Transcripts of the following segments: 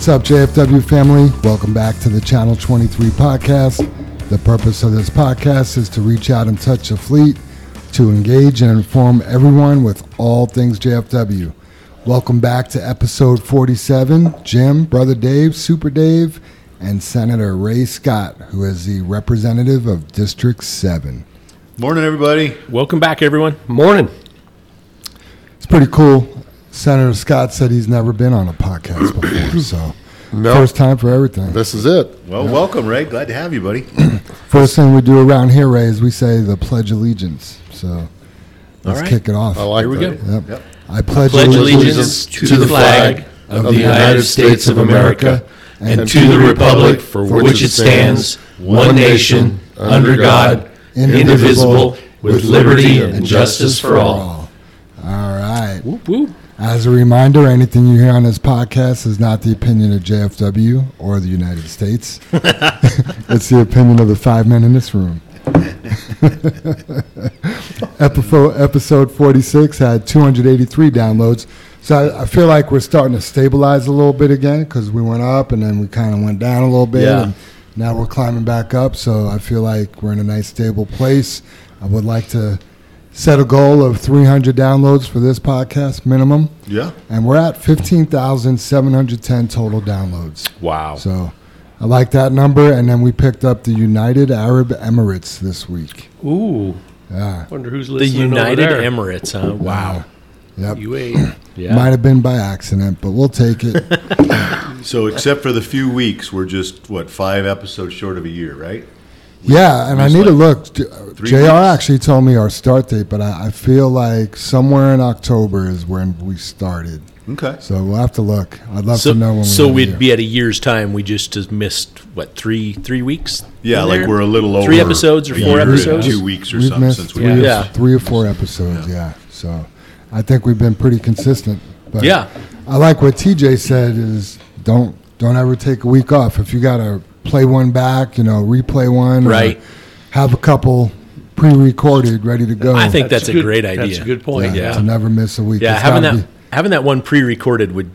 What's up, JFW family? Welcome back to the Channel 23 podcast. The purpose of this podcast is to reach out and touch the fleet, to engage and inform everyone with all things JFW. Welcome back to episode 47. Jim, Brother Dave, Super Dave, and Senator Ray Scott, who is the representative of District 7. Morning, everybody. Welcome back, everyone. Morning. It's pretty cool. Senator Scott said he's never been on a podcast before, so No. first time for everything. This is it. Well, welcome, Ray. Glad to have you, buddy. First thing we do around here, Ray, is we say the Pledge of Allegiance. So let's right. kick it off. I like Here we that. go. Yep. Yep. I pledge, Pledge allegiance allegiance to the flag of the United States of America and and to the republic for which it stands, one nation, under God, indivisible, with liberty and justice for all. All right. Whoop, whoop. As a reminder, anything you hear on this podcast is not the opinion of JFW or the United States. it's the opinion of the five men in this room. episode, episode 46 had 283 downloads. So I, I feel like we're starting to stabilize a little bit again because we went up and then we kind of went down a little bit. Yeah. And now we're climbing back up. So I feel like we're in a nice, stable place. I would like to set a goal of 300 downloads for this podcast minimum. Yeah. And we're at 15,710 total downloads. Wow. So I like that number. And then we picked up the United Arab Emirates this week. Ooh. Yeah. Wonder who's the listening United over there. Emirates, huh? Wow. Yep. UAE. Yeah. Might have been by accident, but we'll take it. So, except for the few weeks, we're just, what, five episodes short of a year, right? Yeah, and I Just need to look. JR weeks? actually told me our start date, but I, I feel like somewhere in October is when we started. Okay. So we'll have to look. I'd love So, to know when we so we'd year. be at a year's time. We just missed what three three weeks? Yeah, like there? we're a little over Three episodes or four year episodes? Two weeks or We've something missed since three, had or, Yeah. three or four episodes. Yeah. So I think we've been pretty consistent. But Yeah. I like what TJ said is don't don't ever take a week off. If you got to play one back, you know, replay one, or Right. Have a couple pre-recorded ready to go. I think that's, a good- great idea. That's a good point. yeah, Yeah. to never miss a week. Yeah, It's having gotta that having that one pre-recorded would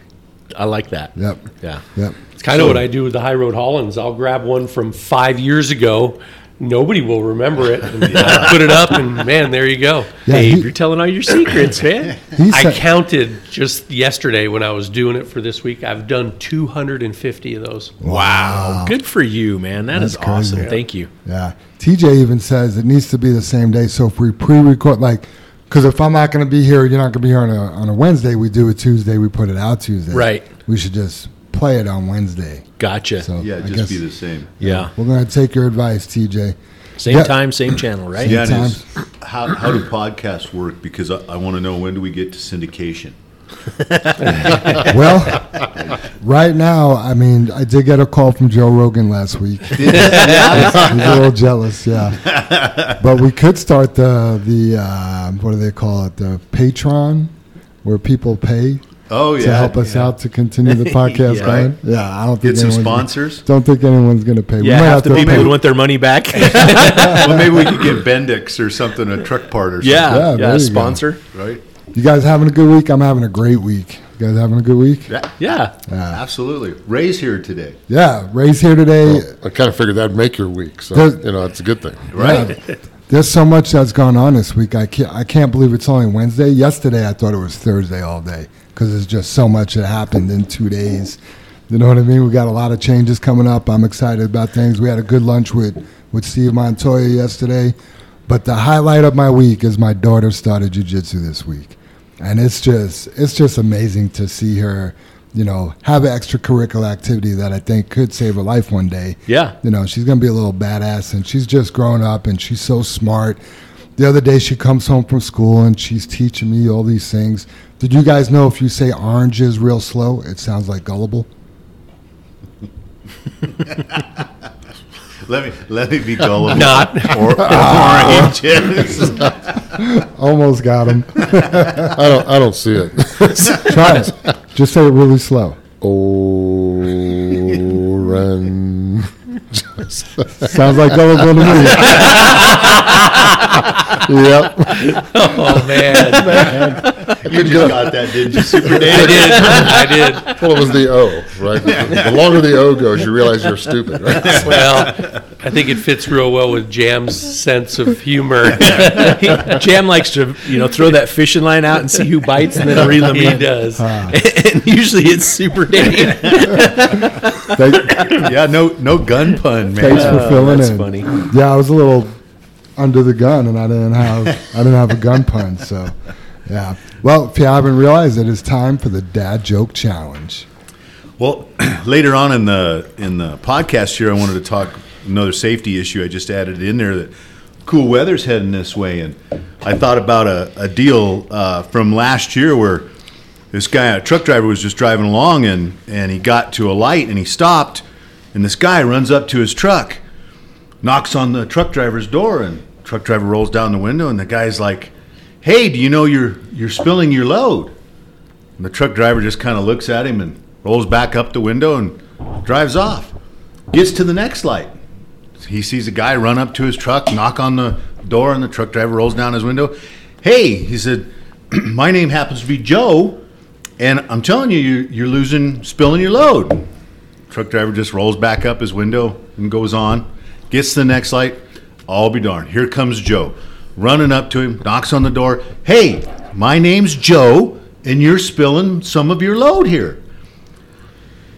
I like that. Be, yep. Yeah. Yep. It's kind of what I do with the High Road Hollands. I'll grab one from five years ago. Nobody will remember it. And I put it up, and man, there you go. Yeah, Dave, he- you're telling all your secrets, man. He I counted just yesterday when I was doing it for this week. I've done 250 of those. Wow. Good for you, man. That is That's crazy. awesome. Thank you. Yeah. TJ even says it needs to be the same day. So if we pre-record, like, because if I'm not going to be here, you're not going to be here on a, on a Wednesday. We do it Tuesday. We put it out Tuesday. Right. We should just play it on Wednesday. Gotcha. So Yeah, I just guess be the same. yeah. we're going to take your advice, TJ. Same Yeah. time, same channel, right? Yeah, time. is, how, how do podcasts work? Because I, I want to know when do we get to syndication? Well, right now, I mean, I did get a call from Joe Rogan last week. He's a little jealous, yeah. But we could start the the uh, what do they call it? The Patreon, where people pay Oh, yeah, to help us out to continue the podcast Yeah. going. Yeah, I don't think Get some anyone's- sponsors? Don't think anyone's going to pay. Yeah, half the people pay. would want their money back. well, maybe we could get Bendix or something, a truck part or something. yeah, Yeah, yeah, there you go. sponsor. Right? You guys having a good week? I'm having a great week. You guys having a good week? Yeah, Yeah. absolutely. Ray's here today. Yeah, Ray's here today. I kind of figured that'd make your week, so Does- you know it's a good thing. Right. Yeah. There's so much that's gone on this week. I can't. I can't believe it's only Wednesday. Yesterday, I thought it was Thursday all day because there's just so much that happened in two days. You know what I mean? We got a lot of changes coming up. I'm excited about things. We had a good lunch with with Steve Montoya yesterday. But the highlight of my week is my daughter started jujitsu this week, and it's just it's just amazing to see her. You know, have an extracurricular activity that I think could save her life one day Yeah. you know, she's gonna be a little badass, and she's just grown up, and she's so smart. The other day, she comes home from school, and she's teaching me all these things. Did you guys know if you say oranges real slow, it sounds like gullible? Let me let me be gullible. Not. or oranges. Almost got him. I don't. I don't see it. Try it. Just say it really slow. Orange. Sounds like gullible to me. Yep. Oh man, You just got that, didn't you, Super I Dave? did. I did. Well, it was the O, right? The longer the O goes, you realize you're stupid, right? Well, I think it fits real well with Jam's sense of humor. Jam likes to, you know, throw that fishing line out and see who bites and then reel them He in. does. and usually it's Super Dave. Thank- Yeah, no, no gun pun, man. Thanks for oh, filling that's in. funny. Yeah, I was a little under the gun, and I didn't have I didn't have a gun pun. So, yeah. Well, if you haven't realized it's time for the dad joke challenge. Well, later on in the in the podcast here, I wanted to talk another safety issue. I just added in there that cool weather's heading this way, and I thought about a, a deal uh, from last year where this guy, a truck driver, was just driving along, and and he got to a light, and he stopped, and this guy runs up to his truck, knocks on the truck driver's door, and truck driver rolls down the window, and the guy's like, "Hey, do you know you're you're spilling your load?" And the truck driver just kind of looks at him and rolls back up the window and drives off. Gets to the next light. He sees a guy run up to his truck, knock on the door, and the truck driver rolls down his window. Hey, he said, my name happens to be Joe, and I'm telling you, you're, you're losing, spilling your load. Truck driver just rolls back up his window and goes on. Gets to the next light. I'll be darned. Here comes Joe. Running up to him, knocks on the door. Hey, my name's Joe, and you're spilling some of your load here.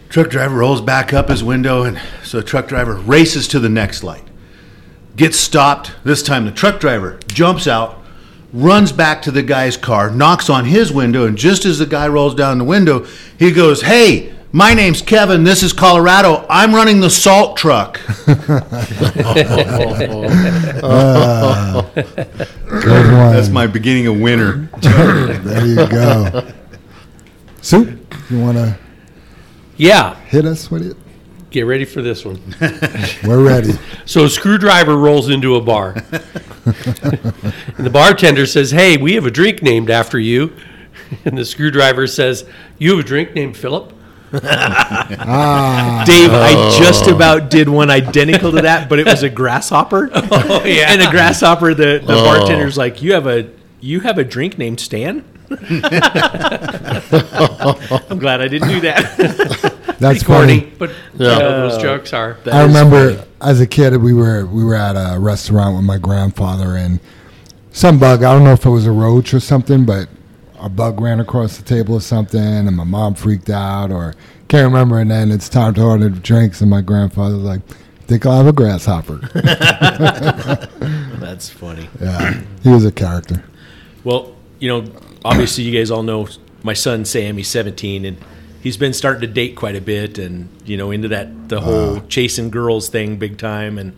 Truck driver rolls back up his window, and so truck driver races to the next light. Gets stopped. This time the truck driver jumps out, runs back to the guy's car, knocks on his window, and just as the guy rolls down the window, he goes, Hey, my name's Kevin. This is Colorado. I'm running the salt truck. Uh, Good one. That's my beginning of winter. there you go. Soup, you want to Yeah, hit us with it? get ready for this one. We're ready. So a screwdriver rolls into a bar. and the bartender says, Hey, we have a drink named after you. And the screwdriver says, You have a drink named Philip? Ah, Dave, I just about did one identical to that, but it was a grasshopper. Oh, yeah. And a grasshopper, the, the bartender's like, "You have a you have a drink named Stan." I'm glad I didn't do that. that's Corny, funny. but Yeah. you know, those jokes are. I remember funny. as a kid we were we were at a restaurant with my grandfather and some bug I don't know if it was a roach or something but a bug ran across the table or something and my mom freaked out or can't remember and then it's time to order drinks and my grandfather's like think I'll have a grasshopper That's funny. yeah he was a character Well, you know, obviously you guys all know my son Sam. He's 17 and he's been starting to date quite a bit, and you know, into that the whole chasing girls thing big time and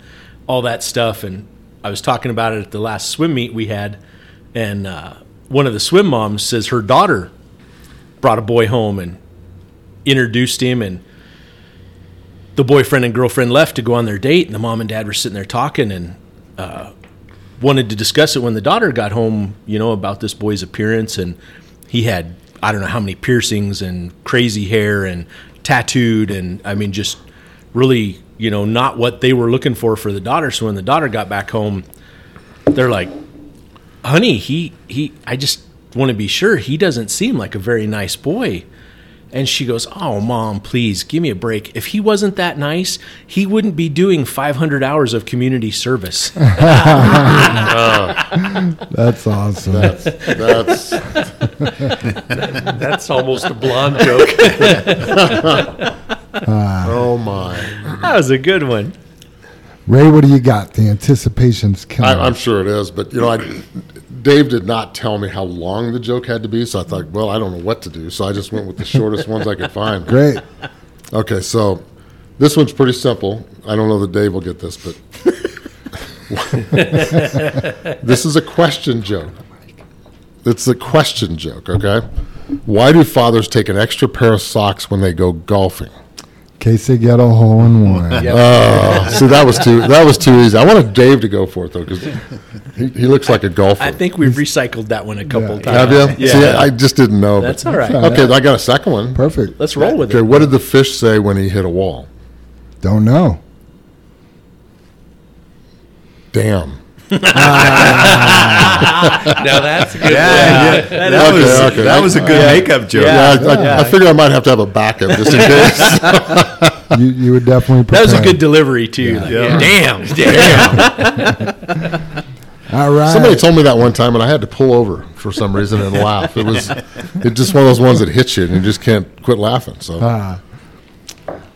all that stuff. And I was talking about it at the last swim meet we had, and uh, one of the swim moms says her daughter brought a boy home and introduced him and the boyfriend and girlfriend left to go on their date and the mom and dad were sitting there talking and uh, wanted to discuss it when the daughter got home, you know, about this boy's appearance. And he had, I don't know how many piercings and crazy hair and tattooed. And I mean, just really, you know, not what they were looking for for the daughter. So when the daughter got back home, they're like, honey, he, he, I just want to be sure he doesn't seem like a very nice boy. And she goes, Oh, mom, please give me a break. If he wasn't that nice, he wouldn't be doing 500 hours of community service. Oh. that's awesome That's That's that's almost a blonde joke. Ah. oh my. that was a good one. Ray what do you got the anticipation's killing I, I'm sure it is, but you know, I, Dave did not tell me how long the joke had to be, so I thought, well, I don't know what to do, so I just went with the shortest ones I could find. great Okay, so this one's pretty simple. I don't know that Dave will get this, but this is a question joke. It's a question joke, okay? Why do fathers take an extra pair of socks when they go golfing? In case they get a hole in one Oh, see, that was too that was too easy. I wanted Dave to go for it though, because he, he looks like a golfer. I think we've recycled that one a couple Yeah. times. Have you? Yeah. See, I just didn't know. That's all right. Okay, I got a second one. perfect Let's roll with Okay, it. Okay, what did the fish say when he hit a wall? don't know Damn. Now that's a good Yeah, yeah. That, was Okay, okay. that was a good makeup joke. Yeah, I, I, I figure I might have to have a backup just in case. You, you would definitely. That was a good delivery too. Like, Yeah. Damn. Damn. All right. Somebody told me that one time, and I had to pull over for some reason and laugh. It was, it's just one of those ones that hits you, and you just can't quit laughing. So Ah.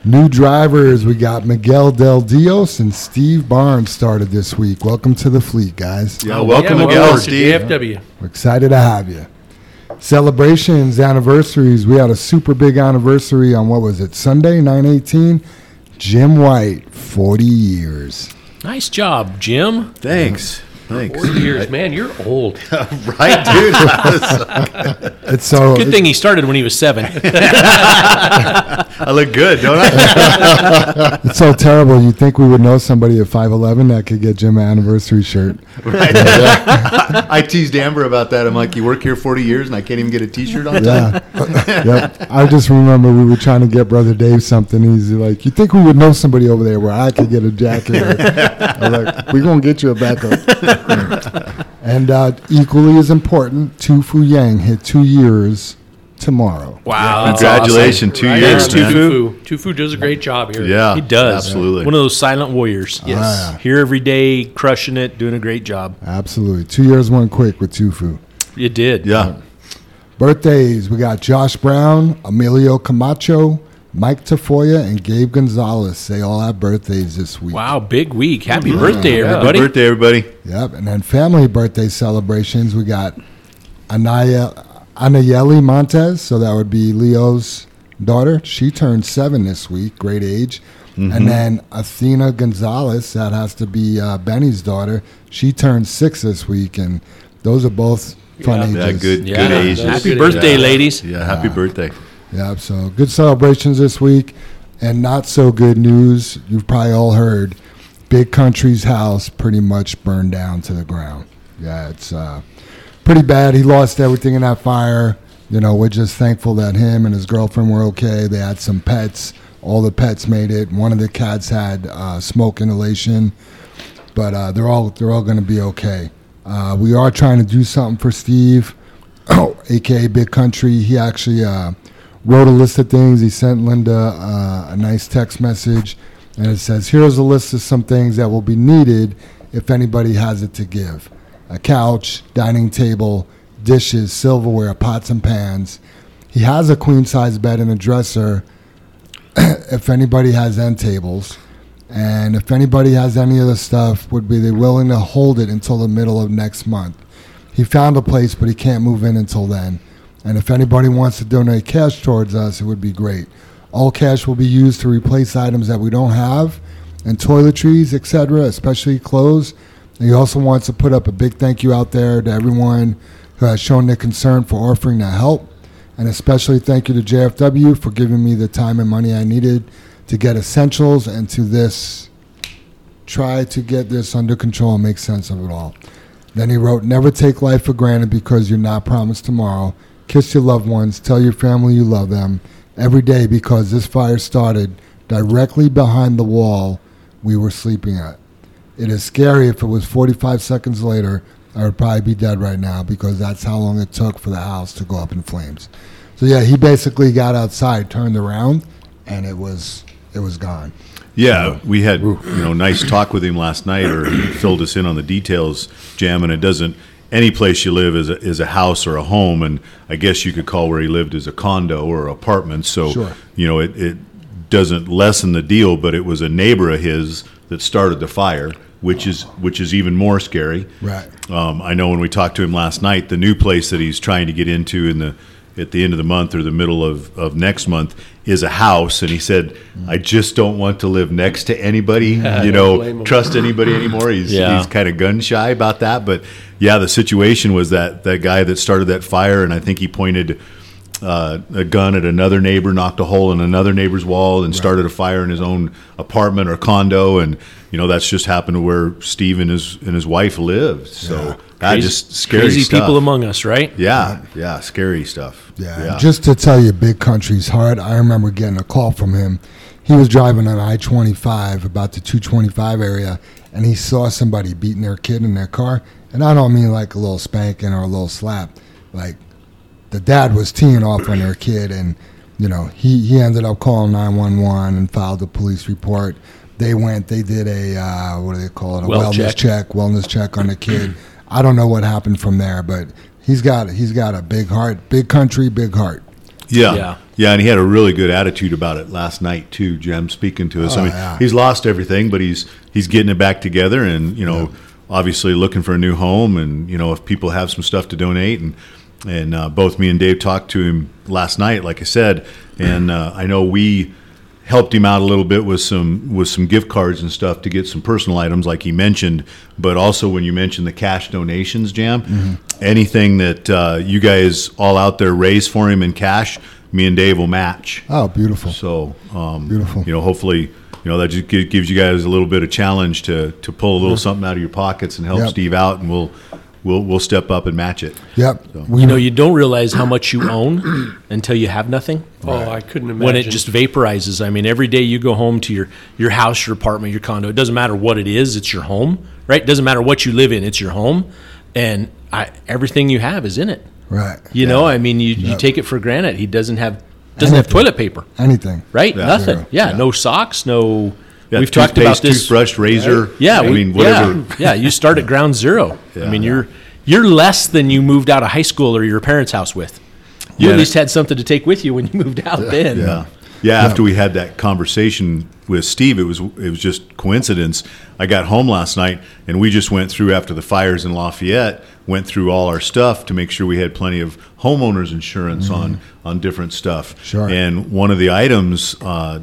New drivers, we got Miguel Del Dios and Steve Barnes started this week. Welcome to the fleet, guys. Yeah, welcome Yeah, Miguel, welcome to Steve. JFW. We're excited to have you. Celebrations, anniversaries. We had a super big anniversary on what was it, Sunday, 918? Jim White, 40 years. Nice job, Jim. Thanks. Thanks. Forty years, man, you're old. right, dude. It's so Good thing he started when he was seven. I look good, don't I? it's so terrible. You'd think we would know somebody at 5'11 that could get Jim an anniversary shirt. Right. I teased Amber about that. I'm like, you work here 40 years and I can't even get a T-shirt on. Yeah. yep. I just remember we were trying to get Brother Dave something. He's like, You think we would know somebody over there where I could get a jacket? I was like, We're going to get you a backup. and uh, equally as important, Tu Fu Yang hit two years tomorrow. Wow. that's Congratulations, two Right years, on, man. Tufu. Tufu does a great job here. Yeah. He does. absolutely. One of those silent warriors. Yes. Ah. Here every day, crushing it, doing a great job. Absolutely. Two years went quick with Tu Fu. You did. yeah, Birthdays we got Josh Brown, Emilio Camacho, Mike Tafoya, and Gabe Gonzalez. They all have birthdays this week. Wow, big week. Happy birthday, Yeah. everybody. Happy birthday, everybody. Yep, and then family birthday celebrations. We got Anaya Anayeli Montez, so that would be Leo's daughter. She turned seven this week, great age. And then Athena Gonzalez, that has to be uh, Benny's daughter. She turned six this week, and those are both fun Yeah. Yeah, ages. good, Yeah. good ages. Happy birthday, Yeah. ladies. Yeah, happy birthday. Yep, so good celebrations this week. And not so good news, you've probably all heard. Big Country's house pretty much burned down to the ground. Yeah, it's uh, pretty bad. He lost everything in that fire. You know, we're just thankful that him and his girlfriend were okay. They had some pets. All the pets made it. One of the cats had uh, smoke inhalation, but uh, they're all they're all going to be okay. Uh, we are trying to do something for Steve, aka Big Country. He actually uh, wrote a list of things. He sent Linda uh, a nice text message, and it says, "Here's a list of some things that will be needed if anybody has it to give: a couch, dining table, dishes, silverware, pots and pans." He has a queen size bed and a dresser. if anybody has end tables, and if anybody has any of the stuff, would be they willing to hold it until the middle of next month. He found a place, but he can't move in until then. And if anybody wants to donate cash towards us, it would be great. All cash will be used to replace items that we don't have, and toiletries, etc., especially clothes. And he also wants to put up a big thank you out there to everyone who has shown their concern for offering to help. And especially thank you to JFW for giving me the time and money I needed to get essentials and to this try to get this under control and make sense of it all. Then he wrote, Never take life for granted because you're not promised tomorrow. Kiss your loved ones. Tell your family you love them every day because this fire started directly behind the wall we were sleeping at. It is scary if it was 45 seconds later, I would probably be dead right now because that's how long it took for the house to go up in flames. So yeah, he basically got outside, turned around, and it was it was gone. Yeah, we had you know nice talk with him last night, or he filled us in on the details, Jam. And it doesn't any place you live is a, is a house or a home, and I guess you could call where he lived as a condo or apartment. So Sure. you know it, it doesn't lessen the deal, but it was a neighbor of his that started the fire, which is which is even more scary. Right. Um, I know when we talked to him last night, the new place that he's trying to get into in the at the end of the month or the middle of, of next month is a house, and he said, "I just don't want to live next to anybody, you know, trust anybody anymore." He's Yeah. he's kind of gun shy about that, but yeah, the situation was that that guy that started that fire, and I think he pointed. Uh, a gun at another neighbor, knocked a hole in another neighbor's wall, and started a fire in his own apartment or condo. And you know that's just happened to where Steve and his and his wife lived. So that Crazy- just scary Crazy stuff. people among us, right? Yeah, yeah, scary stuff. Yeah, just to tell you, Big Country's hard. I remember getting a call from him. He was driving on I 25 about the 225 area, and he saw somebody beating their kid in their car. And I don't mean like a little spanking or a little slap. Like the dad was teeing off on their kid, and you know he he ended up calling nine one one and filed a police report. They went, they did a uh, what do they call it? A Well wellness check. check, wellness check on the kid. I don't know what happened from there, but he's got he's got a big heart, big country, big heart. Yeah. Yeah. yeah. and he had a really good attitude about it last night too, Jim, speaking to us. Oh, I mean, yeah. he's lost everything, but he's he's getting it back together and, you know, obviously looking for a new home and, you know, if people have some stuff to donate and and uh, both me and Dave talked to him last night, like I said, and uh, I know we helped him out a little bit with some with some gift cards and stuff to get some personal items like he mentioned but also when you mentioned the cash donations jam Mm-hmm. anything that uh, you guys all out there raise for him in cash me and dave will match Oh, beautiful. so um, Beautiful. you know hopefully you know that just gives you guys a little bit of challenge to to pull a little something out of your pockets and help Yep. steve out and we'll we'll we'll step up and match it Yep. We You know, you don't realize how much you own until you have nothing. Oh, I couldn't imagine. When it just vaporizes. I mean, every day you go home to your, your house, your apartment, your condo, it doesn't matter what it is, it's your home, right? It doesn't matter what you live in, it's your home. And I, everything you have is in it. right. You know, I mean, you, you take it for granted. He doesn't have doesn't have toilet paper, Anything. right? Yeah. Nothing. Yeah, Yeah. no socks, no. Yeah, we've talked about this. toothbrush razor Yeah, i we- mean whatever Yeah, yeah, you start at ground zero. Yeah. I mean, you're you're less than you moved out of high school or your parents' house with. You Yeah. at least had something to take with you when you moved out. Then, Yeah. Yeah, after we had that conversation with Steve, it was it was just coincidence. I got home last night and we just went through after the fires in Lafayette, went through all our stuff to make sure we had plenty of homeowners insurance on on different stuff. Sure. And one of the items uh,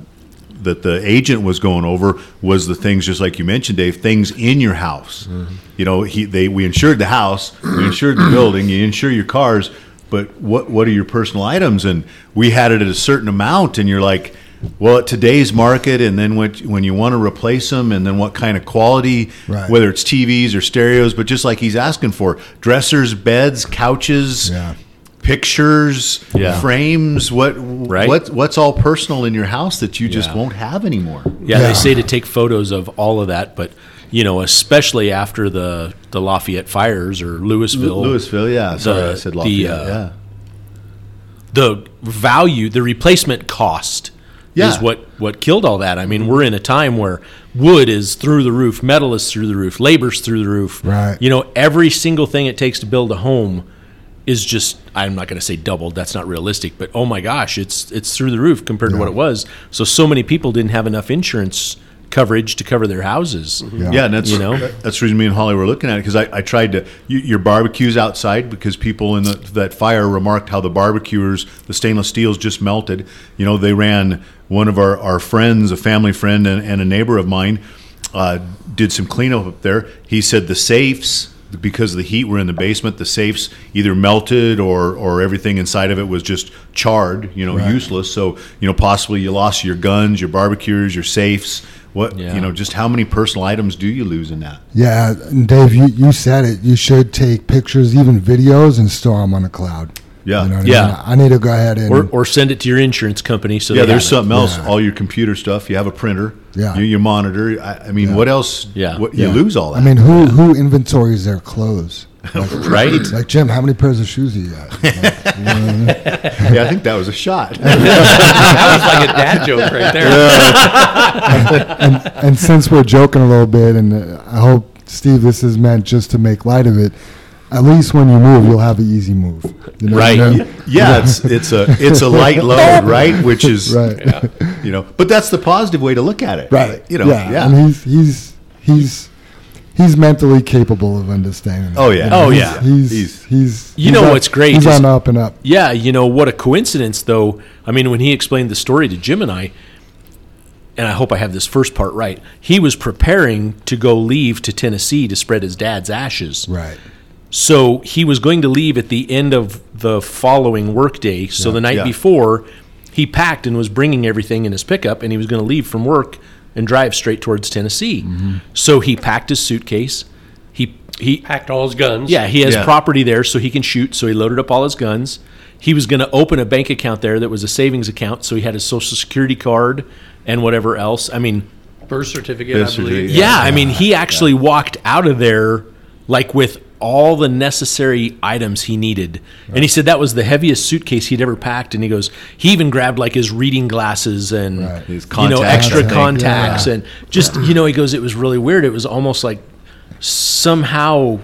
that the agent was going over was the things just like you mentioned, Dave, things in your house. Mm-hmm. You know, he they we insured the house, we insured the building, you insure your cars, but what what are your personal items? And we had it at a certain amount, and you're like, well, at today's market, and then when when you want to replace them, and then what kind of quality, Right. whether it's TVs or stereos, but just like he's asking for, dressers, beds, couches. Yeah. Pictures, Yeah. frames, what Right. what what's all personal in your house that you just Yeah. won't have anymore? yeah, Yeah. They say to take photos of all of that, but you know, especially after the the Lafayette fires or Louisville, Louisville, yeah. Sorry, the- I said the, Lafayette. uh, yeah. the value, the replacement cost Yeah. is what, what killed all that. I mean, we're in a time where wood is through the roof, metal is through the roof, labor's through the roof. Right. You know, every single thing it takes to build a home is just I'm not going to say doubled, that's not realistic, but oh my gosh, it's it's through the roof compared to what it was. So so many people didn't have enough insurance coverage to cover their houses. Yeah, and that's You know? that's the reason me and Holly were looking at it because I, I tried to you, your barbecues outside because people in the, that fire remarked how the barbecuers the stainless steels just melted. You know they ran one of our, our friends, a family friend and, and a neighbor of mine, uh, did some cleanup up there. He said the safes because of the heat were in the basement, the safes either melted or or everything inside of it was just charred, you know, useless. So you know possibly you lost your guns, your barbecues, your safes. What Yeah. you know, just how many personal items do you lose in that? Yeah, Dave, you, you said it. You should take pictures, even videos, and store them on the cloud. Yeah. You know Yeah. I, mean? I need to go ahead and Or, or send it to your insurance company. So Yeah, there's have it. something else. Yeah. All your computer stuff. You have a printer. Yeah. You, you monitor. I, I mean, Yeah. what else? Yeah. What, Yeah. You lose all that. I mean, who who inventories their clothes? right. Like Jim, how many pairs of shoes do you got? Like, you know what I mean? yeah, I think that was a shot. that was like a dad joke right there. and since we're joking a little bit, and uh, I hope Steve, this is meant just to make light of it. At least when you move, you'll have an easy move. You know what I Right. mean? yeah, it's it's a it's a light load, right? Which is Right. you know, but that's the positive way to look at it, Right. You know, yeah. yeah. And he's he's he's he's mentally capable of understanding. Oh, yeah. You know, Oh, he's- yeah. He's He's- he's You he's know up- what's great He's is- on up and up. Yeah, you know what a coincidence though. I mean, when he explained the story to Jim and I, and I hope I have this first part right. He was preparing to go leave to Tennessee to spread his dad's ashes. Right. So he was going to leave at the end of the following workday. So the night Yeah. before, he packed and was bringing everything in his pickup, and he was going to leave from work and drive straight towards Tennessee. Mm-hmm. So he packed his suitcase. He he Packed all his guns. yeah, he has Yeah. property there so he can shoot. So he loaded up all his guns. He was going to open a bank account there that was a savings account. So he had his social security card and whatever else. I mean, birth certificate, Birth I believe. certificate, Yeah, I mean, he actually walked out of there like with all the necessary items he needed. And he said that was the heaviest suitcase he'd ever packed. And he goes, he even grabbed like his reading glasses and Right. His you know extra contacts Yeah. and just you know he goes, it was really weird. It was almost like somehow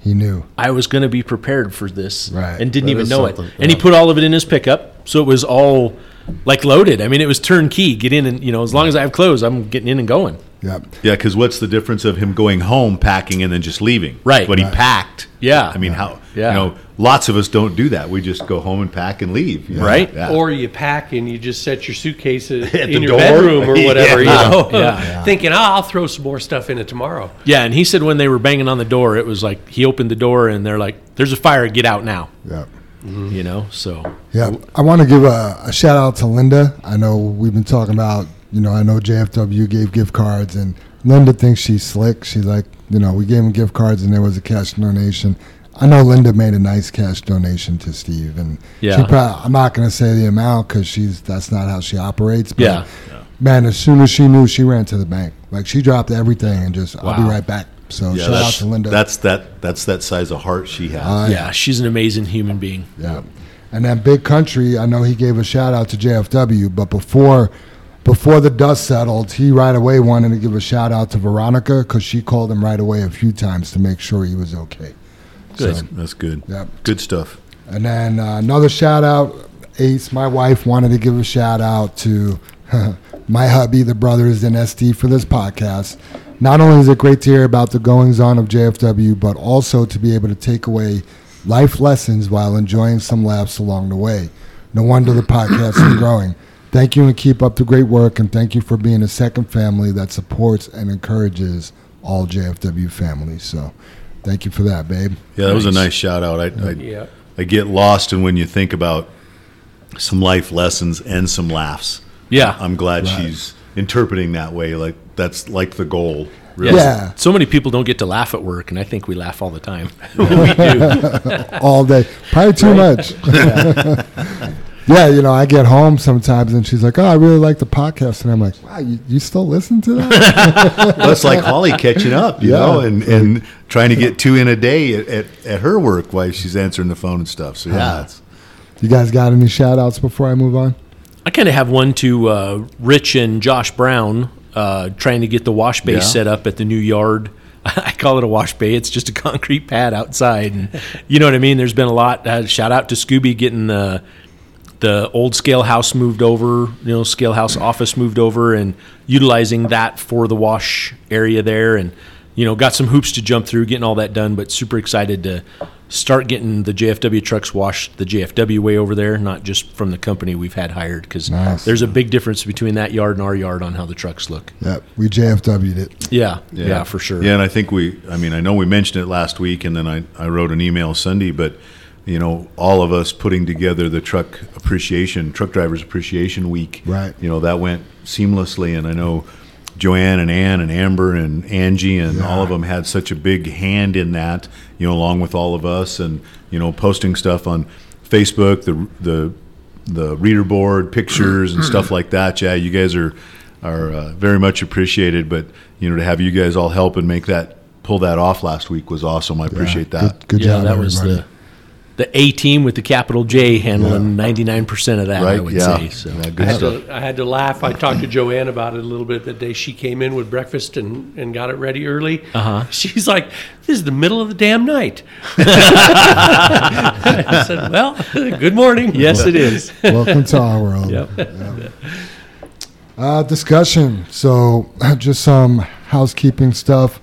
He knew. I was going to be prepared for this Right. and didn't That even know it. And he put all of it in his pickup, so it was all like loaded. I mean, it was turnkey. Get in and you know, as long as I have clothes, I'm getting in and going. Yep. Yeah, because what's the difference of him going home, packing, and then just leaving? Right. But he Right. packed. Yeah. I mean, how? Yeah. You know, lots of us don't do that. We just go home and pack and leave. you know? Right. Yeah. Or you pack and you just set your suitcase in the your door. bedroom or whatever, Yeah. you know, Yeah. thinking, oh, I'll throw some more stuff in it tomorrow. Yeah, and he said when they were banging on the door, it was like he opened the door and they're like, "There's a fire, get out now." Yep. You know, so Yeah, I want to give a, a shout out to Linda. I know we've been talking about, you know, I know JFW gave gift cards, and Linda thinks she's slick. She's like, you know, we gave him gift cards, and there was a cash donation. I know Linda made a nice cash donation to Steve, and Yeah. she probably, I'm not going to say the amount because she's that's not how she operates. But Yeah. man, as soon as she knew, she ran to the bank. Like she dropped everything and just, I'll be right back. So Yeah, shout out that's, to Linda. that's that. That's that size of heart she has. Uh, yeah, she's an amazing human being. Yeah. And then Big Country, I know he gave a shout out to JFW, but before before the dust settled, he right away wanted to give a shout out to Veronica because she called him right away a few times to make sure he was okay. Good. So, That's good. Yep. Good stuff. and then uh, another shout out, Ace, my wife wanted to give a shout out to my hubby, the brothers in SD for this podcast. Not only is it great to hear about the goings on of JFW, but also to be able to take away life lessons while enjoying some laughs along the way. No wonder the podcast is growing. Thank you and keep up the great work, and thank you for being a second family that supports and encourages all JFW families. So, thank you for that, babe. Yeah, that was a Nice. nice shout out. I, I, Yeah. I get lost in when you think about some life lessons and some laughs. Yeah, I'm glad Right. she's interpreting that way. Like that's like the goal. Really. Yeah. So many people don't get to laugh at work, and I think we laugh all the time. we do. all day. Probably too much. yeah, you know, I get home sometimes and she's like, "Oh, I really like the podcast," and I'm like, "Wow, you, you still listen to that?" Well, it's like Holly catching up, you Yeah. know, and, and trying to get two in a day at, at, at her work while she's answering the phone and stuff. So yeah, it's, you guys got any shout outs before I move on? I kind of have one to uh, Rich and Josh Brown uh, trying to get the wash bay Yeah. set up at the new yard. I call it a wash bay. It's just a concrete pad outside, and you know what I mean. There's been a lot. Uh, shout out to Scooby getting the the old scale house moved over. You know, scale house office moved over, and utilizing that for the wash area there, and you know, got some hoops to jump through, getting all that done. But super excited to start getting the JFW trucks washed the JFW way over there, not just from the company we've had hired, because Nice. there's a big difference between that yard and our yard on how the trucks look. Yep, we JFW'd it. Yeah, yeah, for sure. Yeah, and I think we, I mean, I know we mentioned it last week, and then I, I wrote an email Sunday, but you know, all of us putting together the truck appreciation, truck drivers appreciation week. Right. You know, that went seamlessly, and I know Joanne and Ann and Amber and Angie and all of them had such a big hand in that. You know, along with all of us, and you know, posting stuff on Facebook, the the the reader board pictures and stuff like that. Yeah, you guys are are uh, very much appreciated. But you know, to have you guys all help and make that pull that off last week was awesome. I appreciate Yeah, that. Good, good yeah, job, that was the the A team with the capital J handling ninety nine percent of that. I Right? would Yeah. say. So. Yeah, I good had, stuff. to, I had to laugh. I talked to Joanne about it a little bit the day she came in with breakfast and, and got it ready early. Uh-huh. She's like, This is the middle of the damn night. I said, Well, good morning. Yes, it is. Welcome to our world. Yep. Uh, discussion. So, just some housekeeping stuff.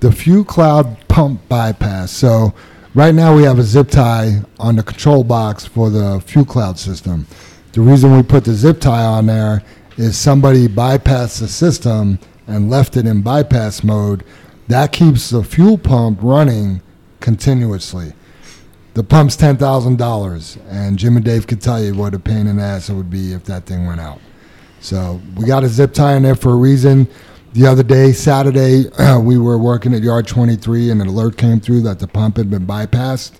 The Fuel Cloud pump bypass. So, right now we have a zip tie on the control box for the Fuel Cloud system. The reason we put the zip tie on there is somebody bypassed the system and left it in bypass mode. That keeps the fuel pump running continuously. The pump's ten thousand dollars, and Jim and Dave could tell you what a pain in the ass it would be if that thing went out. So we got a zip tie in there for a reason. The other day, Saturday, uh, we were working at yard 23, and an alert came through that the pump had been bypassed.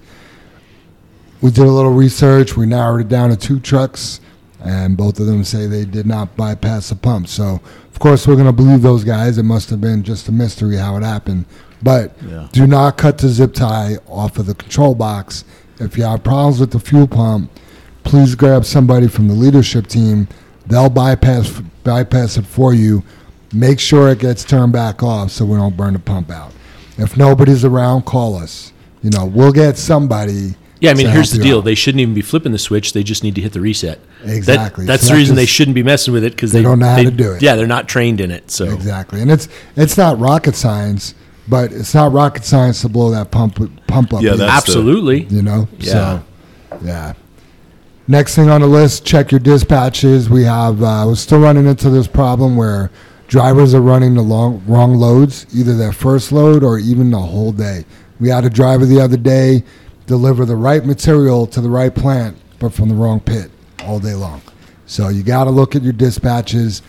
We did a little research. We narrowed it down to two trucks. and both of them say they did not bypass the pump. So, of course, we're going to believe those guys. It must have been just a mystery how it happened. But Yeah. do not cut the zip tie off of the control box. If you have problems with the fuel pump, please grab somebody from the leadership team. They'll bypass bypass it for you. Make sure it gets turned back off so we don't burn the pump out. If nobody's around, call us. You know, we'll get somebody. Yeah, I mean, here's the deal. out. They shouldn't even be flipping the switch. They just need to hit the reset. That- Exactly. that's So the that reason they shouldn't be messing with it because They they, don't know how they- to do it. Yeah, they're not trained in it. So Exactly, and it's it's not rocket science, but it's not rocket science to blow that pump pump up. Yeah, either, that's the- absolutely. you know. Yeah. So, yeah. Next thing on the list, check your dispatches. We have uh, we're still running into this problem where drivers are running the long, wrong loads, either their first load or even the whole day. We had a driver the other day deliver the right material to the right plant, but from the wrong pit all day long. So you got to look at your dispatches.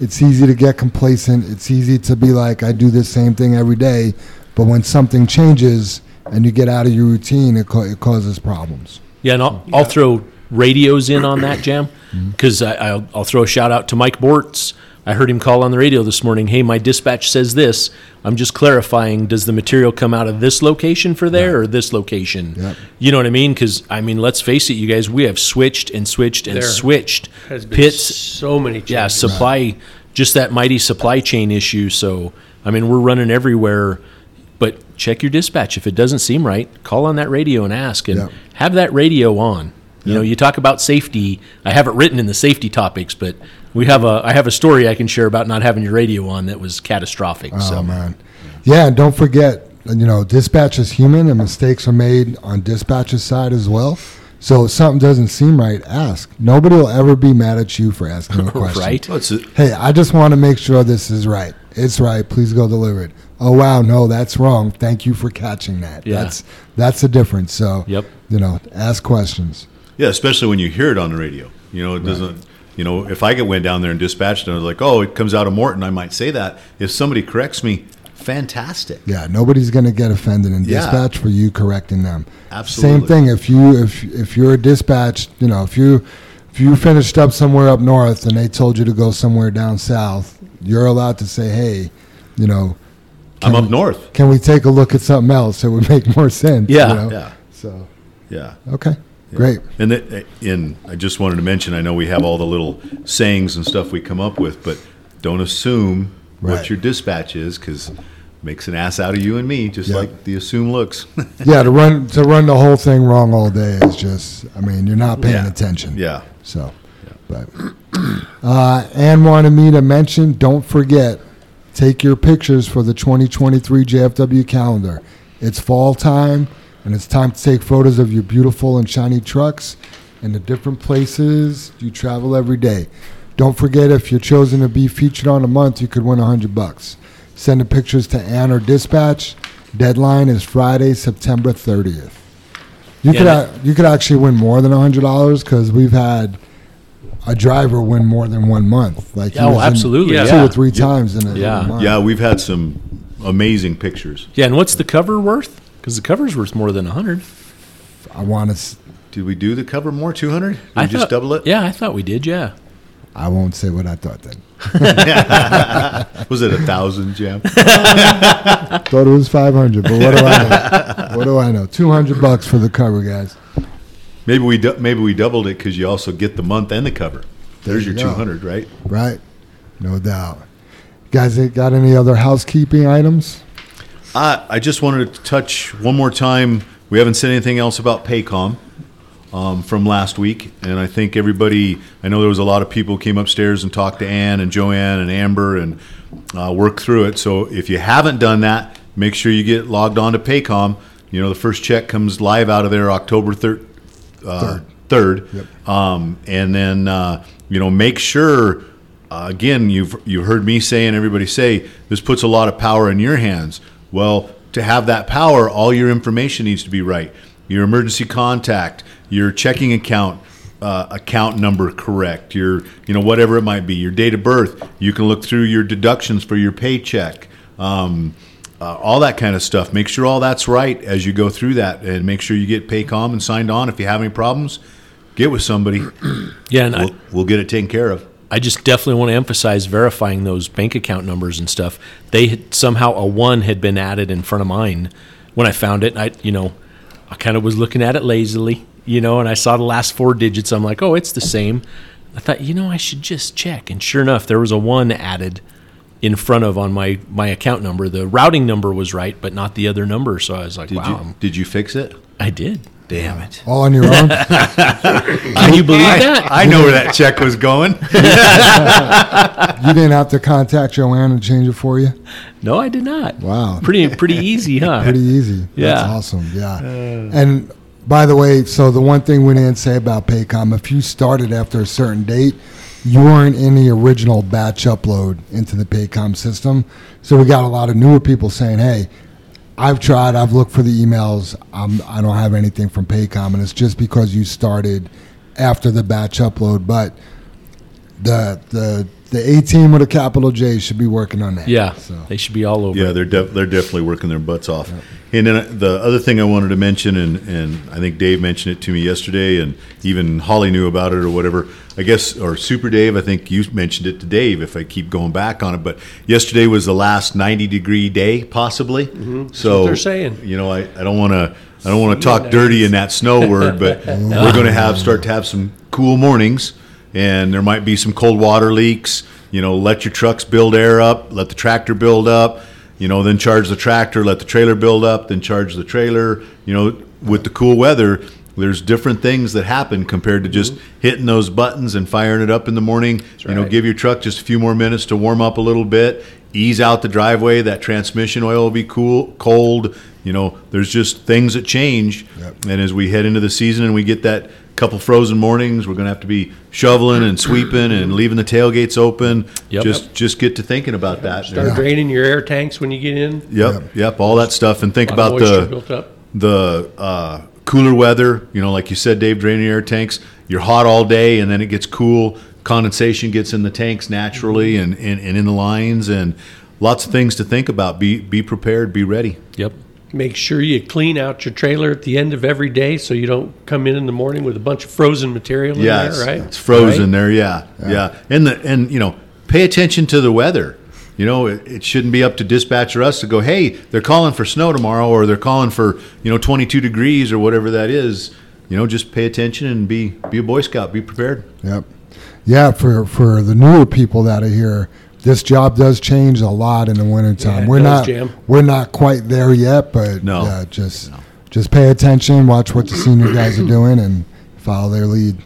It's easy to get complacent. It's easy to be like, I do the same thing every day. But when something changes and you get out of your routine, it, ca- it causes problems. Yeah, and I'll, I'll throw radios in on that jam mm-hmm. because I'll, I'll throw a shout out to Mike Bortz. I heard him call on the radio this morning. Hey, my dispatch says this. I'm just clarifying. Does the material come out of this location for there or this location? Yep. You know what I mean? Because I mean, let's face it, you guys. We have switched and switched and There switched Has been pits. so many changes. Yeah, supply, just that mighty supply chain issue. So, I mean, we're running everywhere. But check your dispatch. If it doesn't seem right, call on that radio and ask, and Yep. have that radio on. You know, you talk about safety. I have it written in the safety topics, but we have a I have a story I can share about not having your radio on that was catastrophic. Oh so, man, yeah. And don't forget, you know, dispatch is human, and mistakes are made on dispatcher's side as well. So if something doesn't seem right, ask. Nobody will ever be mad at you for asking a question. right? Well, Hey, I just want to make sure this is right. It's right. Please go deliver it. Oh wow, no, that's wrong. Thank you for catching that. Yeah. That's that's the difference. So Yep. you know, ask questions. Yeah, especially when you hear it on the radio. You know, it doesn't. You know, if I get went down there and dispatched and I was like, "Oh, it comes out of Morton," I might say that. If somebody corrects me, fantastic. Yeah, nobody's going to get offended in Yeah. dispatch for you correcting them. Absolutely. Same thing if you if if you're a dispatch, you know, if you if you finished up somewhere up north and they told you to go somewhere down south, you're allowed to say, "Hey, you know, I'm up we- north. can we take a look at something else? It would make more sense." Yeah. you know? Yeah, So yeah. okay, great. And that, in I just wanted to mention, I know we have all the little sayings and stuff we come up with, but don't assume Right. what your dispatch is because makes an ass out of you and me, just Yeah. like the assume looks. Yeah, to run to run the whole thing wrong all day is just. I mean, you're not paying Yeah. attention. yeah. So, but uh, Ann wanted me to mention. Don't forget, take your pictures for the 2023 JFW calendar. It's fall time, and it's time to take photos of your beautiful and shiny trucks and the different places you travel every day. Don't forget, if you're chosen to be featured on a month, you could win 100 bucks. Send the pictures to Ann or Dispatch. Deadline is Friday, September 30th. You Yeah, could a- you could actually win more than hundred dollars because we've had a driver win more than one month. Like he Oh, absolutely. Yeah. two Yeah. or three times in a, in a Yeah. month. Yeah, we've had some amazing pictures. Yeah, and what's the cover worth? Because the cover's worth more than a hundred. I want to. Did we do the cover more? 200? Did I we just double it? Yeah, I thought we did. Yeah. I won't say what I thought then. Was it a thousand, Jam? Thought it was five hundred, but what do I know? what do I know? Two hundred bucks for the cover, guys. maybe we du- maybe we doubled it because you also get the month and the cover. There's There your you go. 200, right? Right? No doubt. Guys, they got any other housekeeping items? I, I just wanted to touch one more time. We haven't said anything else about Paycom um, from last week, and I think everybody. I know there was a lot of people came upstairs and talked to Ann and Joanne and Amber and uh, worked through it. So if you haven't done that, make sure you get logged on to Paycom. You know the first check comes live out of there October thir- uh, third, um, and then uh, you know make sure. Uh, again, you've you heard me say and everybody say this puts a lot of power in your hands. Well, to have that power, all your information needs to be right. Your emergency contact, your checking account uh, account number correct. Your you know whatever it might be. Your date of birth. You can look through your deductions for your paycheck. Um, uh, all that kind of stuff. Make sure all that's right as you go through that, and make sure you get Paycom and signed on. If you have any problems, get with somebody. Yeah, and I, we'll get it taken care of. I just definitely want to emphasize verifying those bank account numbers and stuff. They had, somehow a one had been added in front of mine when I found it. I, you know, I kind of was looking at it lazily, you know, and I saw the last four digits. I'm like, oh, it's the same. I thought, you know, I should just check. And sure enough, there was a one added in front of on my my account number. The routing number was right, but not the other number. So I was like, Did wow, you did you fix it? I did. Damn it! All on your own? Can you believe that? I know where that check was going. you didn't have to contact Joanne and change it for you? No, I did not. Wow. Pretty pretty easy, huh? Pretty easy. Yeah. That's awesome. Yeah. Uh. and by the way, so the one thing we didn't say about Paycom, if you started after a certain date, you weren't in the original batch upload into the Paycom system. So we got a lot of newer people saying, hey, I've tried, I've looked for the emails, I'm, I don't have anything from Paycom. And it's just because you started after the batch upload. But the, the, the A team with a capital J should be working on that. Yeah, So. they should be all over. Yeah, they're def- they're definitely working their butts off. And then uh, the other thing I wanted to mention, and, and I think Dave mentioned it to me yesterday, and even Holly knew about it or whatever. I guess, or Super Dave, I think you mentioned it to Dave. If I keep going back on it, but yesterday was the last ninety degree day, possibly. So what they're saying. You know, I, I don't want to I don't want to talk dirty in that snow word, but we're going to have start to have some cool mornings, and there might be some cold water leaks. You know, let your trucks build air up, let the tractor build up. You know, then charge the tractor, let the trailer build up, then charge the trailer. You know, with the cool weather, there's different things that happen compared to just hitting those buttons and firing it up in the morning. you know, right. give your truck just a few more minutes to warm up a little bit, ease out the driveway. That transmission oil will be cool, cold. You know, there's just things that change. And as we head into the season and we get that couple frozen mornings, we're going to have to be shoveling and sweeping and leaving the tailgates open. Yep. Just just get to thinking about that. Start draining your air tanks when you get in. Yep, yep, all that stuff, and think A lot of about the the uh, cooler weather. You know, like you said, Dave, draining air tanks. You're hot all day, and then it gets cool. Condensation gets in the tanks naturally, and, and, and in the lines, and lots of things to think about. Be be prepared. Be ready. Yep. Make sure you clean out your trailer at the end of every day so you don't come in in the morning with a bunch of frozen material in Yeah, there, right? it's frozen there. Yeah, yeah, And the and you know, pay attention to the weather. You know, it, it shouldn't be up to dispatch or us to go, hey, they're calling for snow tomorrow, or they're calling for you know 22 degrees or whatever that is. You know, just pay attention and be be a boy scout. Be prepared. Yep. Yeah, for for the newer people that are here, this job does change a lot in the wintertime. Yeah, we're does, not Jim. we're not quite there yet, but No. yeah, just just pay attention, watch what the senior guys are doing, and follow their lead.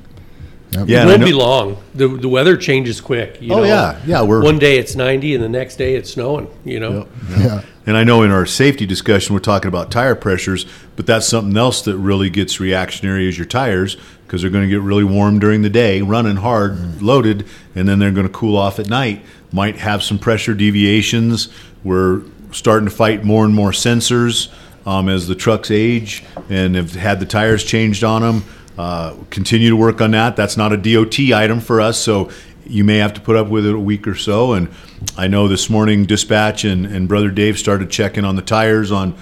Yep. Yeah, It won't be long. The, the weather changes quick. You Oh, know? yeah. Yeah, we're- one day it's ninety, and the next day it's snowing. You know, yeah. And I know in our safety discussion, we're talking about tire pressures, but that's something else that really gets reactionary is your tires because they're going to get really warm during the day, running hard, loaded, and then they're going to cool off at night. Might have some pressure deviations. We're starting to fight more and more sensors um, as the trucks age and have had the tires changed on them. Uh, continue to work on that. That's not a DOT item for us, so you may have to put up with it a week or so. And I know this morning dispatch and, and brother Dave started checking on the tires on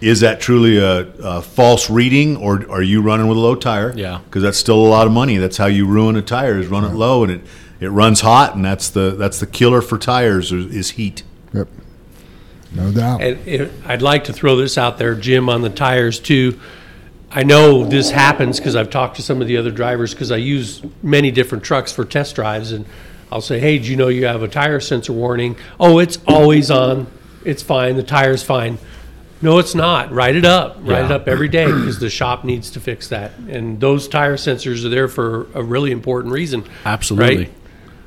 is that truly a, a false reading or are you running with a low tire? Yeah. because that's still a lot of money. That's how you ruin a tire is run it low and it, it runs hot and that's the that's the killer for tires is, is heat. Yep. No doubt. and it, I'd like to throw this out there, Jim, on the tires too. I know this happens because I've talked to some of the other drivers because I use many different trucks for test drives, and I'll say, "Hey, do you know you have a tire sensor warning?" Oh, it's always on. It's fine. The tire's fine. No, it's not. Write it up. Write it up every day because the shop needs to fix that. And those tire sensors are there for a really important reason. Absolutely. Right?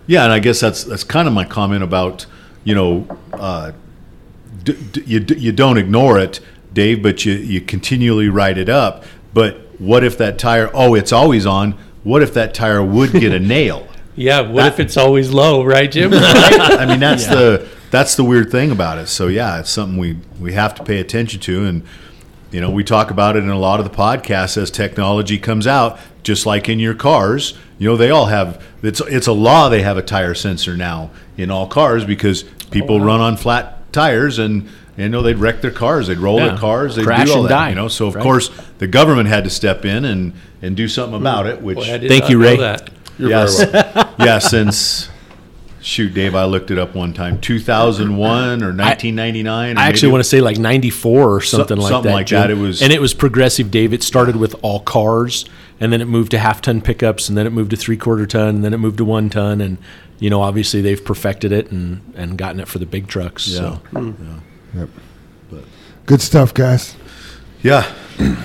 Yeah, and I guess that's that's kind of my comment about you know uh, d- d- you d- you don't ignore it, Dave, but you you continually write it up. But what if that tire? Oh, it's always on. What if that tire would get a nail? Yeah. What if it's always low, right, Jim? I mean, that's the that's the weird thing about it. So yeah, it's something we we have to pay attention to, and you know, we talk about it in a lot of the podcasts as technology comes out. Just like in your cars, you know, they all have it's it's a law they have a tire sensor now in all cars because people oh, run on flat tires and. You know they'd wreck their cars, they'd roll Yeah. their cars, they'd Crash do all and that. die, You know, so of right. course the government had to step in and, and do something about it. Which Boy, Thank you, Ray. that. You're yes, very yeah, since shoot, Dave, I looked it up one time, 2001 or 1999. I actually want to say like 94 or something like something that. like Jim. that. It was- and it was progressive, Dave. It started with all cars, and then it moved to half ton pickups, and then it moved to three quarter ton, and then it moved to one ton, and you know, obviously they've perfected it and and gotten it for the big trucks. Yeah. So. Good stuff, guys. Yeah.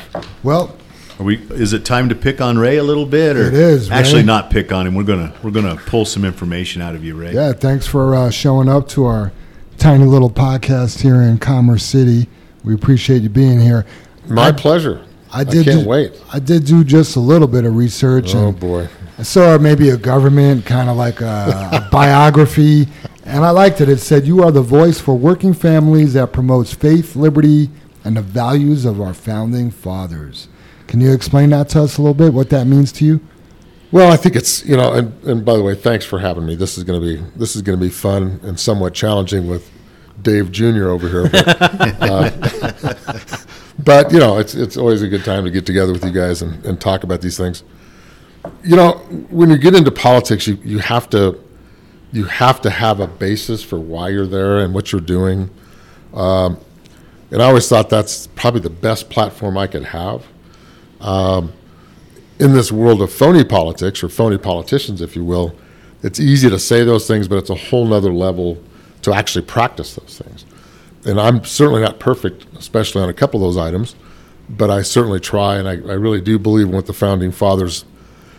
Well, Are we? Is it time to pick on Ray a little bit, or It is, Actually, not pick on him. We're gonna we're gonna pull some information out of you, Ray. yeah, thanks for uh, showing up to our tiny little podcast here in Commerce City. We appreciate you being here. My I- pleasure. I did. can't do, wait. I did do just a little bit of research, Oh and boy. I saw maybe a government kind of like a, a biography, and I liked it. It said, "You are the voice for working families that promotes faith, liberty, and the values of our founding fathers." Can you explain that to us a little bit? What that means to you? Well, I think it's you know, and, and by the way, thanks for having me. This is going to be this is going to be fun and somewhat challenging with Dave Jr. over here. But, uh, but you know, it's it's always a good time to get together with you guys and, and talk about these things. You know, when you get into politics, you, you have to you have to have a basis for why you're there and what you're doing. Um, and I always thought that's probably the best platform I could have in this world of phony politics or phony politicians, if you will, it's easy to say those things, but it's a whole nother level to actually practice those things. And I'm certainly not perfect, especially on a couple of those items, but I certainly try, and I, I really do believe in what the founding fathers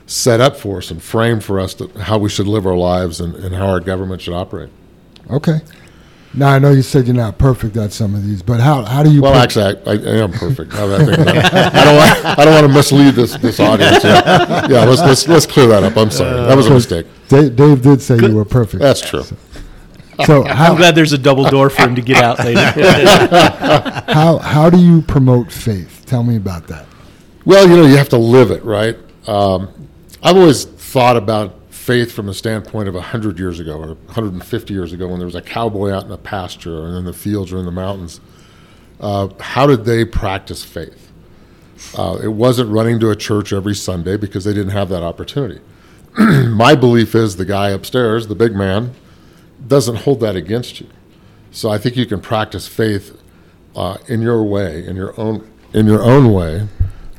set up for us and framed for us to, how we should live our lives and, and how our government should operate. Okay. Now I know you said you're not perfect at some of these, but how how do you? Well, put- actually, I, I am perfect. Now I think. I don't want, I don't want to mislead this, this audience. Yeah, yeah let's, let's, let's clear that up. I'm sorry. That was a mistake. Dave, Dave did say you were perfect. That's true. So I'm glad there's a double door for him to get out later. how how do you promote faith? Tell me about that. Well, you know, you have to live it, right? Um, I've always thought about faith from the standpoint of 100 years ago or 150 years ago when there was a cowboy out in the pasture or in the fields or in the mountains. Uh, how did they practice faith? Uh, it wasn't running to a church every Sunday because they didn't have that opportunity. My belief is the guy upstairs, the big man, doesn't hold that against you. So I think you can practice faith uh, in your way, in your own in your own way,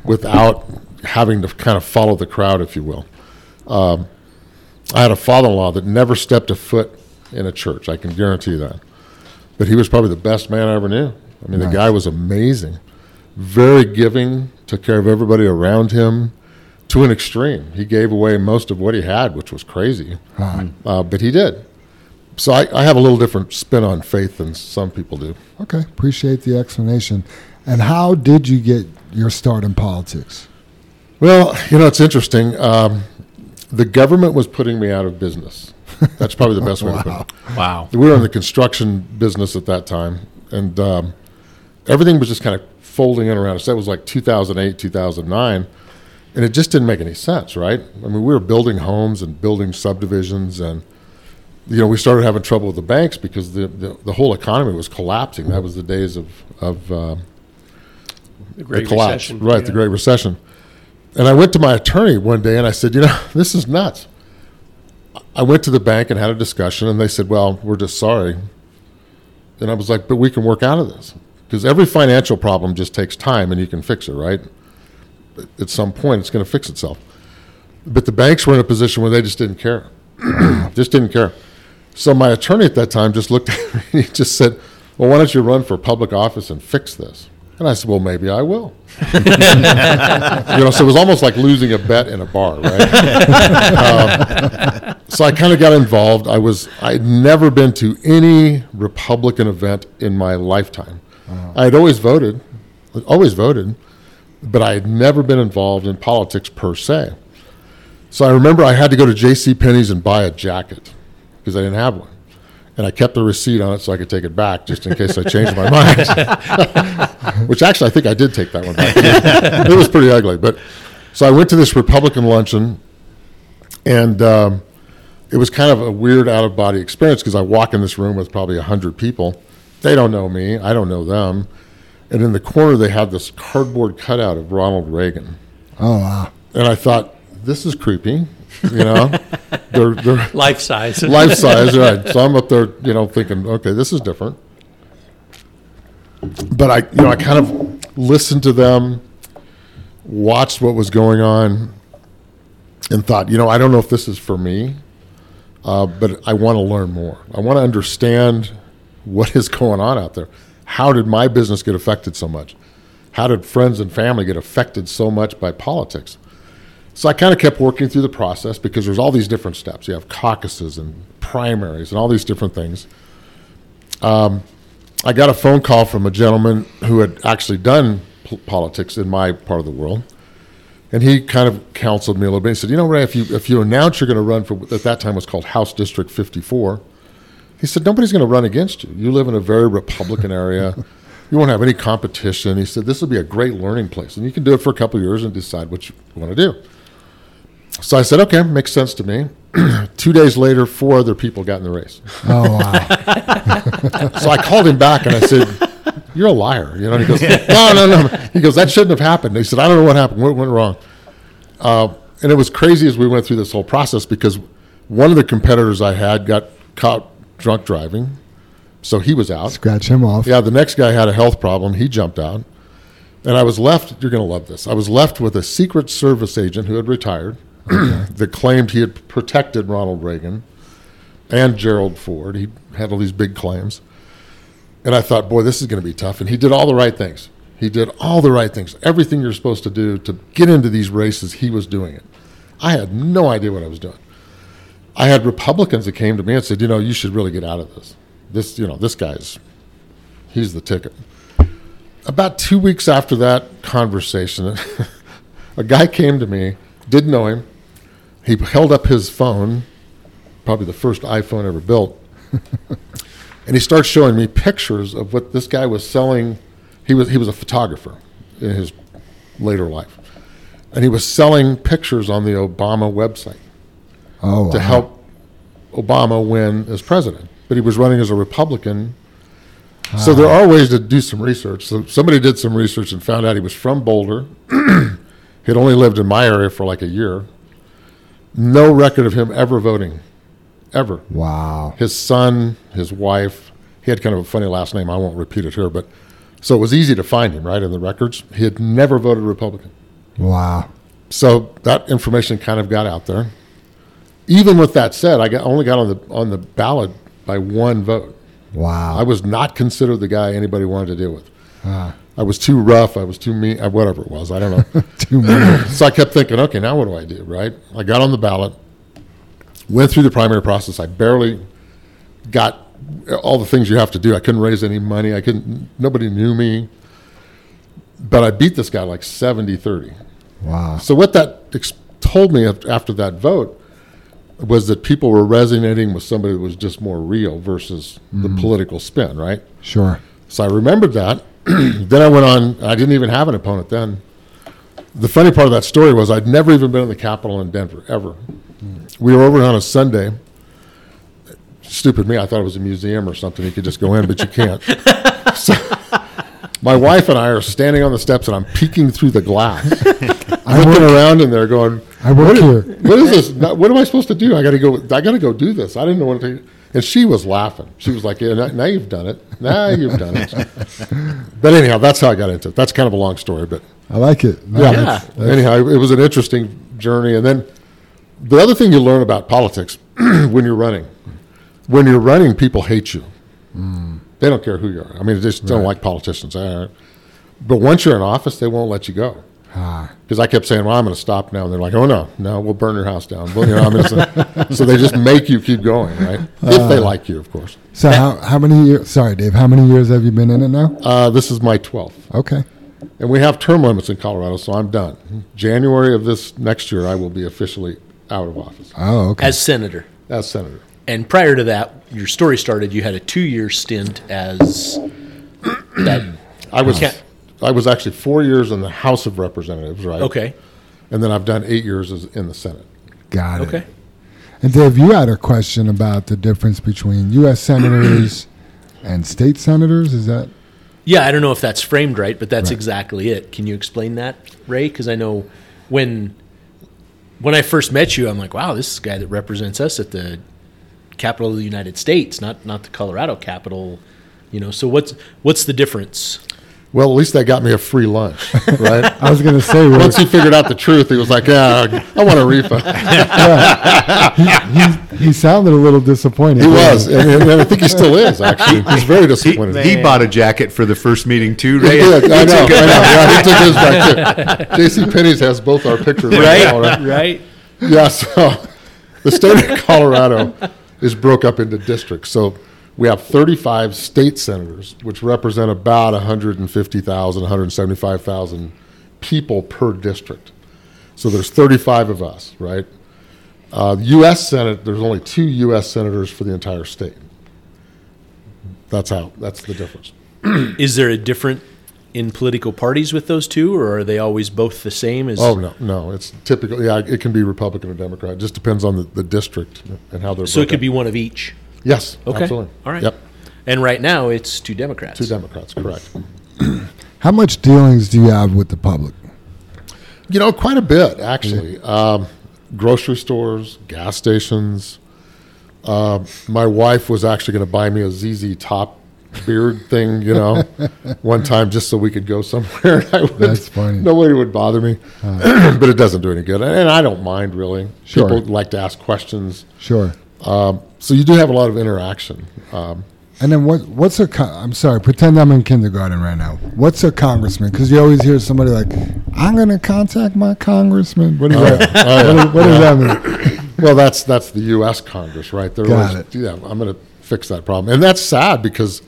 without having to kind of follow the crowd, if you will. Um, I had a father-in-law that never stepped a foot in a church. I can guarantee that. But he was probably the best man I ever knew. I mean, the guy was amazing, very giving, took care of everybody around him to an extreme. He gave away most of what he had, which was crazy, uh, but he did. So I, I have a little different spin on faith than some people do. Okay, appreciate the explanation. And how did you get your start in politics? Well, you know, it's interesting. Um, the government was putting me out of business. That's probably the best way to put it. wow. We were in the construction business at that time, and um, everything was just kind of folding in around us. That was like 2008, 2009, and it just didn't make any sense, right? I mean, we were building homes and building subdivisions, and you know, we started having trouble with the banks because the the, the whole economy was collapsing. That was the days of of uh, The Great the collapse, Recession. right? yeah. The Great Recession. And I went to my attorney one day and I said, you know, this is nuts. I went to the bank and had a discussion, and they said, well, we're just sorry. And I was like, but we can work out of this because every financial problem just takes time, and you can fix it, right? At some point, it's going to fix itself. But the banks were in a position where they just didn't care, just didn't care. So my attorney at that time just looked at me and he just said, well, why don't you run for public office and fix this? And I said, well, maybe I will. you know, so it was almost like losing a bet in a bar, right? Um, so I kind of got involved. I was I'd never been to any Republican event in my lifetime. I had always voted, always voted, but I had never been involved in politics per se. So I remember I had to go to J.C. Penney's and buy a jacket because I didn't have one. And I kept the receipt on it so I could take it back just in case I changed my mind. Which actually, I think I did take that one back. it was pretty ugly. But so I went to this Republican luncheon, and um, it was kind of a weird out of body experience because I walk in this room with probably 100 people. They don't know me, I don't know them. And in the corner, they had this cardboard cutout of Ronald Reagan. Oh wow, And I thought, this is creepy. You know, they're they're Life size. life size, right? So I'm up there, you know, thinking, okay, this is different. But I, you know, I kind of listened to them, watched what was going on, and thought, you know, I don't know if this is for me, uh, but I want to learn more. I want to understand what is going on out there. How did my business get affected so much? How did friends and family get affected so much by politics? So I kind of kept working through the process because there's all these different steps. You have caucuses and primaries and all these different things. Um, I got a phone call from a gentleman who had actually done p- politics in my part of the world, and he kind of counseled me a little bit. He said, "You know, Ray, if you if you announce you're going to run for at that time was called House District 54, he said nobody's going to run against you. You live in a very Republican area." You won't have any competition. He said this will be a great learning place, and you can do it for a couple of years and decide what you want to do. So I said, okay, makes sense to me. Two days later, four other people got in the race. Oh wow. So I called him back and I said, "You're a liar." You know, he goes, "No, no, no." He goes, "That shouldn't have happened." He said, "I don't know what happened. What went wrong?" Uh, and it was crazy as we went through this whole process because one of the competitors I had got caught drunk driving, so he was out. Scratch him off. Yeah, the next guy had a health problem. He jumped out. And I was left, you're going to love this. I was left with a Secret Service agent who had retired that claimed he had protected Ronald Reagan and Gerald Ford. He had all these big claims. And I thought, boy, this is going to be tough. And he did all the right things. He did all the right things. Everything you're supposed to do to get into these races, he was doing it. I had no idea what I was doing. I had Republicans that came to me and said, you know, you should really get out of this. This, you know, this guy's, he's the ticket. About two weeks after that conversation, a guy came to me, didn't know him. He held up his phone, probably the first iPhone ever built, and he starts showing me pictures of what this guy was selling. He was he was a photographer in his later life, and he was selling pictures on the Obama website Oh, to wow. help Obama win as president. But he was running as a Republican. So there ah. are ways to do some research. So somebody did some research and found out he was from Boulder. He'd only lived in my area for like a year. No record of him ever voting, ever. Wow. His son, his wife, he had kind of a funny last name. I won't repeat it here, but so it was easy to find him, right, in the records. He had never voted Republican. Wow. So that information kind of got out there. Even with that said, I got, only got on the on the ballot by one vote. Wow. I was not considered the guy anybody wanted to deal with. Ah. I was too rough. I was too mean. uh, Whatever it was, I don't know. Too many. so I kept thinking, okay, now what do I do? Right? I got on the ballot, went through the primary process. I barely got all the things you have to do. I couldn't raise any money. I couldn't. Nobody knew me. But I beat this guy like 70-30. Wow. So what that ex- told me after that vote was that people were resonating with somebody that was just more real versus the political spin, right? Sure. So I remembered that. then I went on. I didn't even have an opponent then. The funny part of that story was I'd never even been in the Capitol in Denver ever. Hmm. We were over on a Sunday. Stupid me! I thought it was a museum or something. You could just go in, but you can't. So, my wife and I are standing on the steps, and I'm peeking through the glass, I'm looking around in there, going, I work here. what is this? What am I supposed to do? I got to go. I got to go do this. I didn't know what to. And she was laughing. She was like, "Yeah, now, you've done it. Now you've done it." but anyhow, that's how I got into it. That's kind of a long story, but I like it. No, yeah. that's- that's- anyhow, it was an interesting journey. And then the other thing you learn about politics when you're running, when you're running, people hate you. Hmm. They don't care who you are. I mean, they just don't like politicians. But once you're in office, they won't let you go. Ah. Because I kept saying, "Well, I'm going to stop now," and they're like, "Oh no, no, we'll burn your house down." Well, you know, I mean, so, so they just make you keep going, right? If they like you, of course. So how how many years? Sorry, Dave. How many years have you been in it now? Uh, this is my 12th, Okay. and we have term limits in Colorado, so I'm done. January of this next year, I will be officially out of office Oh, okay. as senator. as senator. And prior to that, your story started. You had a two-year stint as that. I was Can't- I was actually four years in the House of Representatives, right? Okay. And then I've done eight years as, in the Senate. Got it. Okay. And Dave, you had a question about the difference between U.S. senators and state senators. Is that? Yeah, I don't know if that's framed right, but that's Right. exactly it. Can you explain that, Ray? Because I know when when I first met you, I'm like, wow, this is a guy that represents us at the capital of the United States, not not the Colorado capital. You know, so what's what's the difference? Well, at least that got me a free lunch, right? I was going to say, Rick, Once he figured out the truth, he was like, "Yeah, I want a refund." he sounded a little disappointed. He was, and, and I think he still is. Actually, he's very disappointed. he bought a jacket for the first meeting too, He did. I know. I know. Yeah, he took his back too. J.C. Penney's has both our pictures right now, right? Right. Yeah. So the state of Colorado is broke up into districts. So we have 35 state senators, which represent about 150,000, 175,000 people per district. So there's 35 of us, right? Uh, U.S. Senate, there's only two U.S. senators for the entire state. That's how. That's the difference. Is there a different in political parties with those two, or are they always both the same? As Oh no, no, it's typically yeah, it can be Republican or Democrat. It just depends on the, the district and how they're. so it could be one of each. Yes, Okay. absolutely. All right. Yep, And right now, it's two Democrats. two Democrats, correct. How much dealings do you have with the public? You know, quite a bit actually. Um, grocery stores, gas stations. Uh, my wife was actually going to buy me a ZZ Top beard thing, you know, one time just so we could go somewhere. I would, That's funny. Nobody would bother me, but it doesn't do any good, and I don't mind really. Sure. People like to ask questions. Sure. Um, so you do have a lot of interaction. Um, And then what? What's a? co- I'm sorry. Pretend I'm in kindergarten right now. What's a congressman? Because you always hear somebody like, "I'm going to contact my congressman." What, is that? oh, what, what does that mean? well, that's that's the U.S. Congress, right? They're Got always- Yeah, I'm going to fix that problem, and that's sad because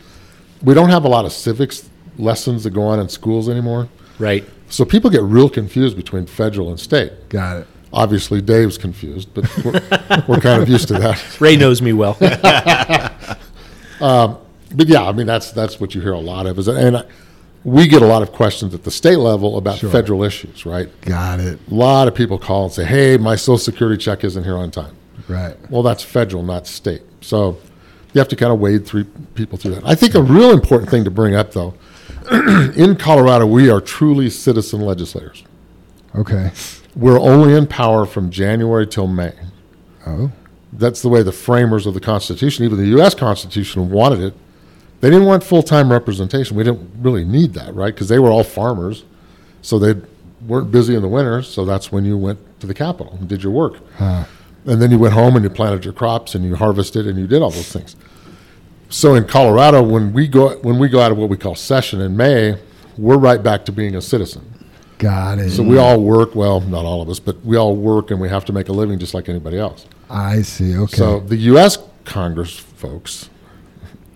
we don't have a lot of civics lessons that go on in schools anymore. Right. So people get real confused between federal and state. Got it. Obviously, Dave's confused, but we're, we're kind of used to that. Ray knows me well. Um, but yeah, I mean that's that's what you hear a lot of is, and I, we get a lot of questions at the state level about Sure. federal issues, right? Got it. A lot of people call and say, "Hey, my Social Security check isn't here on time." Right. Well, that's federal, not state. So you have to kind of wade through people through that. I think a real important thing to bring up, though, in Colorado, we are truly citizen legislators. Okay. We're only in power from January till May. Oh. That's the way the framers of the Constitution, even the U.S. Constitution, wanted it. They didn't want full time representation. We didn't really need that, right? Because they were all farmers, so they weren't busy in the winter. So that's when you went to the Capitol and did your work. And then you went home and you planted your crops and you harvested and you did all those things. So in Colorado, when we go when we go out of what we call session in May, we're right back to being a citizen. Got it. So we all work. Well, not all of us, but we all work and we have to make a living just like anybody else. I see. Okay. So the U.S. Congress folks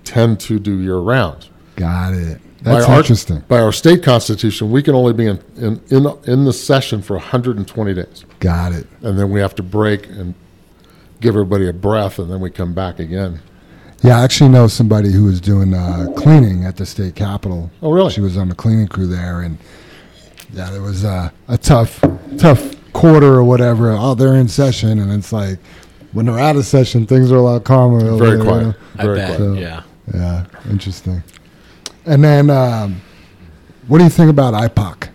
tend to do year round. Got it. That's by our, interesting. By our state constitution, we can only be in, in, in, in the session for 120 days. Got it. And then we have to break and give everybody a breath, and then we come back again. Yeah, I actually know somebody who was doing uh, cleaning at the state capitol. Oh, really? She was on the cleaning crew there, and yeah, there was uh, a tough, tough quarter or whatever. Oh, they're in session, and it's like when they're out of session, things are a lot calmer. Very there, you quiet. know? I Very bet. quiet. Yeah. Yeah, interesting. And then, um, what do you think about IPOC?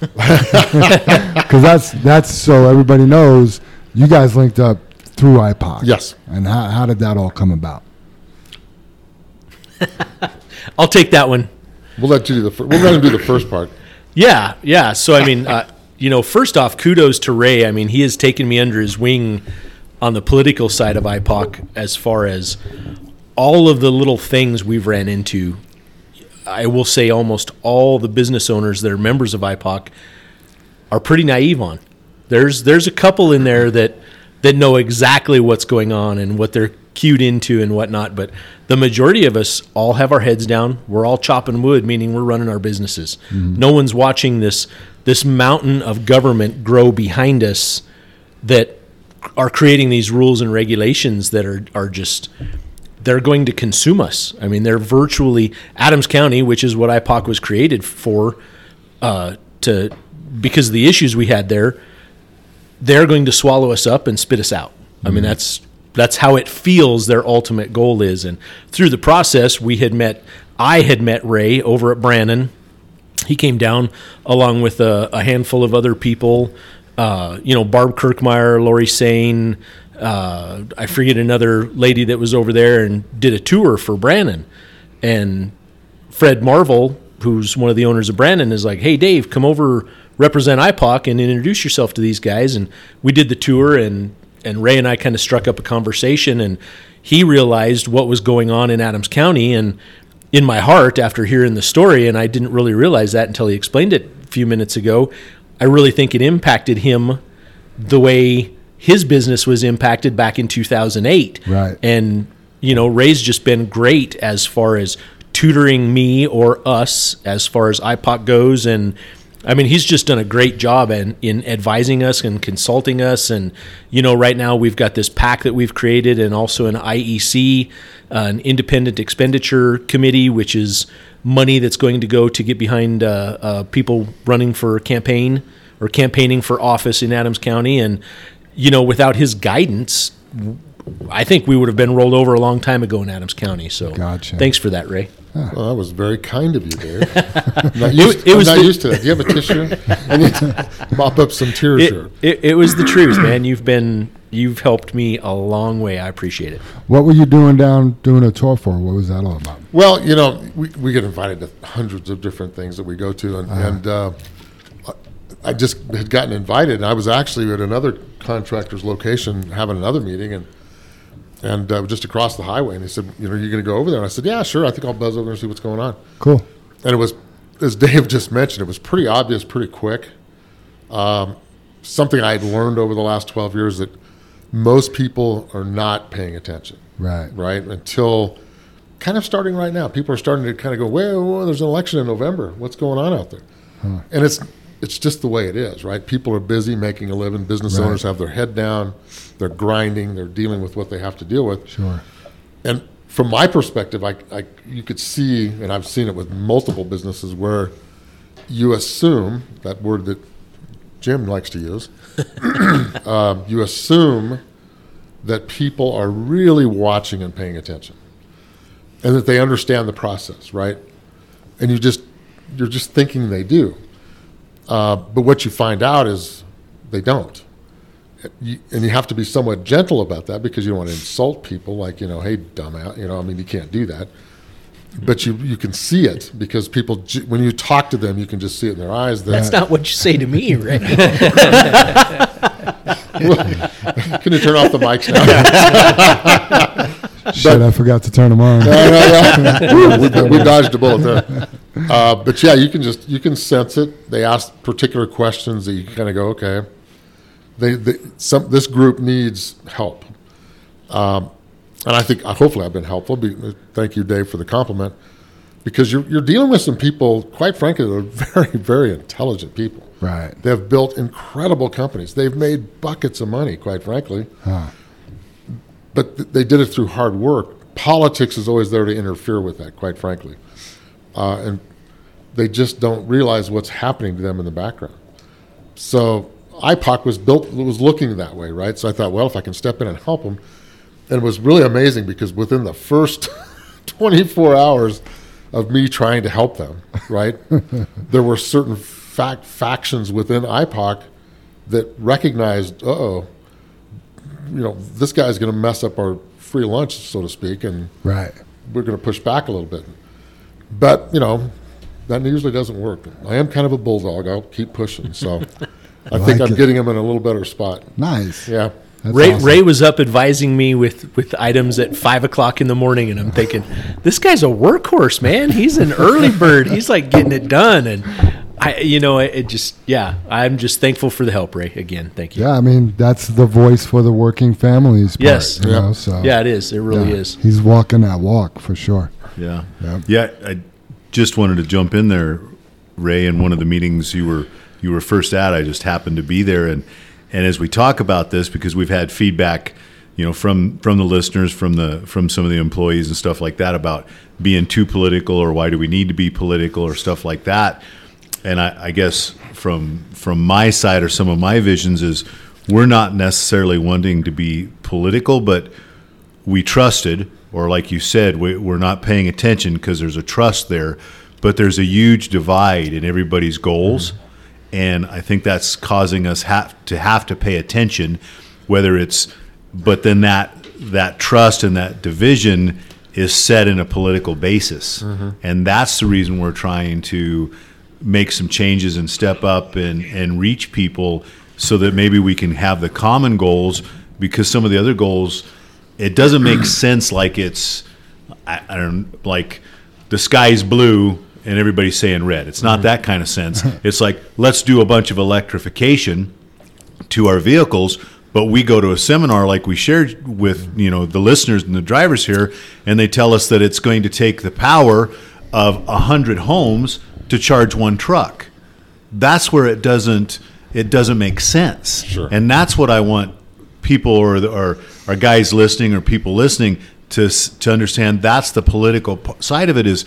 Because that's that's so everybody knows you guys linked up through IPOC. Yes. And how how did that all come about? I'll take that one. We'll let you do the. Fir- we'll let him do the first part. Yeah, yeah. So I mean, uh, you know, first off, kudos to Ray. I mean, he has taken me under his wing on the political side of IPOC as far as all of the little things we've ran into. I will say almost all the business owners that are members of IPOC are pretty naive on. There's there's a couple in there that that know exactly what's going on and what they're cued into and whatnot, but the majority of us all have our heads down. We're all chopping wood, meaning we're running our businesses. No one's watching this this mountain of government grow behind us that are creating these rules and regulations that are are just they're going to consume us. I mean, they're virtually Adams County, which is what IPOC was created for, uh, to because of the issues we had there. They're going to swallow us up and spit us out. I mean, that's that's how it feels. Their ultimate goal is, and through the process, we had met. I had met Ray over at Brannon. He came down along with a, a handful of other people uh, you know, Barb Kirkmeyer, Lori Saine, uh, I forget another lady that was over there and did a tour for Brannon. And Fred Marvel, who's one of the owners of Brannon, is like, "Hey, Dave, come over, represent IPOC, and introduce yourself to these guys." And we did the tour, and and Ray and I kind of struck up a conversation, and he realized what was going on in Adams County, and in my heart, after hearing the story, and I didn't really realize that until he explained it a few minutes ago. I really think it impacted him the way his business was impacted back in 2008. Right. And you know, Ray's just been great as far as tutoring me or us as far as IPOC goes. And I mean, he's just done a great job in, in advising us and consulting us. And, you know, right now we've got this pack that we've created and also an IEC, uh, an independent expenditure committee, which is money that's going to go to get behind uh, uh, people running for campaign or campaigning for office in Adams County. And, you know, without his guidance, I think we would have been rolled over a long time ago in Adams County. So Gotcha. thanks for that, Ray. Well, that was very kind of you, Dave. I'm not used, it I'm was not the- used to that. Do you have a tissue? I need to mop up some tears It, here. it, it was the truth, man. You've been you've helped me a long way. I appreciate it. What were you doing down doing a tour for? What was that all about? Well, you know, we, we get invited to hundreds of different things that we go to, and, and uh, I just had gotten invited, and I was actually at another contractor's location having another meeting, and and uh, just across the highway, and he said, "You know, you're going to go over there?" And I said, "Yeah, sure. I think I'll buzz over and see what's going on." Cool. And it was, as Dave just mentioned, it was pretty obvious, pretty quick. Um, something I had learned over the last 12 years that most people are not paying attention Right. right? Until kind of starting right now, people are starting to kind of go, "Well, well there's an election in November. What's going on out there?" And it's it's just the way it is, right? People are busy making a living. Business Right. owners have their head down. They're grinding. They're dealing with what they have to deal with. Sure. And from my perspective, I, I you could see, and I've seen it with multiple businesses where you assume that word that Jim likes to use. um, you assume that people are really watching and paying attention, and that they understand the process, right? And you just you're just thinking they do, uh, but what you find out is they don't. You, and you have to be somewhat gentle about that because you don't want to insult people like you know hey dumbass you know i mean you can't do that but you you can see it because people when you talk to them you can just see it in their eyes that That's not what you say to me, Ray. can you turn off the mics now Shit, I forgot to turn them on. we, we dodged a bullet there. Uh, but yeah, you can just you can sense it. They ask particular questions that you kind of go, okay. They, they some this group needs help, um, and I think hopefully I've been helpful. Be, thank you, Dave, for the compliment, because you're you're dealing with some people. Quite frankly, they're very very intelligent people. Right. They've built incredible companies. They've made buckets of money. Quite frankly, but th- they did it through hard work. Politics is always there to interfere with that, quite frankly. Uh, and they just don't realize what's happening to them in the background. So IPOC was built, was looking that way, right? So I thought, well, if I can step in and help them. And it was really amazing because within the first 24 hours of me trying to help them, right, there were certain fact factions within IPOC that recognized, uh oh, you know, this guy's going to mess up our free lunch, so to speak, and Right. we're going to push back a little bit. But you know, that usually doesn't work. I am kind of a bulldog. I'll keep pushing. So I think like I'm it. getting him in a little better spot. Nice. Yeah. That's Ray, awesome. Ray was up advising me with, with items at five o'clock in the morning, and I'm thinking, this guy's a workhorse, man. He's an early bird. He's like getting it done, and I, you know, it, it just, yeah, I'm just thankful for the help, Ray. Again, thank you. Yeah, I mean that's the voice for the working families. Part, Yes. You Yeah. know, so Yeah, it is. It really yeah, is. He's walking that walk for sure. Yeah. Yeah. Yeah. I just wanted to jump in there, Ray. In one of the meetings you were you were first at, I just happened to be there, and and as we talk about this, because we've had feedback, you know, from from the listeners, from the from some of the employees and stuff like that about being too political or why do we need to be political or stuff like that. And I, I guess from from my side or some of my visions is we're not necessarily wanting to be political, but we trusted, or like you said, we, we're not paying attention because there's a trust there, but there's a huge divide in everybody's goals. Mm-hmm. and I think that's causing us have to have to pay attention, whether it's, but then that that trust and that division is set in a political basis, mm-hmm. and that's the reason we're trying to make some changes and step up and and reach people so that maybe we can have the common goals because some of the other goals it doesn't make sense like it's I, I don't like the sky's blue and everybody's saying red. It's not mm-hmm. that kind of sense. It's like let's do a bunch of electrification to our vehicles, but we go to a seminar like we shared with you know the listeners and the drivers here, and they tell us that it's going to take the power of a hundred homes to charge one truck. That's where it doesn't it doesn't make sense. Sure. And that's what I want people or or, or guys listening or people listening to to understand. That's the political side of it. Is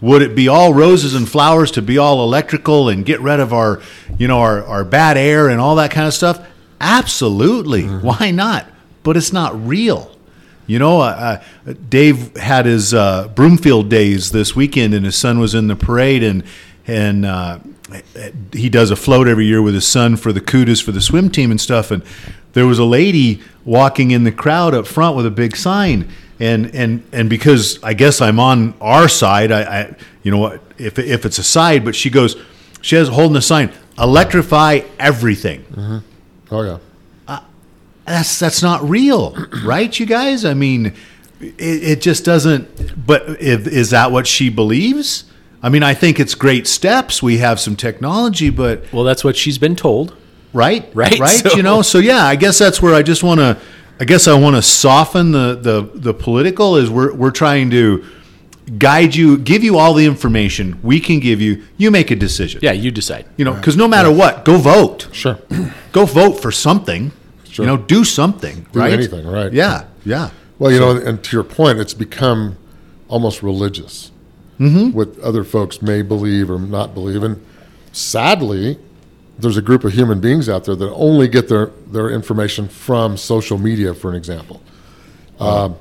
would it be all roses and flowers to be all electrical and get rid of our you know our, our bad air and all that kind of stuff? Absolutely. Mm-hmm. Why not? But it's not real. You know, uh, uh, Dave had his uh, Broomfield days this weekend, and his son was in the parade, and and uh, he does a float every year with his son for the kudos for the swim team and stuff. And there was a lady walking in the crowd up front with a big sign, and and and because I guess I'm on our side, I, I you know what if if it's a side, but she goes, she has holding the sign, electrify everything Oh yeah. That's that's not real, right? You guys. I mean, it, it just doesn't. But is, is that what she believes? I mean, I think it's great steps. We have some technology, but Well, that's what she's been told. right, Right, right. so- You know, so yeah, I guess that's where I just want to. I guess I want to soften the the the political. Is we're we're trying to guide you, give you all the information we can give you. You make a decision. Yeah, you decide. You know, because no matter what, go vote Sure. go vote for something. Sure. You know, do something. Do right? anything, right. Yeah, yeah. Well, you know, and to your point, it's become almost religious. Mm-hmm. What other folks may believe or not believe, and sadly, there's a group of human beings out there that only get their their information from social media, for an example. Um,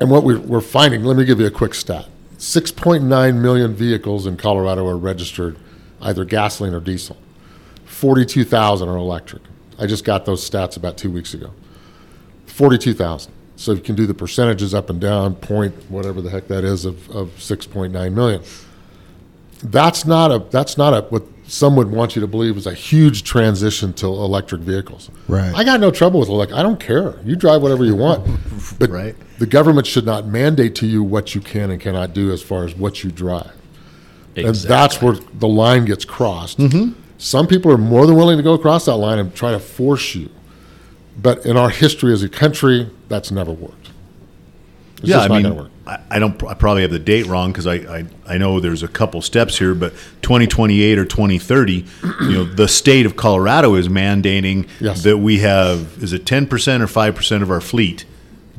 and what we're, we're finding, let me give you a quick stat: 6.9 million vehicles in Colorado are registered, either gasoline or diesel. 42,000 are electric. I just got those stats about two weeks ago. 42,000. So you can do the percentages up and down, point whatever the heck that is of, of 6.9 million. That's not a that's not a what some would want you to believe is a huge transition to electric vehicles. Right. I got no trouble with electric. I don't care. You drive whatever you want. But Right. the government should not mandate to you what you can and cannot do as far as what you drive. And that's where the line gets crossed. Mm-hmm. Some people are more than willing to go across that line and try to force you. But in our history as a country, that's never worked. It's yeah, I mean, work. I, I don't. I probably have the date wrong because I, I I know there's a couple steps here, but 2028 or 2030, you know, the state of Colorado is mandating Yes. that we have is it 10 percent or five percent of our fleet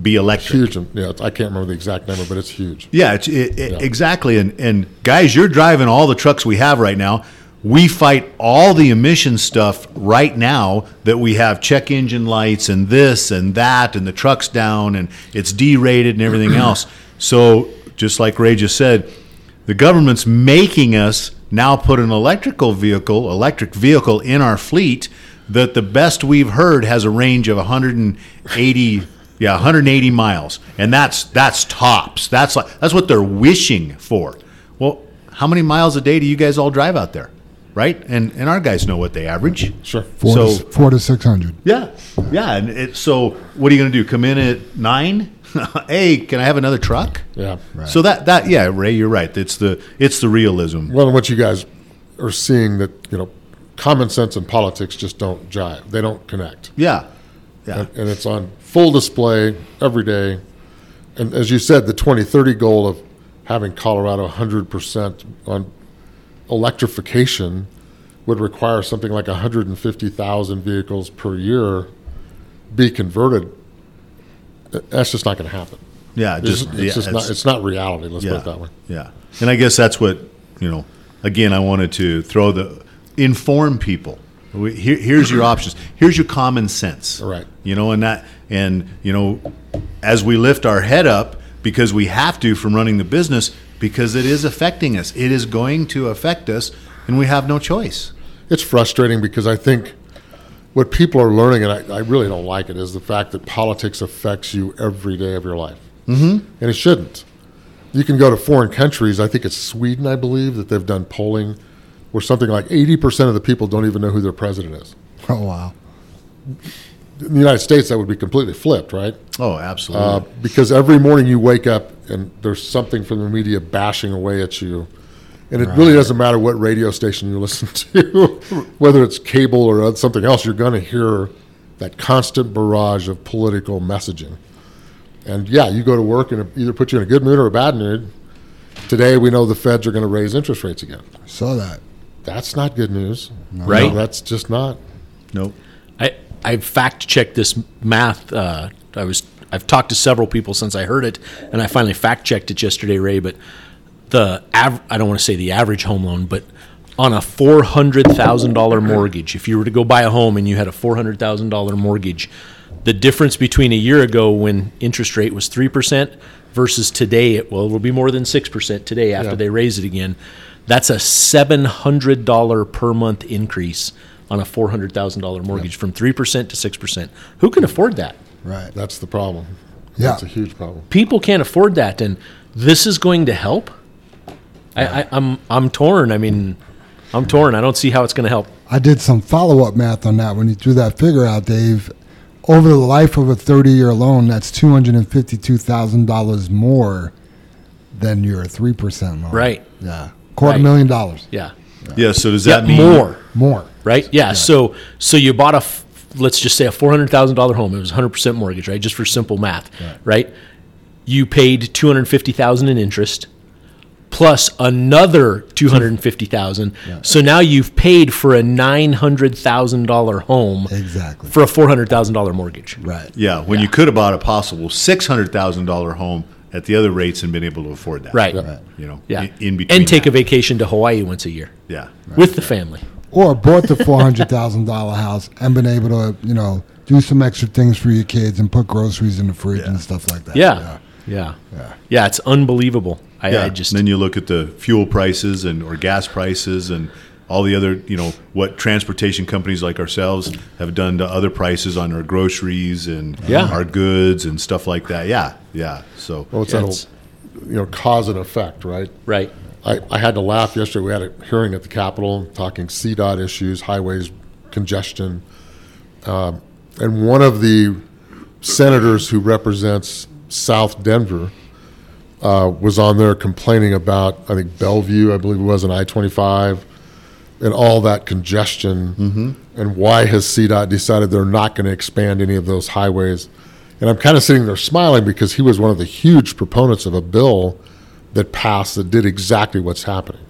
be electric. Huge. and- Yeah, I can't remember the exact number, but it's huge. Yeah, it's, it, it, exactly. And and guys, you're driving all the trucks we have right now. We fight all the emission stuff right now that we have check engine lights and this and that and the trucks down and it's derated and everything else. So just like Ray just said, the government's making us now put an electrical vehicle, electric vehicle in our fleet that the best we've heard has a range of 180 yeah 180 miles. And that's that's tops. That's like that's what they're wishing for. Well how many miles a day do you guys all drive out there right and and our guys know what they average Sure. Four, So- to, four to six hundred. yeah yeah and it, so what are you going to do come in at nine hey can i have another truck Yeah. so that that yeah ray you're right it's the it's the realism Well, what you guys are seeing that, you know, common sense and politics just don't jive. They don't connect. yeah yeah and, and it's on full display every day. And as you said, the 2030 goal of having Colorado 100% on electrification would require something like 150,000 vehicles per year be converted. That's just not going to happen. yeah It's just just, yeah, it's, just not, it's not reality. Let's put it that way. Yeah. And I guess that's what, you know, again, I wanted to throw the, inform people. We, here, here's your options. Here's your common sense. Right. You know, and that, and, you know, as we lift our head up, because we have to from running the business, because it is affecting us, it is going to affect us, and we have no choice. it's frustrating because I think what people are learning, and I, I really don't like it, is the fact that politics affects you every day of your life. Mm-hmm. And it shouldn't. You can go to foreign countries. I think it's Sweden, I believe, that they've done polling where something like 80% of the people don't even know who their president is. Oh wow. In the United States, that would be completely flipped, right? Oh, absolutely. Uh, because every morning you wake up and there's something from the media bashing away at you. And it really doesn't matter what radio station you listen to, whether it's cable or something else, you're going to hear that constant barrage of political messaging. And yeah, you go to work and it either put you in a good mood or a bad mood. Today, we know the feds are going to raise interest rates again. I saw that. That's not good news. Right. No, that's just not. nope. I I fact checked this math. Uh, I was I've talked to several people since I heard it, and I finally fact checked it yesterday, Ray. But the av- I don't want to say the average home loan, but on a four hundred thousand dollar mortgage, if you were to go buy a home and you had a four hundred thousand dollar mortgage, the difference between a year ago when interest rate was three percent versus today, it, well, it'll be more than six percent today after Yeah. they raise it again. That's a seven hundred dollar per month increase on a four hundred thousand dollar mortgage from three percent to six percent. Who can afford that? Right. That's the problem. Yeah. That's a huge problem. People can't afford that, and this is going to help. I, I, I'm I'm torn. I mean, I'm torn. I don't see how it's going to help. I did some follow up math on that when you threw that figure out, Dave. Over the life of a 30 year loan, that's $252,000 more than your 3% loan. Right. Yeah. Quarter Right. million dollars Yeah. Yeah. So does Yeah, that mean more? more. Right. Yeah. So so you bought a f- let's just say a four hundred thousand dollar home. It was hundred percent mortgage, right? Just for simple math, right? You paid two hundred fifty thousand in interest, plus another two hundred and fifty thousand. So now you've paid for a nine hundred thousand dollar home Exactly. for a four hundred thousand dollar mortgage. Right. Yeah, when you could have bought a possible six hundred thousand dollar home at the other rates and been able to afford that. Right. You know. Yeah. In, in between. and take a vacation to Hawaii once a year Yeah. with the family. Or bought the $400,000 house and been able to, you know, do some extra things for your kids and put groceries in the fridge and stuff like that. Yeah. Yeah. Yeah. it's unbelievable. I, Yeah. I just and then you look at the fuel prices and or gas prices and all the other, you know, what transportation companies like ourselves have done to other prices on our groceries and Yeah. our goods and stuff like that. Yeah. Yeah. So Well, it's Yeah, that it's- you know cause and effect, right? right. I, I had to laugh yesterday. We had a hearing at the Capitol talking CDOT issues, highways, congestion. Um, and one of the senators who represents South Denver uh, was on there complaining about, I think, Belleview, I believe it was, an I 25, and all that congestion. And why has CDOT decided they're not going to expand any of those highways? And I'm kind of sitting there smiling because he was one of the huge proponents of a bill that passed that did exactly what's happening.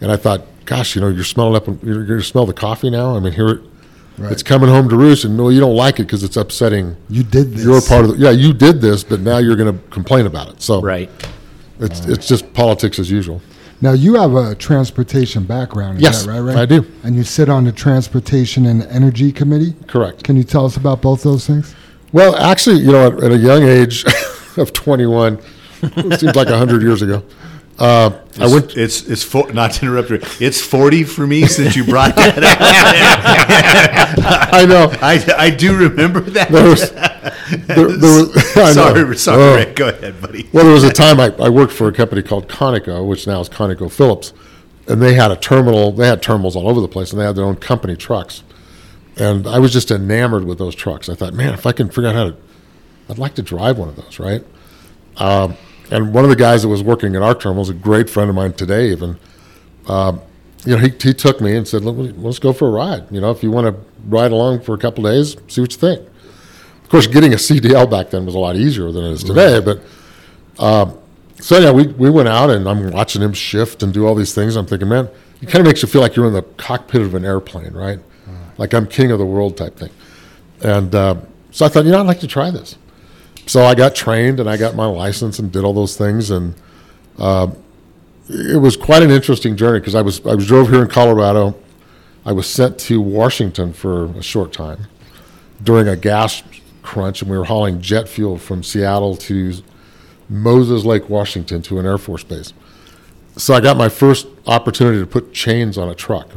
And I thought, gosh, you know, you're smelling up, you're going to smell the coffee now. I mean, here it, it's coming home to roost, and no, you don't like it because it's upsetting. You did this. You're part of the, yeah, you did this, but now you're going to complain about it. So Right. it's it's just politics as usual. Now you have a transportation background, is Yes, that right? Ray? I do. And you sit on the Transportation and Energy Committee. Correct. Can you tell us about both those things? Well, actually, you know, at, at a young age of 21, it seems like 100 years ago, uh, I it's, went. it's it's for, not to interrupt you. It's forty for me since you brought that up. I know. I, I do remember that. There was, there, there was, I know. sorry, sorry, Oh. Rick. Go ahead, buddy. Well, there was a time I, I worked for a company called Conoco, which now is Conoco Phillips, and they had a terminal. They had terminals all over the place, and they had their own company trucks. And I was just enamored with those trucks. I thought, man, if I can figure out how to, I'd like to drive one of those, right? Um, and one of the guys that was working at our terminal is a great friend of mine today. Even, um, you know, he, he took me and said, let's go for a ride. You know, if you want to ride along for a couple days, see what you think. Of course, getting a CDL back then was a lot easier than it is today, but. So yeah, we, we went out and I'm watching him shift and do all these things. I'm thinking, man, it kind of makes you feel like you're in the cockpit of an airplane, right? Like I'm king of the world type thing. And uh, so I thought, you know, I'd like to try this. So I got trained and I got my license and did all those things. And uh, it was quite an interesting journey because I was I was drove here in Colorado. I was sent to Washington for a short time during a gas crunch, and we were hauling jet fuel from Seattle to Moses Lake, Washington, to an Air Force base. So I got my first opportunity to put chains on a truck.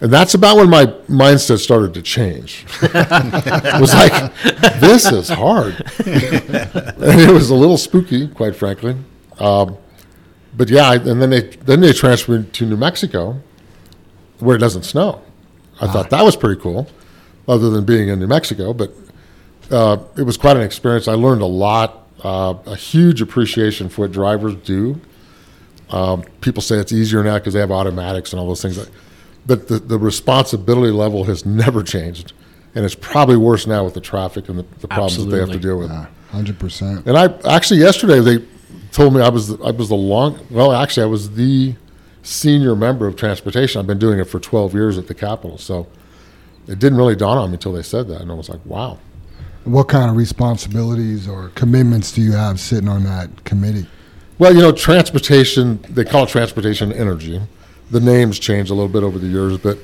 And that's about when my mindset started to change. it was like, this is hard. and it was a little spooky, quite frankly. Um, but yeah, I- and then they then they transferred to New Mexico, where it doesn't snow. I thought that was pretty cool, other than being in New Mexico. But uh, it was quite an experience. I learned a lot, uh, a huge appreciation for what drivers do. Um, people say it's easier now because they have automatics and all those things. But the, the responsibility level has never changed. And it's probably worse now with the traffic and the, the problems that they have to deal with. Yeah, hundred percent. And I actually yesterday they told me I was I was the long well actually I was the senior member of transportation. I've been doing it for 12 years at the Capitol, so it didn't really dawn on me until they said that, and I was like, wow. What kind of responsibilities or commitments do you have sitting on that committee? Well, you know, transportation they call it transportation energy. The names change a little bit over the years, but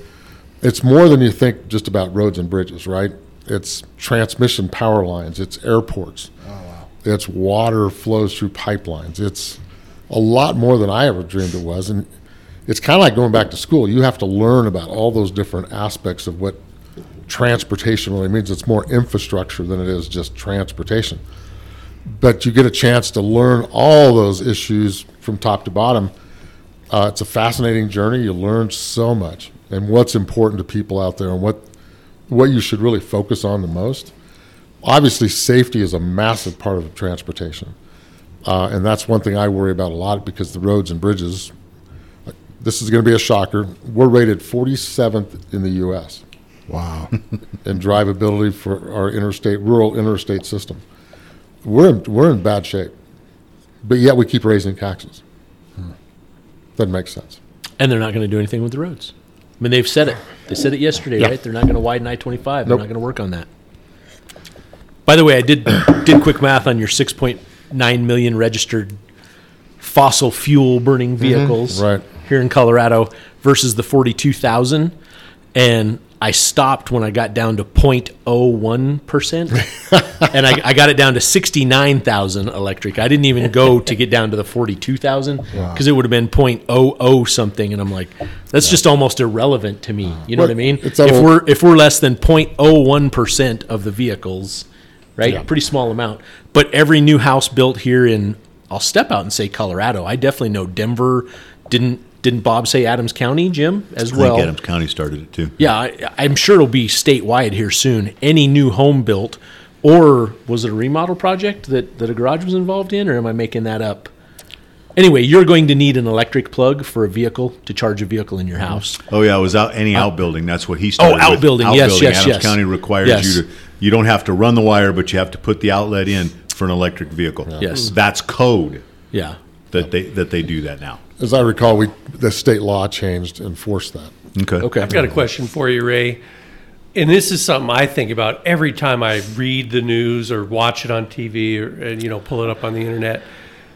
it's more than you think just about roads and bridges, right? It's transmission power lines, it's airports, it's water flows through pipelines. It's a lot more than I ever dreamed it was. And it's kind of like going back to school. You have to learn about all those different aspects of what transportation really means. It's more infrastructure than it is just transportation. But you get a chance to learn all those issues from top to bottom. Uh, it's a fascinating journey. You learn so much and what's important to people out there and what what you should really focus on the most. Obviously, safety is a massive part of transportation. Uh, and that's one thing I worry about a lot because the roads and bridges, this is going to be a shocker. We're rated 47th in the U.S. Wow. in drivability for our interstate, rural interstate system. We're in, we're in bad shape, but yet we keep raising taxes. Doesn't make sense. And they're not going to do anything with the roads. I mean, they've said it. They said it yesterday, Yeah. right? They're not going to widen I twenty five. They're not going to work on that. By the way, I did did quick math on your six point nine million registered fossil fuel burning mm-hmm. vehicles Right. here in Colorado versus the forty two thousand, and I stopped when I got down to 0.01 percent, and I, I got it down to sixty nine thousand electric. I didn't even go to get down to the forty two thousand because it would have been 0.00 something, and I'm like, that's just almost irrelevant to me. You know what I mean? If we're if we're less than 0.01 percent of the vehicles, right? Yeah. Pretty small amount. But every new house built here in, I'll step out and say Colorado. I definitely know Denver. Didn't didn't Bob say Adams County, Jim, as well? I well? think Adams County started it too. Yeah, I, I'm sure it'll be statewide here soon. Any new home built, or was it a remodel project that, that a garage was involved in, or am I making that up? Anyway, you're going to need an electric plug for a vehicle to charge a vehicle in your house. Oh yeah, it was out any outbuilding. That's what he started. with. Uh, outbuilding. Yes, yes, Adams yes. County requires Yes. you to. You don't have to run the wire, but you have to put the outlet in for an electric vehicle. Yes. that's code Yeah. that they that they do that now. As I recall, we the state law changed and forced that. Okay. Okay. I've got a question for you, Ray. And this is something I think about every time I read the news or watch it on TV or and, you know pull it up on the internet.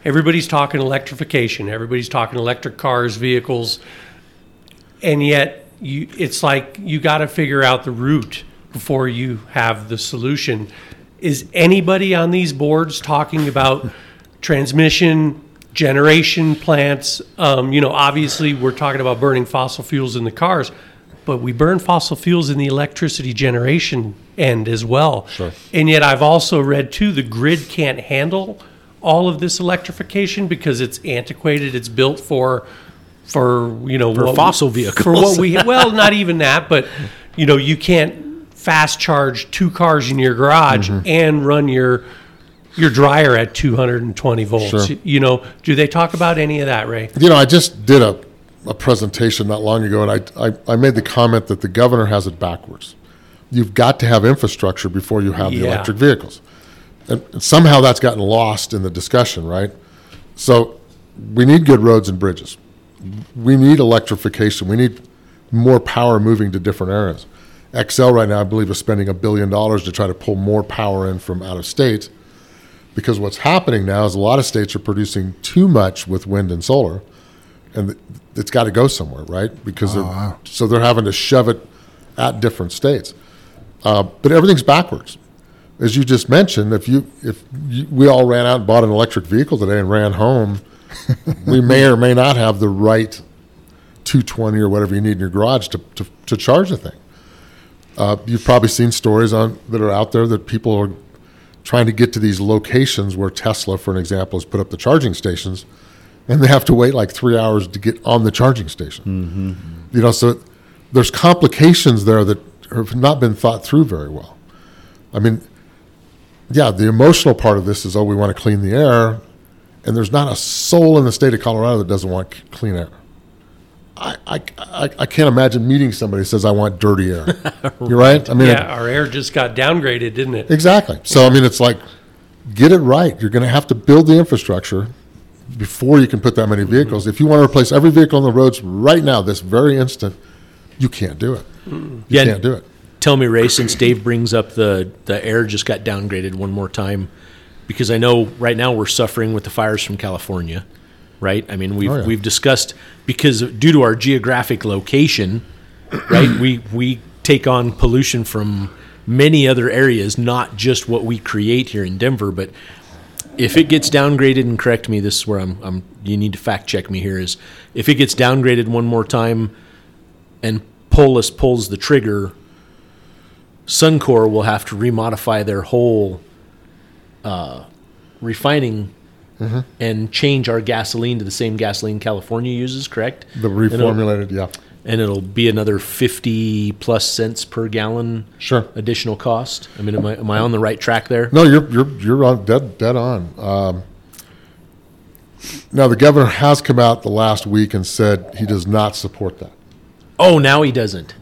Everybody's talking electrification. Everybody's talking electric cars, vehicles, and yet you, it's like you got to figure out the route before you have the solution. Is anybody on these boards talking about transmission, generation plants? Um, you know, obviously we're talking about burning fossil fuels in the cars, but we burn fossil fuels in the electricity generation end as well. Sure. And yet I've also read too the grid can't handle all of this electrification because it's antiquated. It's built for for you know For fossil for vehicles. what we well not even that but you know you can't fast charge two cars in your garage Mm-hmm. and run your your dryer at 220 volts Sure. you know do they talk about any of that ray You know, I just did a, a presentation not long ago, and I, I, I made the comment that the governor has it backwards. You've got to have infrastructure before you have the Yeah. electric vehicles. And and somehow that's gotten lost in the discussion, right? So we need good roads and bridges. We need electrification. We need more power moving to different areas. Xcel right now, I believe, is spending a billion dollars to try to pull more power in from out of state because what's happening now is a lot of states are producing too much with wind and solar, and it's got to go somewhere, right? Because they're, so they're having to shove it at different states. Uh, but everything's backwards, as you just mentioned. If you if you, we all ran out and bought an electric vehicle today and ran home, we may or may not have the right 220 or whatever you need in your garage to, to, to charge the thing. Uh, you've probably seen stories on that are out there that people are trying to get to these locations where Tesla, for an example, has put up the charging stations, and they have to wait like three hours to get on the charging station. Mm-hmm. You know, so there's complications there that have not been thought through very well. I mean, yeah, the emotional part of this is, oh, we want to clean the air, and there's not a soul in the state of Colorado that doesn't want clean air. I, I, I, can't imagine meeting somebody who says, I want dirty air. You're right? I mean, Yeah, our air just got downgraded, didn't it? Exactly. So I mean, it's like get it right. You're going to have to build the infrastructure before you can put that many mm-hmm. vehicles. If you want to replace every vehicle on the roads right now, this very instant, you can't do it. Mm-hmm. You Yeah, can't do it. Tell me, Ray, since Dave brings up the, the air just got downgraded one more time, because I know right now we're suffering with the fires from California, right? I mean, we've, Oh, yeah. we've discussed, because due to our geographic location, right, we, we take on pollution from many other areas, not just what we create here in Denver, but if it gets downgraded, and correct me, this is where I'm, I'm you need to fact check me here, is if it gets downgraded one more time and Polis pulls the trigger, Suncor will have to remodify their whole uh, refining and change our gasoline to the same gasoline California uses, correct? The reformulated, yeah. And it'll be another 50 plus cents per gallon Sure. additional cost. I mean, am I, am I on the right track there? No, you're you're you're on dead dead on. Um, now the governor has come out the last week and said he does not support that, Oh, now he doesn't.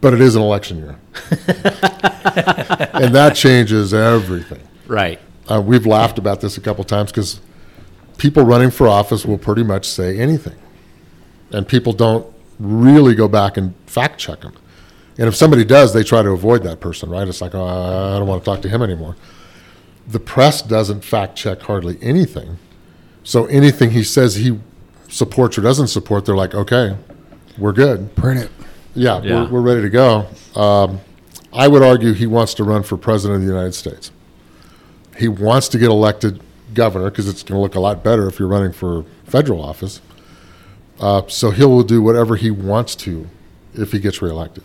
but it is an election year, and that changes everything. Right. Uh, we've laughed about this a couple times because people running for office will pretty much say anything, and people don't really go back and fact check them. And if somebody does, they try to avoid that person, right? It's like, oh, I don't want to talk to him anymore. The press doesn't fact check hardly anything, so anything he says he supports or doesn't support, they're like, okay, we're good. Print it. Yeah, Yeah. We're, we're ready to go. Um, I would argue he wants to run for president of the United States. He wants to get elected governor because it's going to look a lot better if you're running for federal office. Uh, so he will do whatever he wants to if he gets reelected.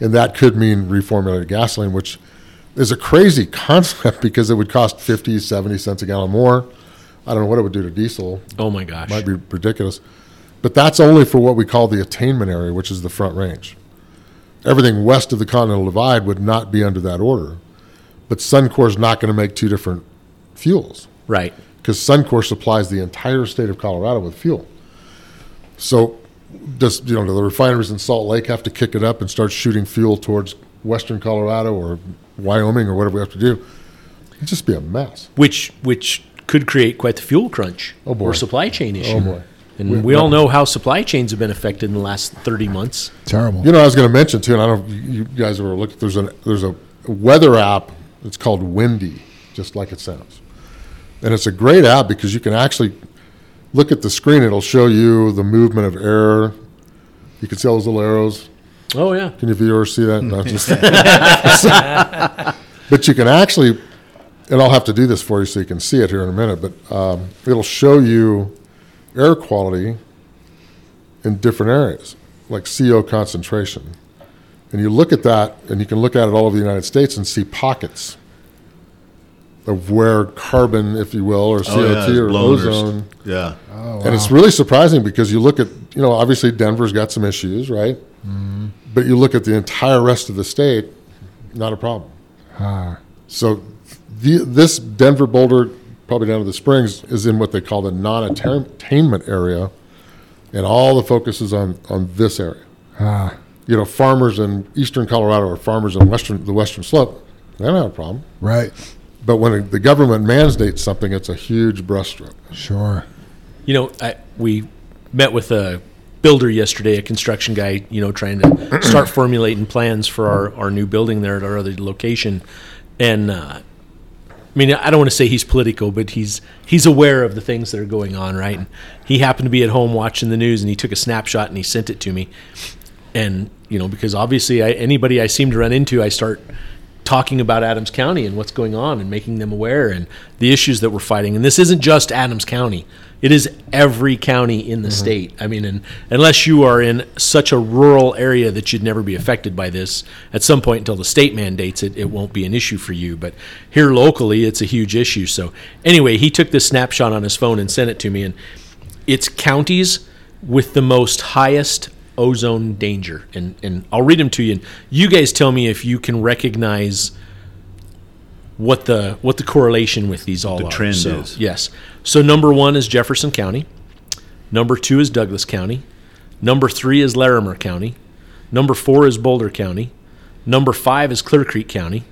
And that could mean reformulated gasoline, which is a crazy concept because it would cost 50, 70 cents a gallon more. I don't know what it would do to diesel Oh, my gosh. might be ridiculous. But that's only for what we call the attainment area, which is the Front Range. Everything west of the Continental Divide would not be under that order. But Suncor is not going to make two different fuels Right. because Suncor supplies the entire state of Colorado with fuel. So, does you know do the refineries in Salt Lake have to kick it up and start shooting fuel towards western Colorado or Wyoming or whatever we have to do? It'd just be a mess. Which, which could create quite the fuel crunch Oh, boy. or supply chain oh, issue. Oh boy. And We- we, all know how supply chains have been affected in the last 30 months. Terrible. You know, I was going to mention too, and I don't know if you guys ever looked. There's a there's a weather app. It's called Windy, just like it sounds, and it's a great app because you can actually look at the screen. It'll show you the movement of air. You can see all those little arrows. Oh, yeah. Can you viewers see that? No, just- but you can actually, and I'll have to do this for you so you can see it here in a minute. But um, it'll show you air quality in different areas, like CO concentration. And you look at that, and you can look at it all over the United States and see pockets of where carbon, if you will, or Oh, CO2 yeah, or blowers. ozone Yeah. and it's really surprising because you look at, you know, obviously Denver's got some issues, right? But you look at the entire rest of the state, not a problem. Ah, So the, this Denver Boulder, probably down to the Springs, is in what they call the non-attainment area, and all the focus is on on this area. ah, You know, farmers in eastern Colorado or farmers in western the western slope, they don't have a problem. right. But when the government mandates something, it's a huge brushstroke. Sure. You know, I, we met with a builder yesterday, a construction guy, you know, trying to start formulating plans for our, our new building there at our other location. And, uh, I mean, I don't want to say he's political, but he's he's aware of the things that are going on, right? And he happened to be at home watching the news, and he took a snapshot and he sent it to me. And you know, because obviously, I, anybody I seem to run into, I start talking about Adams County and what's going on and making them aware and the issues that we're fighting. And this isn't just Adams County. It is every county in the mm-hmm. state. I mean, and unless you are in such a rural area that you'd never be affected by this, at some point until the state mandates it, it won't be an issue for you. But here locally, it's a huge issue. So anyway, he took this snapshot on his phone and sent it to me, and it's counties with the most highest ozone danger. And and I'll read them to you. And you guys tell me if you can recognize what the what the correlation with these all The are. trend So, is. Yes. So number one is Jefferson County. Number two is Douglas County. Number three is Larimer County. Number four is Boulder County. Number five is Clear Creek County.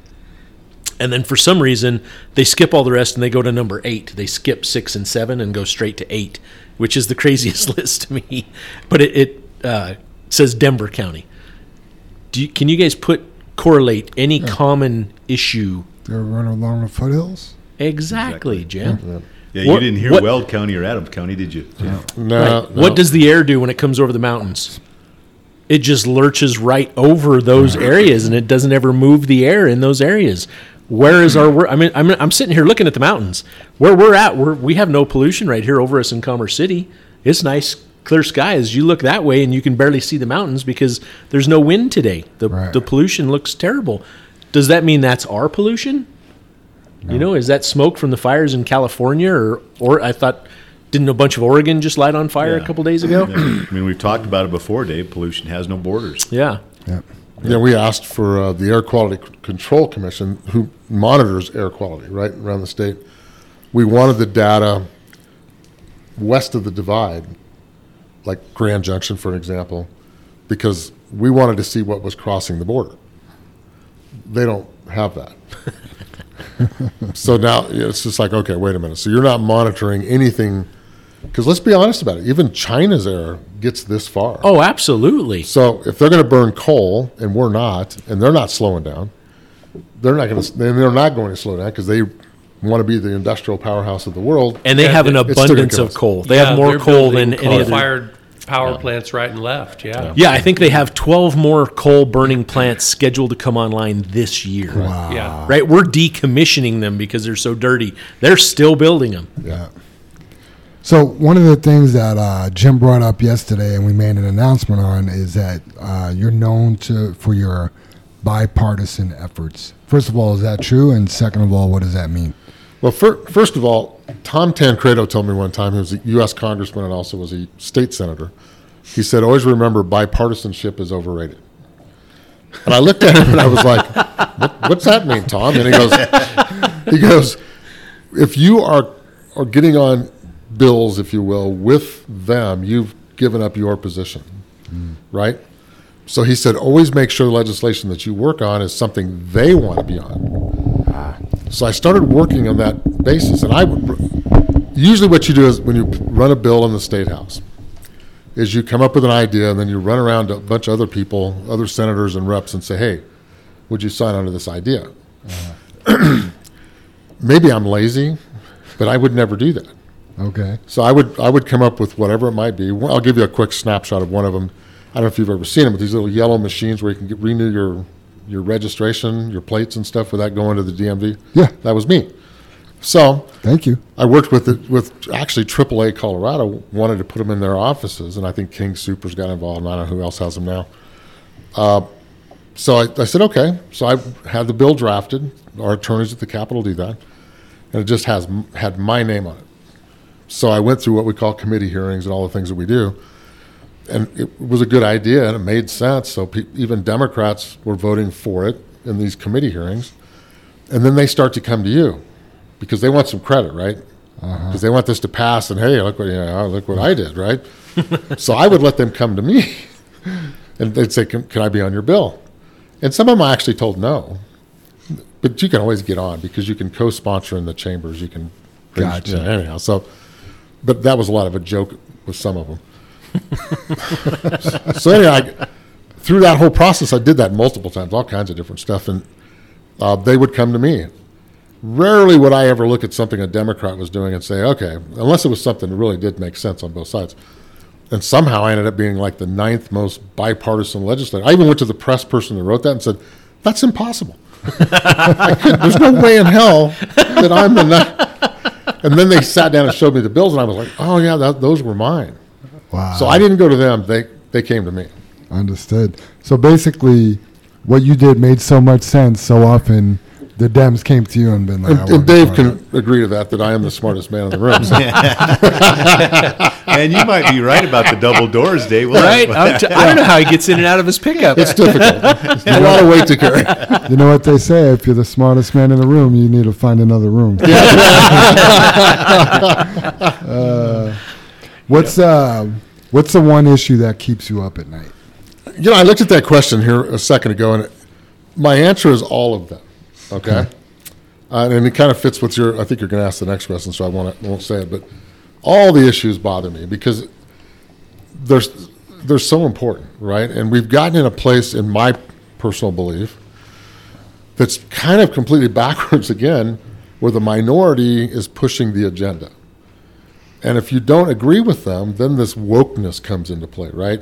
And then for some reason, they skip all the rest and they go to number eight. They skip six and seven and go straight to eight, which is the craziest list to me. But it, it uh, says Denver County. Do you, can you guys put correlate any common issue? They're running along the foothills. Exactly, Jim. Yeah, you What- didn't hear what- Weld County or Adams County, did you? No, Right. no. What does the air do when it comes over the mountains? It just lurches right over those areas, and it doesn't ever move the air in those areas. Where is our? I mean, I'm, I'm sitting here looking at the mountains. Where we're at, we're, we have no pollution right here over us in Commerce City. It's nice, clear skies. You look that way, and you can barely see the mountains because there's no wind today. The Right. the pollution looks terrible. Does that mean that's our pollution? You know, is that smoke from the fires in California, or or I thought didn't a bunch of Oregon just light on fire a couple days ago? Yeah. I mean, we've talked about it before, Dave. Pollution has no borders. Yeah. Yep. Yeah, we asked for uh, the Air Quality Control Commission, who monitors air quality right around the state. We wanted the data west of the divide, like Grand Junction, for an example, because we wanted to see what was crossing the border. They don't have that. so now it's just like, okay, wait a minute. So you're not monitoring anything, because let's be honest about it. Even China's air gets this far. Oh, absolutely. So if they're going to burn coal and we're not, and they're not slowing down, they're not going to. They're not going to slow down because they want to be the industrial powerhouse of the world. And they Yeah, have an abundance of coal. They Yeah, have more coal than any other. coal-fired power plants right and left. Yeah. Yeah, I think they have 12 more coal burning plants scheduled to come online this year. Wow. Yeah. Right? We're decommissioning them because they're so dirty. They're still building them. Yeah. So one of the things that uh, Jim brought up yesterday, and we made an announcement on, is that uh, you're known to for your bipartisan efforts. First of all, is that true? And second of all, what does that mean? Well, fir- first of all, Tom Tancredo told me one time he was a U.S. congressman and also was a state senator. He said, "Always remember, bipartisanship is overrated." And I looked at him and I was like, what, "What's that mean, Tom?" And he goes, "He goes, if you are are getting on bills, if you will, with them, you've given up your position, hmm. right?" So he said, "Always make sure the legislation that you work on is something they want to be on." So I started working on that basis, and I would usually what you do is when you run a bill in the state house, is you come up with an idea and then you run around to a bunch of other people, other senators and reps, and say, "Hey, would you sign on to this idea?" Maybe I'm lazy, but I would never do that. Okay. So I would I would come up with whatever it might be. I'll give you a quick snapshot of one of them. I don't know if you've ever seen them, but these little yellow machines where you can get, renew your your registration, your plates and stuff without going to the DMV. Yeah. that was me. So Thank you. I worked with it with actually AAA Colorado wanted to put them in their offices, and I think King Soopers got involved. And I don't know who else has them now. Uh, so I, I said okay. So I had the bill drafted. Our attorneys at the Capitol do that, and it just has had my name on it. So I went through what we call committee hearings and all the things that we do, and it was a good idea and it made sense. So pe- even Democrats were voting for it in these committee hearings, and then they start to come to you because they want some credit, right? Uh-huh. Because they want this to pass, and hey, look what you know, look what I did, right? so I would let them come to me, and they'd say, can, "Can I be on your bill?" And some of them I actually told no, but you can always get on because you can co-sponsor in the chambers. You can, Gotcha. yeah, anyhow. So, but that was a lot of a joke with some of them. so anyway, I, through that whole process, I did that multiple times, all kinds of different stuff, and uh, they would come to me. Rarely would I ever look at something a Democrat was doing and say, okay, unless it was something that really did make sense on both sides. And somehow I ended up being like the ninth most bipartisan legislator. I even went to the press person that wrote that and said, that's impossible. There's no way in hell that I'm the. ninth. And then they sat down and showed me the bills, and I was like, "Oh yeah, that, those were mine." Wow. So I didn't go to them; they they came to me. Understood. So basically, what you did made so much sense. So often, the Dems came to you and been like, And, want and Dave can agree to that that I am the smartest man in the room. So. And you might be right about the double doors, Dave. We'll Right? I'm t- I don't know how he gets in and out of his pickup. It's difficult. It's a lot of weight to carry. You know what they say? If you're the smartest man in the room, you need to find another room. Uh, what's uh, what's the one issue that keeps you up at night? You know, I looked at that question here a second ago, and my answer is all of them. Okay, uh, and it kind of fits with your. I think you're going to ask the next question, so I won't won't say it. But all the issues bother me because they're they're so important, right? And we've gotten in a place, in my personal belief, that's kind of completely backwards again, where the minority is pushing the agenda. And if you don't agree with them, then this wokeness comes into play, right?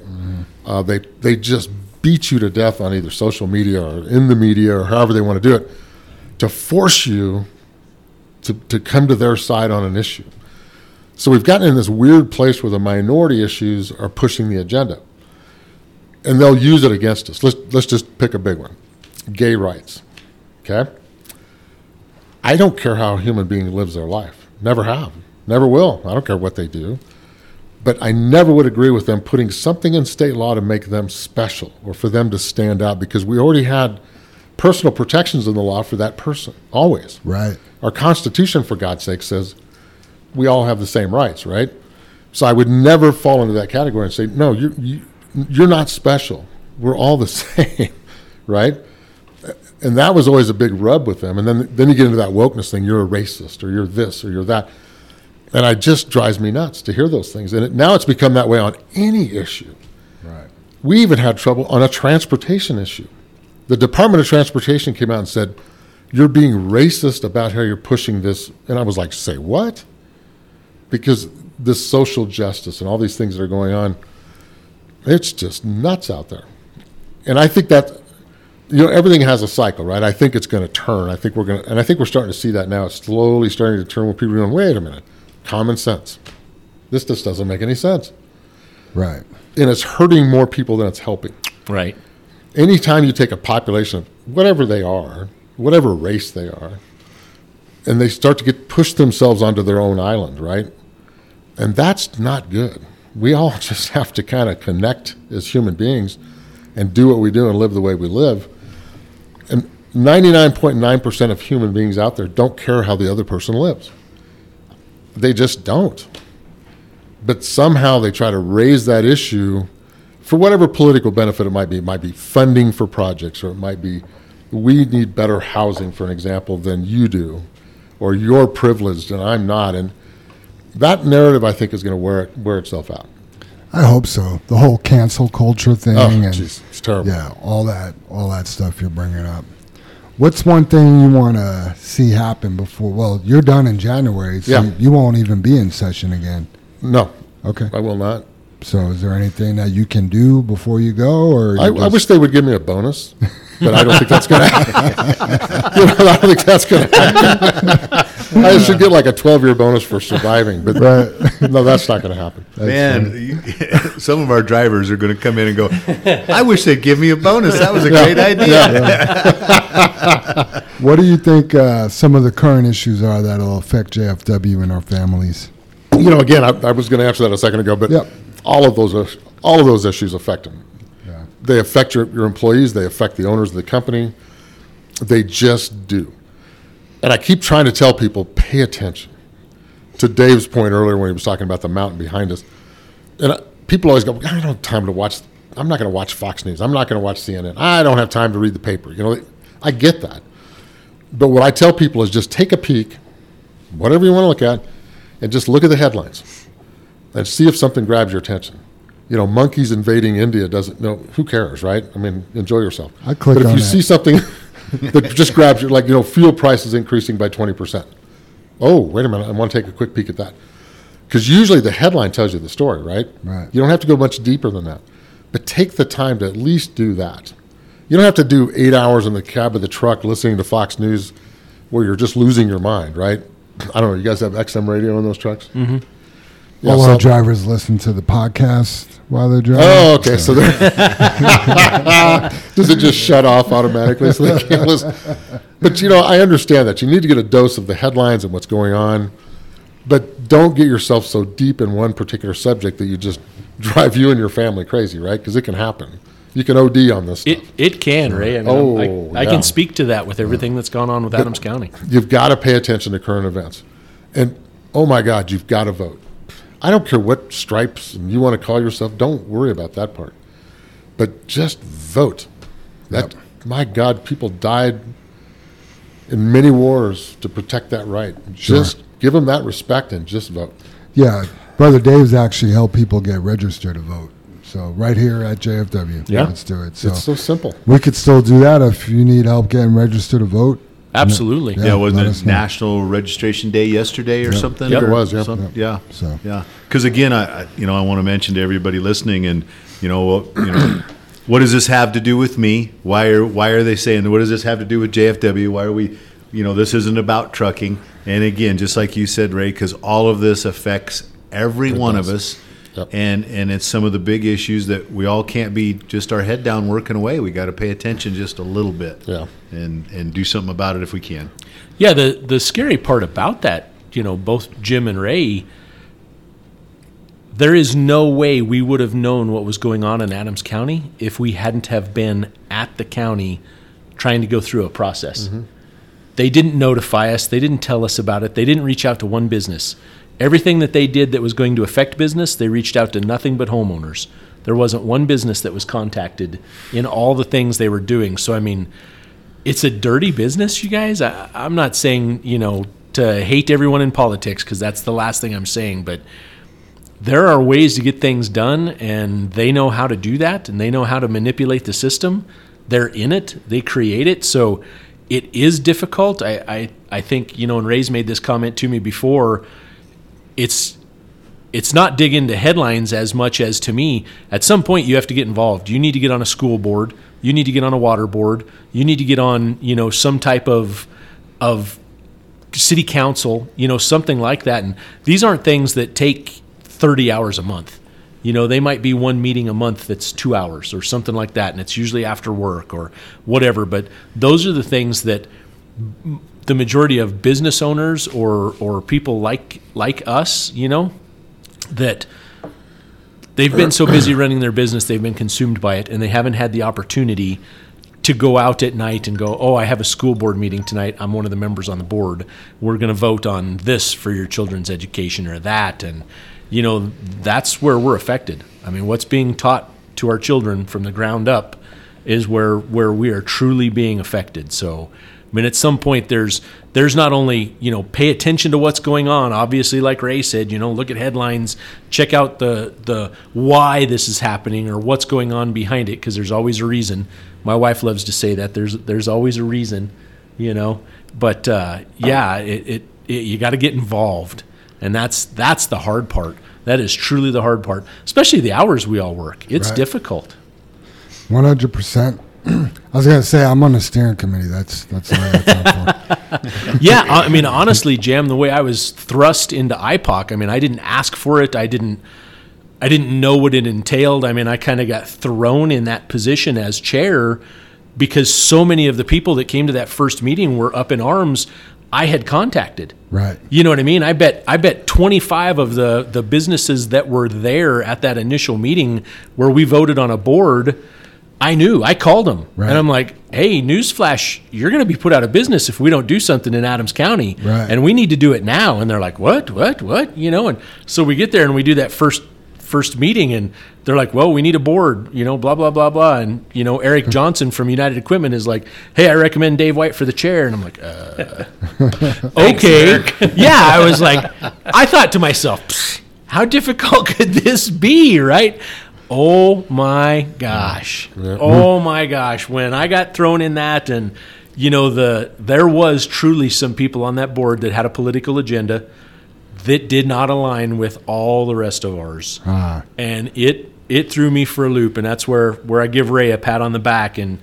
Uh, they they just beat you to death on either social media or in the media or however they want to do it to force you to, to come to their side on an issue. So we've gotten in this weird place where the minority issues are pushing the agenda. And they'll use it against us. Let's, let's just pick a big one gay rights. Okay? I don't care how a human being lives their life. Never have. Never will. I don't care what they do. But I never would agree with them putting something in state law to make them special or for them to stand out because we already had personal protections in the law for that person, always. Right. Our Constitution, for God's sake, says we all have the same rights, right? So I would never fall into that category and say, no, you, you, you're not special. We're all the same, right? And that was always a big rub with them. And then, then you get into that wokeness thing you're a racist or you're this or you're that. And it just drives me nuts to hear those things. And it, now it's become that way on any issue. Right. We even had trouble on a transportation issue. The Department of Transportation came out and said, You're being racist about how you're pushing this. And I was like, Say what? Because this social justice and all these things that are going on, it's just nuts out there. And I think that, you know, everything has a cycle, right? I think it's going to turn. I think we're going to, and I think we're starting to see that now. It's slowly starting to turn when people are going, Wait a minute, common sense. This just doesn't make any sense. Right. And it's hurting more people than it's helping Right. anytime you take a population of whatever they are, whatever race they are, and they start to get push themselves onto their own island, right? And that's not good. We all just have to kind of connect as human beings and do what we do and live the way we live. And 99.9% of human beings out there don't care how the other person lives. They just don't. But somehow they try to raise that issue for whatever political benefit it might be. It might be funding for projects, or it might be we need better housing, for an example, than you do, or you're privileged and I'm not. And that narrative, I think, is going to wear it, wear itself out. I hope so. The whole cancel culture thing Oh, and jeez, it's terrible. yeah, all that, all that stuff you're bringing up. What's one thing you want to see happen before? Well, you're done in January, so Yeah. you won't even be in session again. No, Okay. I will not. So, is there anything that you can do before you go, or I, you I wish they would give me a bonus, but I don't think that's going to happen. you know, I don't think that's going to happen. I should get like a 12 year bonus for surviving, but Right. no, that's not going to happen. Man, you- some of our drivers are going to come in and go, I wish they'd give me a bonus. That was a great idea. What do you think uh, some of the current issues are that'll affect JFW and our families? You know, again, I, I was going to answer that a second ago, but Yep. all of those all of those issues affect them. Yeah. They affect your, your employees. They affect the owners of the company. They just do. And I keep trying to tell people, pay attention. To Dave's point earlier when he was talking about the mountain behind us, and I, people always go, I don't have time to watch. I'm not going to watch Fox News. I'm not going to watch CNN. I don't have time to read the paper. You know, I get that. But what I tell people is just take a peek, whatever you want to look at, and just look at the headlines and see if something grabs your attention. You know, monkeys invading India doesn't know. Who cares, right? I mean, enjoy yourself. I click But if on you that. see something that just grabs you, like you know, fuel prices increasing by twenty percent. Oh, wait a minute! I want to take a quick peek at that because usually the headline tells you the story, right? Right. You don't have to go much deeper than that, but take the time to at least do that, You don't have to do eight hours in the cab of the truck listening to Fox News where you're just losing your mind, right? I don't know. You guys have XM radio in those trucks? Mm-hmm. Yeah, All our so- drivers listen to the podcast while they're driving. Oh, okay. So they're does it just shut off automatically so they can't listen? But you know, I understand that you need to get a dose of the headlines and what's going on, but don't get yourself so deep in one particular subject that you just drive you and your family crazy, right? Because it can happen. You can OD on this stuff. It it can, Ray. I mean, Oh, I, I yeah. can speak to that with everything that's gone on with Adams County. You've got to pay attention to current events, and oh my God, you've got to vote. I don't care what stripes you want to call yourself. Don't worry about that part, but just vote. That my God, people died in many wars to protect that right. Just give them that respect and just vote. Yeah, Brother Dave's actually helped people get registered to vote. So right here at JFW, Yeah. let's do it. So, It's so simple. we could still do that if you need help getting registered to vote. Absolutely. Yeah. Yeah, wasn't let it us know. National Registration Day yesterday or something? Yep. Or It was, yeah. some- Yeah. So- yeah. Because again, I, I you know I want to mention to everybody listening, and you know what you know, what does this have to do with me? Why are why are they saying what does this have to do with JFW? Why are we, you know, this isn't about trucking. And again, just like you said, Ray, because all of this affects every one of us. Yep. And and it's some of the big issues that we all can't be just our head down working away. We got to pay attention just a little bit. Yeah. And and do something about it if we can. Yeah, the the scary part about that, you know, both Jim and Ray, there is no way we would have known what was going on in Adams County if we hadn't have been at the county trying to go through a process. Mm-hmm. They didn't notify us, they didn't tell us about it, they didn't reach out to one business. Everything that they did that was going to affect business, they reached out to nothing but homeowners. There wasn't one business that was contacted in all the things they were doing. So I mean, it's a dirty business, you guys. I, I'm not saying you know to hate everyone in politics because that's the last thing I'm saying, but there are ways to get things done, and they know how to do that, and they know how to manipulate the system. They're in it, they create it, so it is difficult. I, I, I think you know, and Ray's made this comment to me before. It's it's not dig into headlines as much as to me at some point you have to get involved. You need to get on a school board. You need to get on a water board. You need to get on you know some type of of city council you know something like that. And these aren't things that take 30 hours a month. You know they might be one meeting a month that's two hours or something like that and it's usually after work or whatever. But those are the things that the majority of business owners or or people like like us you know that they've been so busy running their business, they've been consumed by it, and they haven't had the opportunity to go out at night and go, oh, I have a school board meeting tonight. I'm one of the members on the board. We're going to vote on this for your children's education or that. And, you know, that's where we're affected. I mean, what's being taught to our children from the ground up is where, where we are truly being affected. So, I mean, at some point, there's there's not only you know pay attention to what's going on. Obviously, like Ray said, you know, look at headlines, check out the the why this is happening or what's going on behind it, because there's always a reason. My wife loves to say that there's there's always a reason, you know. But uh, yeah, it, it, it you got to get involved, and that's that's the hard part. That is truly the hard part, especially the hours we all work. It's Right. difficult. One hundred percent. I was gonna say I'm on the steering committee. That's that's all I got for. yeah, I I mean, honestly, Jam, the way I was thrust into IPOC, I mean, I didn't ask for it. I didn't, I didn't know what it entailed. I mean, I kind of got thrown in that position as chair because so many of the people that came to that first meeting were up in arms. I had contacted. Right. You know what I mean? I bet I bet 25 of the the businesses that were there at that initial meeting where we voted on a board, I knew. I called them. Right. And I'm like, "Hey, newsflash, you're going to be put out of business if we don't do something in Adams County. Right. And we need to do it now." And they're like, "What? What? What?" You know, and so we get there and we do that first first meeting and they're like, "Well, we need a board, you know, blah blah blah blah." And you know, Eric Johnson from United Equipment is like, "Hey, I recommend Dave White for the chair." And I'm like, "Uh, okay. yeah, I was like, I thought to myself, how difficult could this be, right? Oh my gosh. Oh my gosh. When I got thrown in that and you know the there was truly some people on that board that had a political agenda that did not align with all the rest of ours. Ah. And it it threw me for a loop and that's where where I give Ray a pat on the back and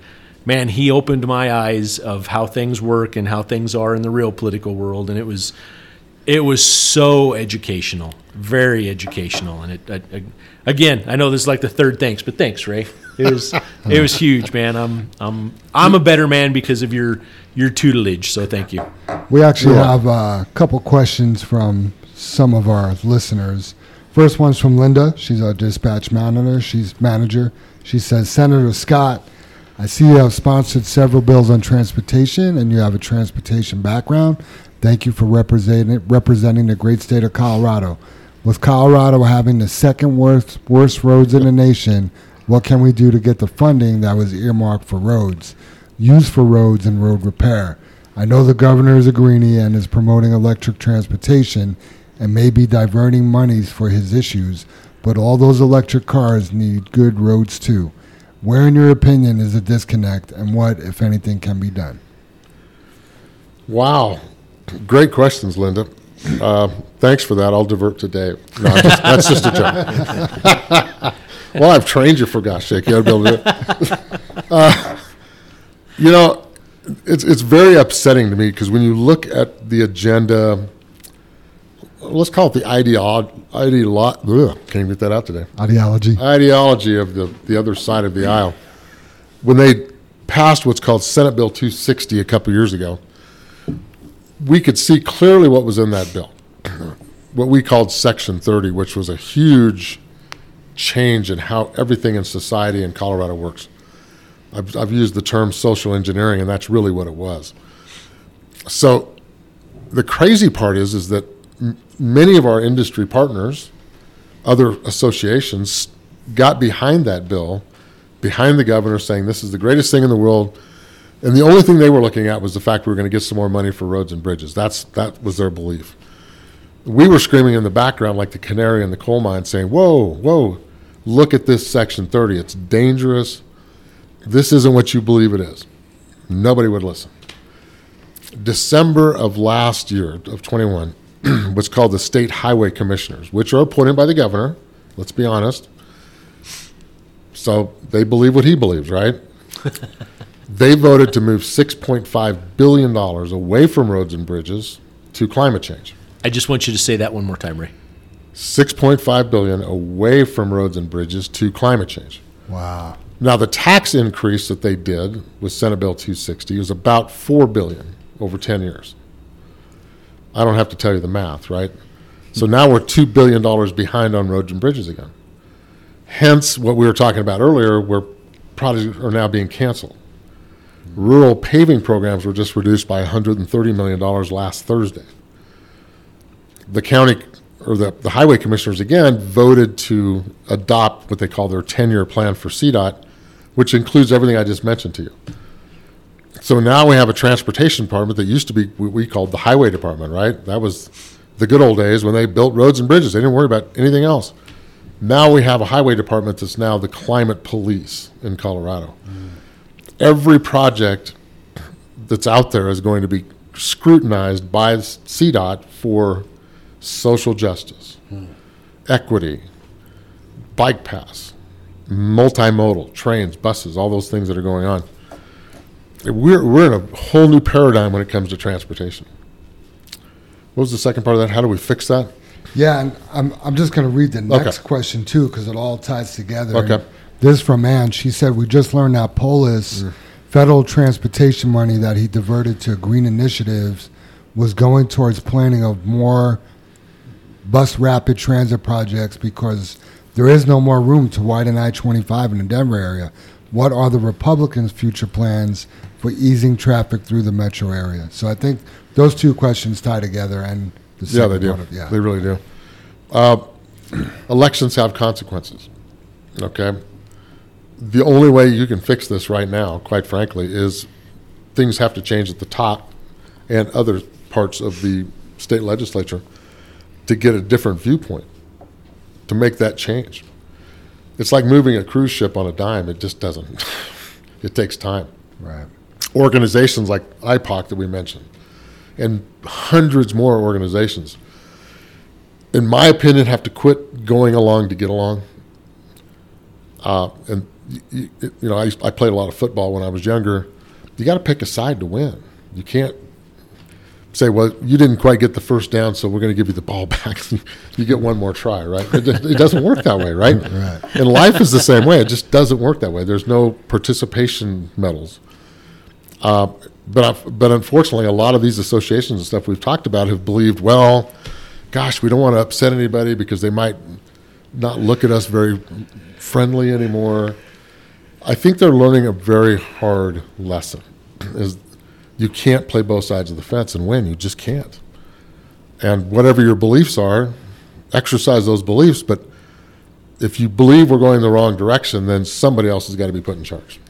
man, he opened my eyes of how things work and how things are in the real political world, and it was it was so educational, very educational, and it. I, I, again, I know this is like the third thanks, but thanks, Ray. It was it was huge, man. I'm I'm I'm a better man because of your your tutelage. So thank you. We actually have a couple questions from some of our listeners. First one's from Linda. She's our dispatch manager. She's manager. She says, Senator Scott, I see you have sponsored several bills on transportation, and you have a transportation background. Thank you for representing representing the great state of Colorado. With Colorado having the second worst worst roads in the nation, what can we do to get the funding that was earmarked for roads, used for roads and road repair? I know the governor is a greenie and is promoting electric transportation and may be diverting monies for his issues, but all those electric cars need good roads too. Where, in your opinion, is the disconnect, and what, if anything, can be done? Wow. Great questions, Linda. Uh, thanks for that. I'll divert to Dave. No, I'm just, that's just a joke. well, I've trained you for gosh sake. You ought to be able to do it. Uh, you know, it's, it's very upsetting to me because when you look at the agenda, let's call it the ideology, ideolo- can't get that out today. Ideology. Ideology of the, the other side of the aisle. When they passed what's called Senate Bill 260 a couple years ago, we could see clearly what was in that bill, what we called Section 30, which was a huge change in how everything in society in Colorado works. I've, I've used the term social engineering, and that's really what it was. So the crazy part is, is that m- many of our industry partners, other associations, got behind that bill, behind the governor saying this is the greatest thing in the world. And the only thing they were looking at was the fact we were going to get some more money for roads and bridges. That's that was their belief. We were screaming in the background like the canary in the coal mine, saying, "Whoa, whoa! Look at this Section 30. It's dangerous. This isn't what you believe it is." Nobody would listen. December of last year, of 21, what's called the State Highway Commissioners, which are appointed by the governor. Let's be honest. So they believe what he believes, right? they voted to move $6.5 billion away from roads and bridges to climate change. I just want you to say that one more time, Ray. 6.5 billion away from roads and bridges to climate change. Wow. Now the tax increase that they did with Senate Bill 260 was about 4 billion over 10 years. I don't have to tell you the math, right? So now we're 2 billion dollars behind on roads and bridges again. Hence what we were talking about earlier where projects are now being canceled. Rural paving programs were just reduced by 130 million dollars last Thursday. The county or the, the highway commissioners again voted to adopt what they call their 10 year plan for CDOT, which includes everything I just mentioned to you. So now we have a transportation department that used to be what we called the highway department, right? That was the good old days when they built roads and bridges. They didn't worry about anything else. Now we have a highway department that's now the climate police in Colorado. Mm. Every project that's out there is going to be scrutinized by CDOT for social justice, equity, bike paths, multimodal, trains, buses, all those things that are going on. We're, we're in a whole new paradigm when it comes to transportation. What was the second part of that? How do we fix that? Yeah, and I'm, I'm just going to read the next Okay. question too because it all ties together. Okay. This from Ann. She said, We just learned that Polis Mm. federal transportation money that he diverted to green initiatives was going towards planning of more bus rapid transit projects because there is no more room to widen I 25 in the Denver area. What are the Republicans' future plans for easing traffic through the metro area? So I think those two questions tie together and the Yeah, they do. of- yeah. They really do. Uh, elections have consequences. Okay. The only way you can fix this right now, quite frankly, is things have to change at the top and other parts of the state legislature to get a different viewpoint to make that change. It's like moving a cruise ship on a dime. It just doesn't. it takes time Right. organizations like IPOC that we mentioned, and hundreds more organizations, in my opinion, have to quit going along to get along. Uh, and you, you know, I, I played a lot of football when I was younger. You got to pick a side to win. You can't say, well, you didn't quite get the first down, so we're going to give you the ball back. you get one more try, right? It, it doesn't work that way, right? Right. And life is the same way. It just doesn't work that way. There's no participation medals. Uh, but I've- but unfortunately, a lot of these associations and stuff we've talked about have believed, well, gosh, we don't want to upset anybody because they might not look at us very friendly anymore. I think they're learning a very hard lesson. Is you can't play both sides of the fence and win. You just can't. And whatever your beliefs are, exercise those beliefs. But if you believe we're going the wrong direction, then somebody else has got to be put in charge.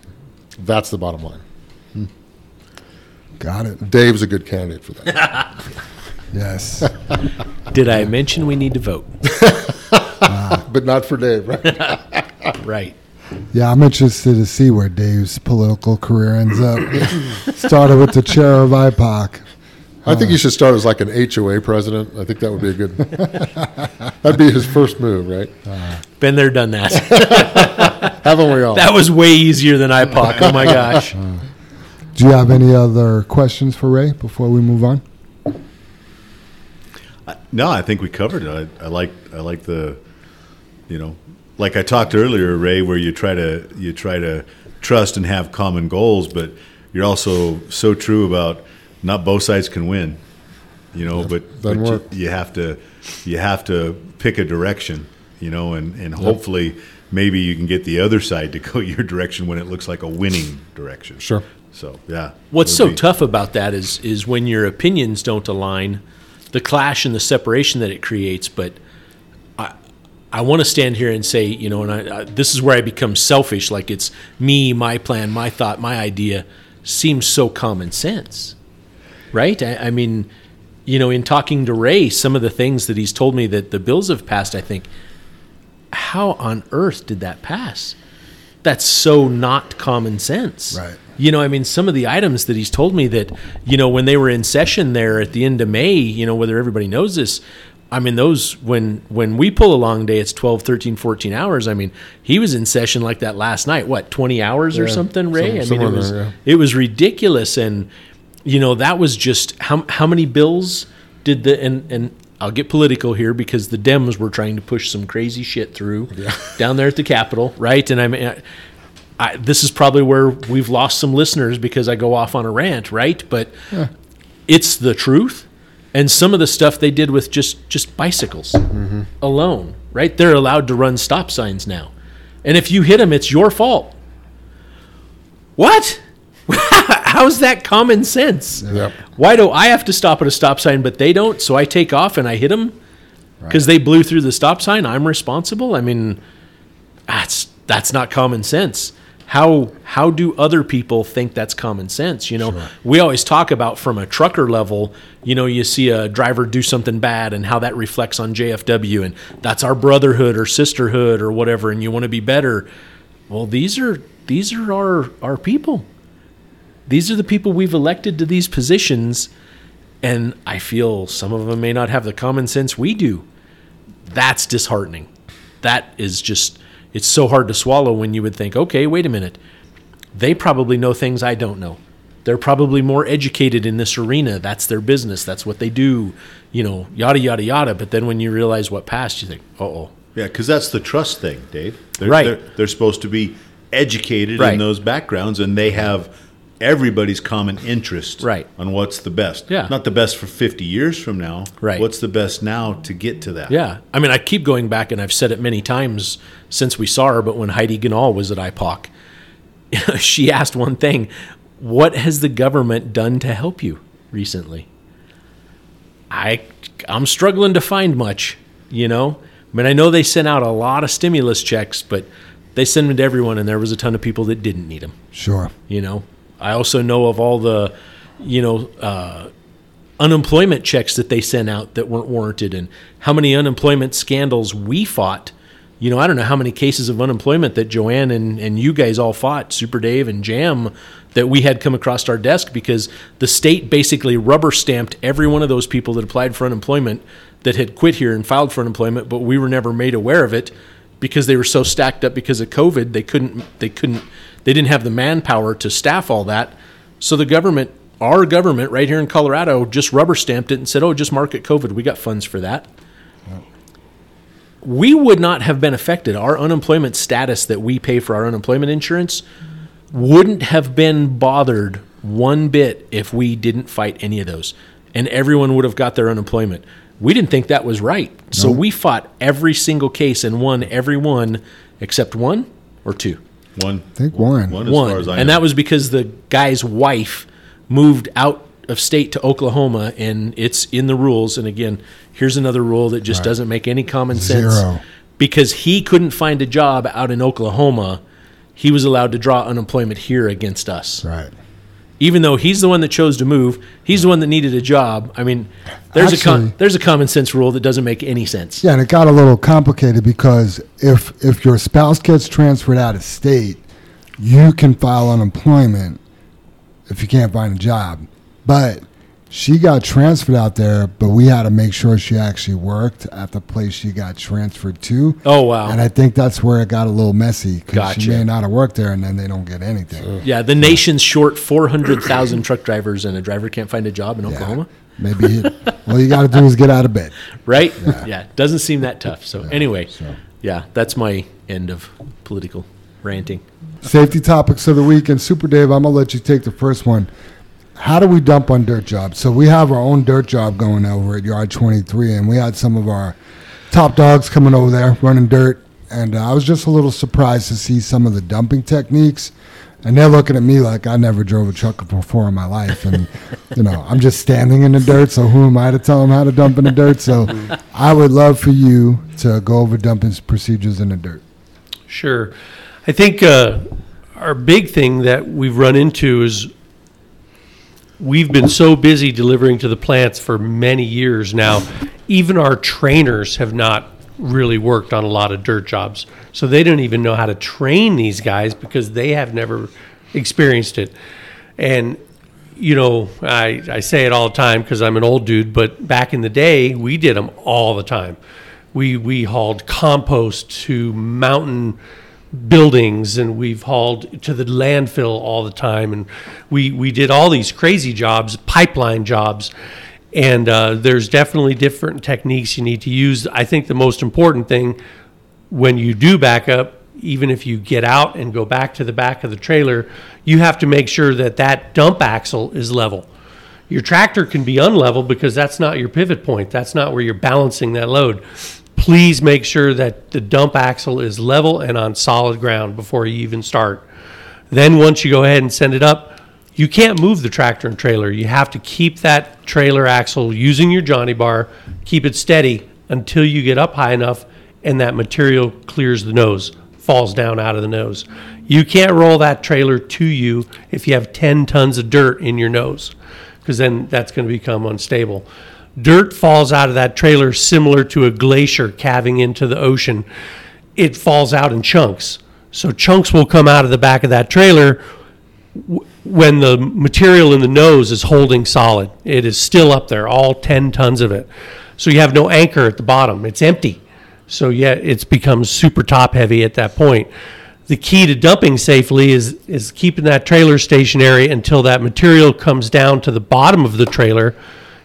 That's the bottom line. Hmm. Got it. Dave's a good candidate for that. Yes. Did I mention we need to vote? but not for Dave, right? Right. Yeah, I'm interested to see where Dave's political career ends up. Started with the chair of IPOC. I think he should start as like an HOA president. I think that would be a good. that'd be his first move, right? Uh, been there, done that. Haven't we all? that was way easier than IPOC. Oh my uh, gosh. Do you have any other questions for Ray before we move on? No, I think we covered it. I, I like I like the, you know, like I talked earlier, Ray, where you try to you try to trust and have common goals, but you're also so true about not both sides can win, you know, but, but you, work. you have to you have to pick a direction, you know, and and hopefully maybe you can get the other side to go your direction when it looks like a winning direction. Sure. So yeah. What's so be- tough about that is is when your opinions don't align, the clash and the separation that it creates. But I I want to stand here and say, you know, and I, I this is where I become selfish. Like it's me, my plan, my thought, my idea seems so common sense, right? I, I mean, you know, in talking to Ray, some of the things that he's told me that the bills have passed, I think, how on earth did that pass? That's so not common sense. Right. You know, I mean, some of the items that he's told me that, you know, when they were in session there at the end of May, you know, whether everybody knows this, I mean, those, when when we pull a long day, it's 12, 13, 14 hours. I mean, he was in session like that last night, what, 20 hours or something, Ray? some- I mean, it was, there, yeah. it was ridiculous. And, you know, that was just, how, how many bills did the, and, and I'll get political here because the Dems were trying to push some crazy shit through down there at the Capitol, right? And I mean, I, I, this is probably where we've lost some listeners because I go off on a rant, right? But it's the truth. And some of the stuff they did with just just bicycles alone, right? They're allowed to run stop signs now, and if you hit them, it's your fault. What? How's that common sense? Yep. Why do I have to stop at a stop sign, but they don't? So I take off and I hit them because they blew through the stop sign. I'm responsible. I mean, that's that's not common sense. How how do other people think that's common sense? You know, we always talk about from a trucker level. You know, you see a driver do something bad and how that reflects on JFW, and that's our brotherhood or sisterhood or whatever, and you want to be better. Well, these are these are our our people. These are the people we've elected to these positions, and I feel some of them may not have the common sense we do. That's disheartening. That is just it's so hard to swallow when you would think, okay, wait a minute. They probably know things I don't know. They're probably more educated in this arena. That's their business. That's what they do. You know, yada yada yada. But then when you realize what passed, you think, uh oh. Yeah, because that's the trust thing, Dave. They're, Right. They're, they're supposed to be educated Right. in those backgrounds, and they have everybody's common interest Right. on what's the best. Yeah. Not the best for 50 years from now. Right. What's the best now to get to that? Yeah. I mean, I keep going back, and I've said it many times since we saw her, but when Heidi Ganahl was at IPOC, she asked one thing What has the government done to help you recently? I, I'm struggling to find much, you know? I mean, I know they sent out a lot of stimulus checks, but they sent them to everyone, and there was a ton of people that didn't need them Sure. you know i also know of all the you know uh, unemployment checks that they sent out that weren't warranted and how many unemployment scandals we fought. You know i don't know how many cases of unemployment that joanne and, and you guys all fought super dave and jam that we had come across our desk because the state basically rubber stamped every one of those people that applied for unemployment that had quit here and filed for unemployment but we were never made aware of it because they were so stacked up because of COVID, they couldn't they couldn't they didn't have the manpower to staff all that. So the government, our government right here in Colorado, just rubber stamped it and said, "Oh, just market COVID. We got funds for that." We would not have been affected. Our unemployment status that we pay for our unemployment insurance wouldn't have been bothered one bit if we didn't fight any of those. And everyone would have got their unemployment. We didn't think that was right. So we fought every single case and won every one except one or two. One. I think one. One as One. far as I and know. that was because the guy's wife moved out of state to Oklahoma and it's in the rules. And again, here's another rule that just doesn't make any common sense. Zero. Because he couldn't find a job out in Oklahoma, he was allowed to draw unemployment here against us Right. Even though he's the one that chose to move, he's the one that needed a job. I mean, there's a Actually- con- there's a common sense rule that doesn't make any sense. Yeah, and it got a little complicated because if if your spouse gets transferred out of state, you can file unemployment if you can't find a job. But she got transferred out there, but we had to make sure she actually worked at the place she got transferred to. Oh wow, And I think that's where it got a little messy because she Gotcha. may not have worked there, and then they don't get anything. yeah, the nation's short four hundred thousand truck drivers, and a driver can't find a job in Oklahoma, Maybe he, all you got to do is get out of bed. right? Yeah. doesn't seem that tough. So anyway, yeah, that's my end of political ranting. Safety topics of the week. And Super Dave, I'm going to let you take the first one. How do we dump on dirt jobs? So we have our own dirt job going over at Yard 23, and we had some of our top dogs coming over there running dirt. And uh, I was just a little surprised to see some of the dumping techniques. And they're looking at me like I never drove a truck before in my life. And, you know, I'm just standing in the dirt. So who am I to tell them how to dump in the dirt? So I would love for you to go over dumping procedures in the dirt. Sure. I think uh, our big thing that we've run into is we've been so busy delivering to the plants for many years now. Even our trainers have not really worked on a lot of dirt jobs. So they don't even know how to train these guys because they have never experienced it. And you know, I, I say it all the time because I'm an old dude, but back in the day, we did them all the time. We, we hauled compost to mountain buildings and we've hauled to the landfill all the time. And we, we did all these crazy jobs, pipeline jobs. And uh, there's definitely different techniques you need to use. I think the most important thing when you do back up, even if you get out and go back to the back of the trailer, you have to make sure that that dump axle is level. Your tractor can be unlevel because that's not your pivot point. That's not where you're balancing that load. Please make sure that the dump axle is level and on solid ground before you even start. Then once you go ahead and send it up, you can't move the tractor and trailer. You have to keep that trailer axle using your Johnny bar, keep it steady until you get up high enough and that material clears the nose, falls down out of the nose. You can't roll that trailer to you if you have 10 tons of dirt in your nose, because then that's going to become unstable. Dirt falls out of that trailer similar to a glacier calving into the ocean. It falls out in chunks. So chunks will come out of the back of that trailer when the material in the nose is holding solid. It is still up there, all 10 tons of it. So you have no anchor at the bottom. It's empty. So yeah, it's becomes super top heavy at that point. The key to dumping safely is is keeping that trailer stationary until that material comes down to the bottom of the trailer.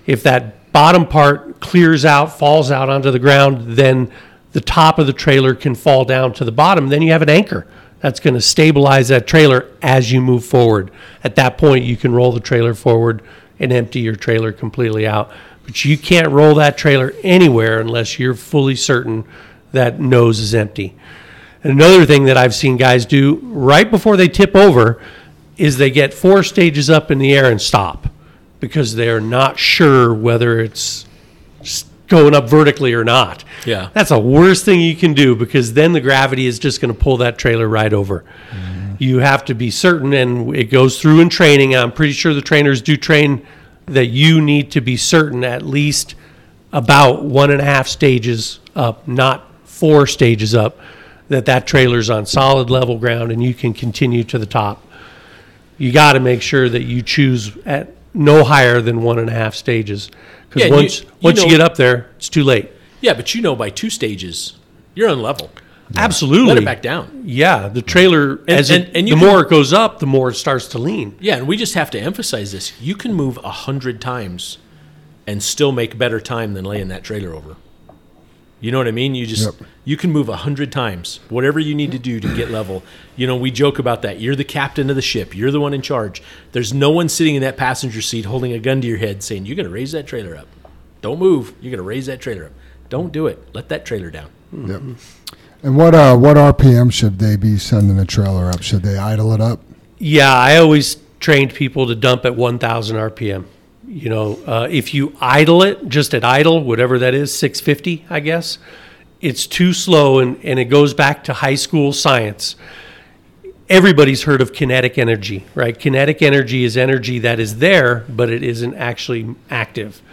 If that bottom part clears out, falls out onto the ground, then the top of the trailer can fall down to the bottom. Then you have an anchor that's going to stabilize that trailer as you move forward. At that point, you can roll the trailer forward and empty your trailer completely out. But you can't roll that trailer anywhere unless you're fully certain that nose is empty. And another thing that I've seen guys do right before they tip over is they get four stages up in the air and stop because they're not sure whether it's going up vertically or not. Yeah. That's the worst thing you can do because then the gravity is just going to pull that trailer right over. Mm-hmm. You have to be certain, and it goes through in training. I'm pretty sure the trainers do train that you need to be certain at least about one and a half stages up, not four stages up, that that trailer's on solid level ground and you can continue to the top. You got to make sure that you choose at no higher than one and a half stages. Because Yeah, and you- once, you once you get up there, it's too late. Yeah, but you know by two stages, you're on level. Absolutely. Let it back down. Yeah, the trailer as and- it, and you the can- more it goes up, the more it starts to lean. Yeah, and we just have to emphasize this. You can move a hundred times and still make better time than laying that trailer over. You know what I mean? You just Yep. you can move a hundred times, whatever you need to do to get level. You know, we joke about that. You're the captain of the ship. You're the one in charge. There's no one sitting in that passenger seat holding a gun to your head saying, "You're going to raise that trailer up. Don't move. You're going to raise that trailer up. Don't do it. Let that trailer down." Yep. And what uh what RPM should they be sending the trailer up? Should they idle it up? Yeah, I always trained people to dump at 1,000 RPM. You know, uh, if you idle it, just at idle, whatever that is, 650, I guess, it's too slow and, and it goes back to high school science. Everybody's heard of kinetic energy, right? Kinetic energy is energy that is there, but it isn't actually active.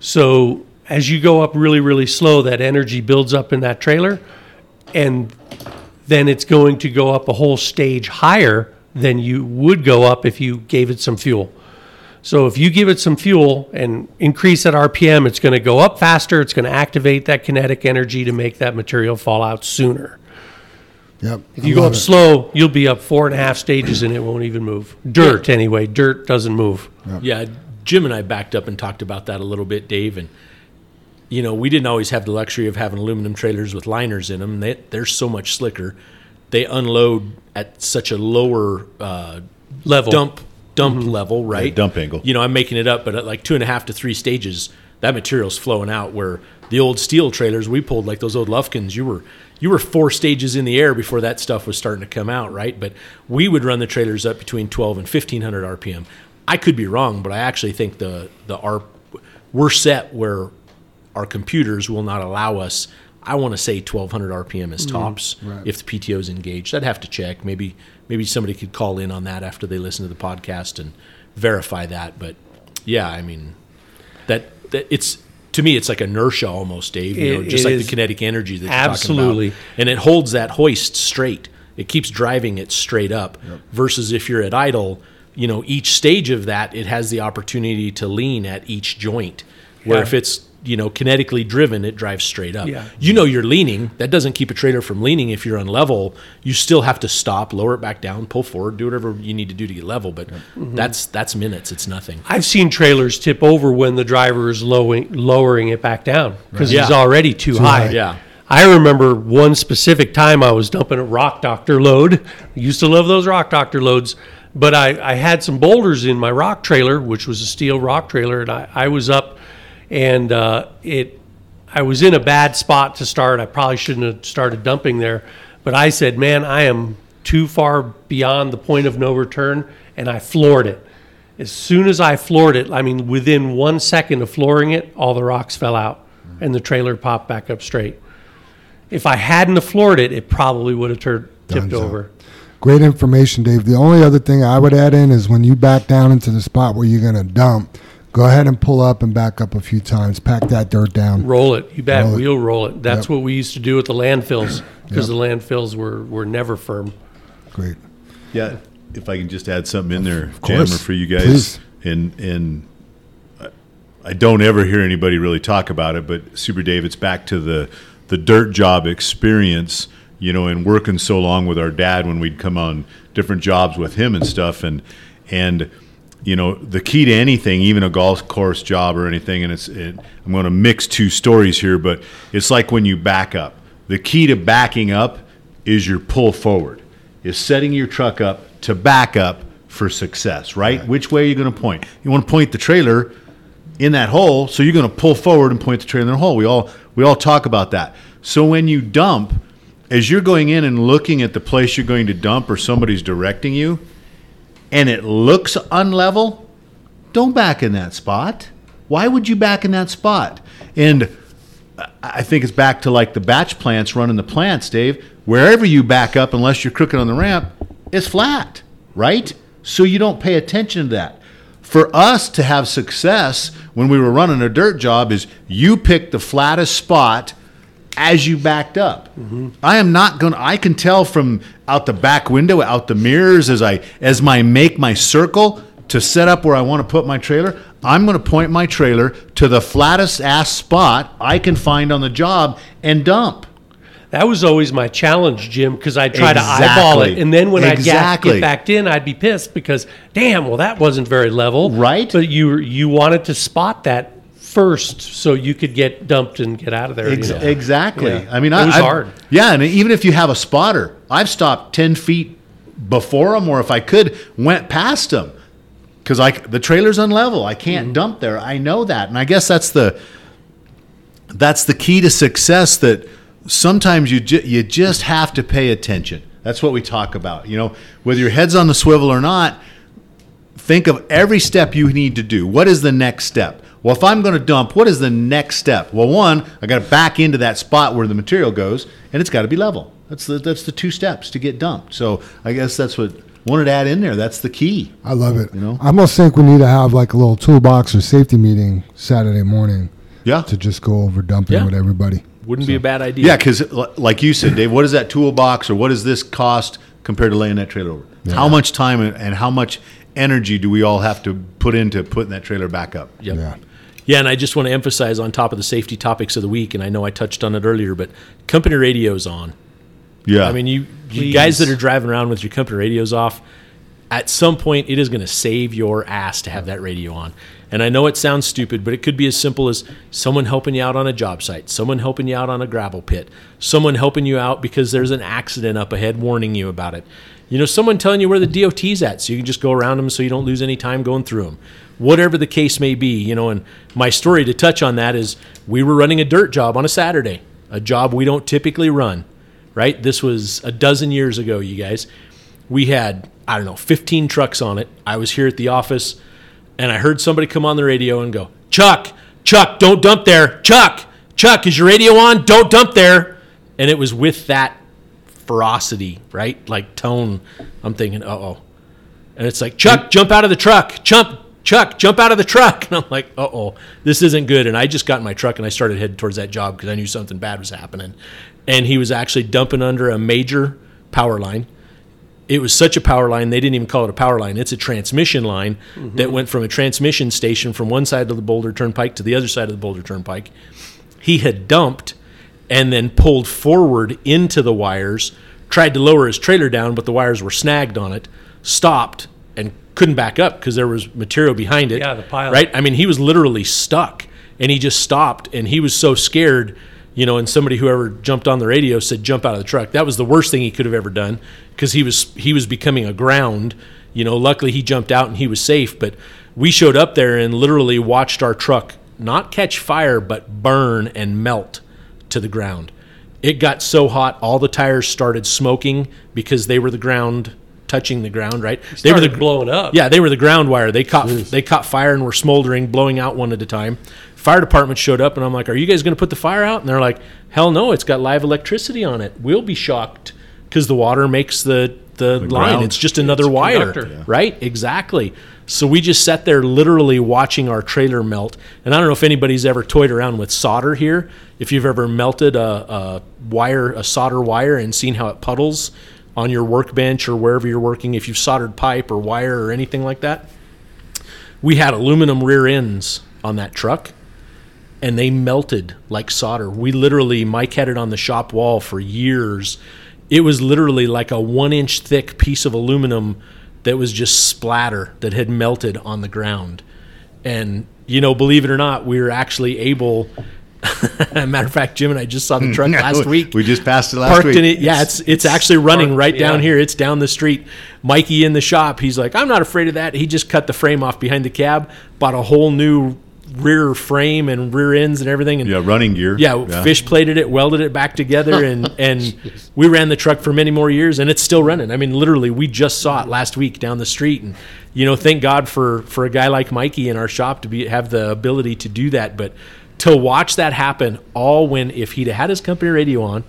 So as you go up really, really slow, that energy builds up in that trailer, and then it's going to go up a whole stage higher than you would go up if you gave it some fuel. So if you give it some fuel and increase that RPM, it's going to go up faster. It's going to activate that kinetic energy to make that material fall out sooner. Yep. If you go up slow, you'll be up four and a half stages and it won't even move. Dirt, anyway. Dirt doesn't move. Yeah, Jim and I backed up and talked about that a little bit, Dave. And you know, we didn't always have the luxury of having aluminum trailers with liners in them. They, they're so much slicker. They unload at such a lower uh, Level. dump dump mm-hmm. level, right? dump angle. You know, I'm making it up, but at like two and a half to three stages, that material's flowing out. Where the old steel trailers we pulled, like those old Lufkins, you were you were four stages in the air before that stuff was starting to come out, right? But we would run the trailers up between 12 and 1500 RPM. I could be wrong, but I actually think the the R we're set where our computers will not allow us. I want to say 1200 RPM is tops if the PTO is engaged. I'd have to check. Maybe maybe somebody could call in on that after they listen to the podcast and verify that. But yeah, I mean that, that it's to me it's like inertia almost, Dave. You know, just like the kinetic energy that you're Absolutely. talking about, and it holds that hoist straight. It keeps driving it straight up. Versus if you're at idle, you know, each stage of that it has the opportunity to lean at each joint. Where Yeah. if it's you know kinetically driven, it drives straight up. Yeah. You know you're leaning. That doesn't keep a trailer from leaning. If you're on level, you still have to stop, lower it back down, pull forward, do whatever you need to do to get level. But mm-hmm. that's that's minutes. It's nothing. I've seen trailers tip over when the driver is lowering, lowering it back down because he's Yeah. already too, high. high. Yeah. I remember one specific time I was dumping a rock doctor load. I used to love those rock doctor loads, but I, I had some boulders in my rock trailer, which was a steel rock trailer, and I, I was up and uh, it I was in a bad spot to start. I probably shouldn't have started dumping there, but I said, "Man, I am too far beyond the point of no return," and I floored it. As soon as I floored it, I mean, within one second of flooring it, all the rocks fell out, and the trailer popped back up straight. If I hadn't have floored it, it probably would have tur- tipped over. Great information, Dave. The only other thing I would add in is when you back down into the spot where you're going to dump, go ahead and pull up and back up a few times. Pack that dirt down. Roll it, you bet. Roll it. We'll roll it. That's Yep. what we used to do with the landfills because the landfills were, were never firm. Great. Yeah, if I can just add something in there, Of course. Jammer, for you guys, Please. and and I- I don't ever hear anybody really talk about it, but Super Dave, it's back to the the dirt job experience, you know, and working so long with our dad when we'd come on different jobs with him and stuff, and and you know the key to anything, even a golf course job or anything, and it's it, I'm going to mix two stories here, but it's like when you back up. The key to backing up is your pull forward is setting your truck up to back up for success, right? Which way are you going to point? You want to point the trailer in that hole, so you're going to pull forward and point the trailer in the hole. We all we all talk about that. So when you dump, as you're going in and looking at the place you're going to dump or somebody's directing you, and it looks unlevel, don't back in that spot. Why would you back in that spot? And I- think it's back to like the batch plants running the plants, Dave. Wherever you back up, unless you're crooked on the ramp, it's flat, right? So you don't pay attention to that. For us to have success when we were running a dirt job, is you pick the flattest spot as you backed up. I am not going to I can tell from out the back window, out the mirrors as I as my make my circle to set up where I want to put my trailer. I'm going to point my trailer to the flattest ass spot I can find on the job and dump. that was always my challenge, Jim, because I'd try to eyeball it, and then when Exactly. get, get back in, I'd be pissed because, damn, well, that wasn't very level, Right. But you you wanted to spot that first so you could get dumped and get out of there. you know? Exactly. Yeah. I mean, It I, was I've- hard. Yeah, and even if you have a spotter, I've stopped ten feet before them, or if I could, went past them because like the trailer's unlevel. I can't Mm-hmm. dump there. I know that, and I guess that's the that's the key to success. That sometimes you ju- you just have to pay attention. That's what we talk about. You know, whether your head's on the swivel or not, think of every step you need to do. What is the next step? Well, if I'm going to dump, what is the next step? Well, one, I got to back into that spot where the material goes, and it's got to be level. That's the that's the two steps to get dumped. So I guess that's what wanted to add in there. That's the key. I love it. You know? I almost think we need to have like a little toolbox or safety meeting Saturday morning Yeah. to just go over dumping Yeah. with everybody. Wouldn't be a bad idea. Yeah, because like you said, Dave, what is that toolbox or what does this cost compared to laying that trailer over? How much time and- and how much energy do we all have to put into putting that trailer back up? Yep. Yeah. Yeah, and I just want to emphasize on top of the safety topics of the week, and I know I touched on it earlier, but company radio's on. Yeah. I mean, you, you guys that are driving around with your company radios off, at some point it is going to save your ass to have that radio on. And I know it sounds stupid, but it could be as simple as someone helping you out on a job site, someone helping you out on a gravel pit, someone helping you out because there's an accident up ahead warning you about it. You know, someone telling you where the DOT's at so you can just go around them so you don't lose any time going through them. Whatever the case may be, you know, and my story to touch on that is we were running a dirt job on a Saturday, a job we don't typically run right? This was a dozen years ago, you guys. We had, I don't know, 15 trucks on it. I was here at the office and I heard somebody come on the radio and go, Chuck, Chuck, don't dump there. Chuck, Chuck, is your radio on? Don't dump there. And it was with that ferocity, right? Like tone. I'm thinking, uh oh. And it's like, Chuck, jump out of the truck. Jump, Chuck, jump out of the truck. And I'm like, uh oh, this isn't good. And I just got in my truck and I started heading towards that job because I knew something bad was happening. And he was actually dumping under a major power line. It was such a power line, they didn't even call it a power line. It's a transmission line that went from a transmission station from one side of the Boulder Turnpike to the other side of the Boulder Turnpike. He had dumped and then pulled forward into the wires, tried to lower his trailer down, but the wires were snagged on it, stopped, and couldn't back up because there was material behind it. Yeah, the pile. Right? I mean, he was literally stuck and he just stopped and he was so scared, you know, and somebody whoever jumped on the radio said jump out of the truck. That was the worst thing he could have ever done because he was he was becoming aground. You know, luckily he jumped out and he was safe, but we showed up there and literally watched our truck not catch fire but burn and melt to the ground. It got so hot, all the tires started smoking because they were the ground touching the ground, right? They were the blowing up. Yeah, they were the ground wire. They caught they caught fire and were smoldering, blowing out one at a time. Fire department showed up and I'm like, "Are you guys going to put the fire out?" And they're like, "Hell no, it's got live electricity on it. We'll be shocked because the water makes the the, line. ground. It's just another It's wire, conductor. right? Exactly. So we just sat there literally watching our trailer melt. And I don't know if anybody's ever toyed around with solder here. If you've ever melted a, a wire, a solder wire, and seen how it puddles on your workbench or wherever you're working, if you've soldered pipe or wire or anything like that, we had aluminum rear ends on that truck and they melted like solder. We literally, Mike had it on the shop wall for years. It was literally like a one inch thick piece of aluminum that was just splatter that had melted on the ground. And, you know, believe it or not, we were actually able. matter of fact, Jim and I just saw the truck last week We just passed it last parked week. in it. Yeah, it's it's actually running parked, right down yeah. here. It's down the street. Mikey in the shop. He's like, I'm not afraid of that. He just cut the frame off behind the cab, bought a whole new rear frame and rear ends and everything. And Yeah, running gear. yeah, fish plated it, welded it back together, and and we ran the truck for many more years, and it's still running. I mean, literally, we just saw it last week down the street, and you know, thank God for for a guy like Mikey in our shop to be have the ability to do that. But to watch that happen, all when if he'd have had his company radio on,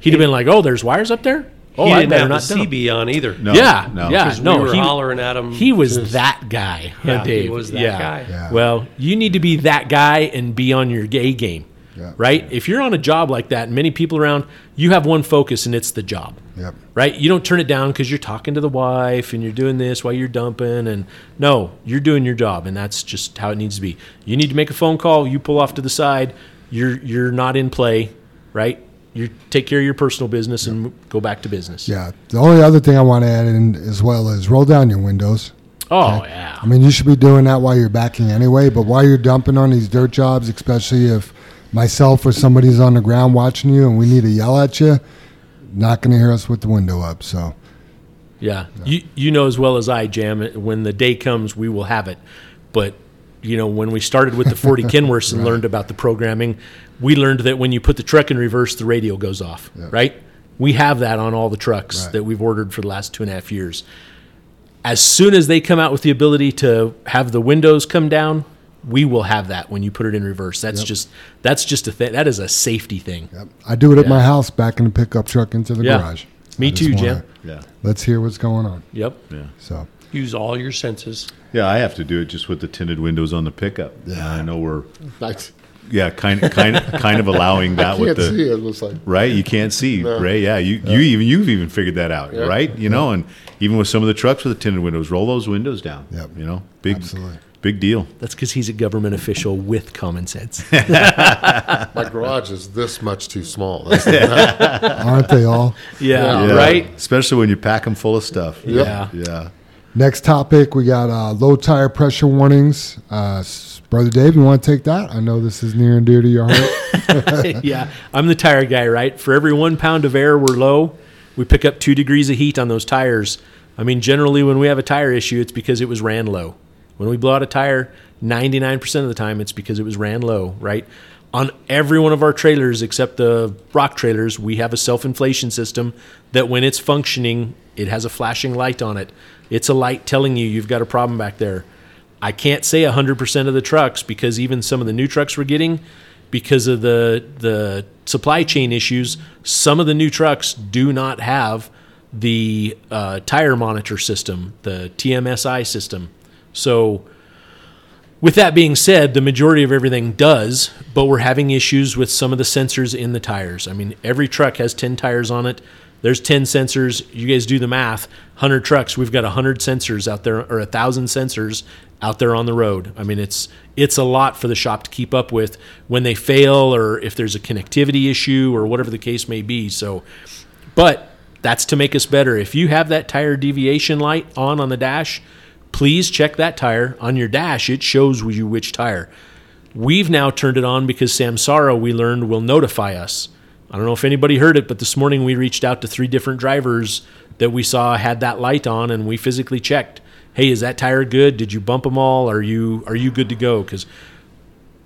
he'd have been like, "Oh, there's wires up there. Oh, he I didn't better have not the dump." CB on either. No, yeah, no. yeah, 'Cause no. we were he, hollering at him. he was that guy, Yeah, he Dave. was that yeah. guy. Yeah. Well, you need to be that guy and be on your gay game, Yeah. right? If you're on a job like that, and many people around, you have one focus, and it's the job, Yep. right? You don't turn it down because you're talking to the wife and you're doing this while you're dumping, and no, you're doing your job, and that's just how it needs to be. You need to make a phone call. You pull off to the side. You're you're not in play, right? you take care of your personal business and go back to business. Yeah. The only other thing I want to add in as well is roll down your windows. Oh yeah. I mean, you should be doing that while you're backing anyway, but while you're dumping on these dirt jobs, especially if myself or somebody's on the ground watching you and we need to yell at you, not going to hear us with the window up. So, Yeah. You you know as well as I, Jam, when the day comes, we will have it. But you know, when we started with the 40 Kenworths and learned about the programming, we learned that when you put the truck in reverse, the radio goes off. Right? We have that on all the trucks Right. that we've ordered for the last two and a half years. As soon as they come out with the ability to have the windows come down, we will have that when you put it in reverse. That's just that's just a thing. That is a safety thing. yep. I do it at my house, back in the pickup truck into the Yeah. garage. Me too, wanna- Jim. Yeah. Let's hear what's going on. Yep. Yeah. So, Use all your senses. Yeah, I have to do it just with the tinted windows on the pickup. Yeah. I know we're Nice. yeah, kind of kind of kind of allowing that with Can't the see it. It looks like right? You can't see, No. Ray. Yeah, you you even you've even figured that out, Yeah. right? You know, and even with some of the trucks with the tinted windows, roll those windows down. Yep. You know, big Absolutely. Big deal. That's because he's a government official with common sense. my garage is this much too small. Aren't they all? yeah, Yeah. right. Especially when you pack them full of stuff. Yeah. Yeah. Next topic, we got uh, low tire pressure warnings. Uh, Brother Dave, you want to take that? I know this is near and dear to your heart. yeah, I'm the tire guy, right? For every one pound of air we're low, we pick up two degrees of heat on those tires. I mean, generally, when we have a tire issue, it's because it was ran low. When we blow out a tire, 99% of the time, it's because it was ran low, right? On every one of our trailers, except the rock trailers, we have a self inflation system that when it's functioning, it has a flashing light on it. It's a light telling you you've got a problem back there. I can't say 100% of the trucks because even some of the new trucks we're getting, because of the the supply chain issues, some of the new trucks do not have the uh, tire monitor system, the TMSI system. So, with that being said, the majority of everything does, but we're having issues with some of the sensors in the tires. I mean, every truck has 10 tires on it. There's 10 sensors. You guys do the math. 100 trucks, we've got 100 sensors out there or 1000 sensors out there on the road. I mean, it's it's a lot for the shop to keep up with when they fail or if there's a connectivity issue or whatever the case may be. So, but that's to make us better. If you have that tire deviation light on on the dash, please check that tire on your dash. It shows you which tire. We've now turned it on because Samsara, we learned, will notify us. I don't know if anybody heard it, but this morning we reached out to three different drivers that we saw had that light on, and we physically checked. Hey, is that tire good? Did you bump them all? Are you are you good to go? Because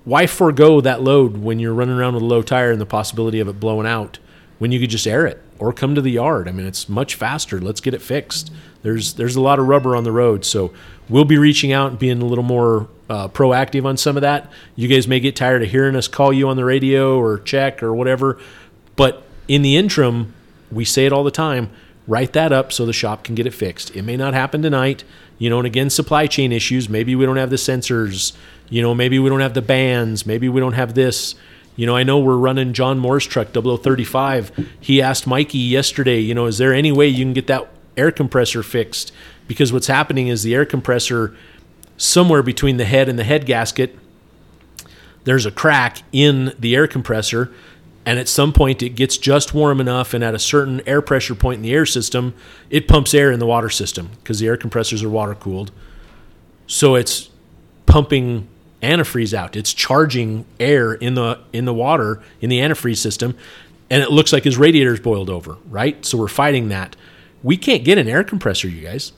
why forego that load when you're running around with a low tire and the possibility of it blowing out when you could just air it or come to the yard? I mean, it's much faster. Let's get it fixed. There's there's a lot of rubber on the road, so we'll be reaching out and being a little more uh, proactive on some of that. You guys may get tired of hearing us call you on the radio or check or whatever, but in the interim, we say it all the time. Write that up so the shop can get it fixed. It may not happen tonight, you know. And again, supply chain issues. Maybe we don't have the sensors. You know, maybe we don't have the bands. Maybe we don't have this. You know, I know we're running John Moore's truck 0035. He asked Mikey yesterday, you know, is there any way you can get that air compressor fixed? Because what's happening is the air compressor, somewhere between the head and the head gasket, there's a crack in the air compressor. And at some point, it gets just warm enough, and at a certain air pressure point in the air system, it pumps air in the water system because the air compressors are water cooled. So it's pumping antifreeze out. It's charging air in the in the water in the antifreeze system, and it looks like his radiator's boiled over. Right, so we're fighting that. We can't get an air compressor, you guys.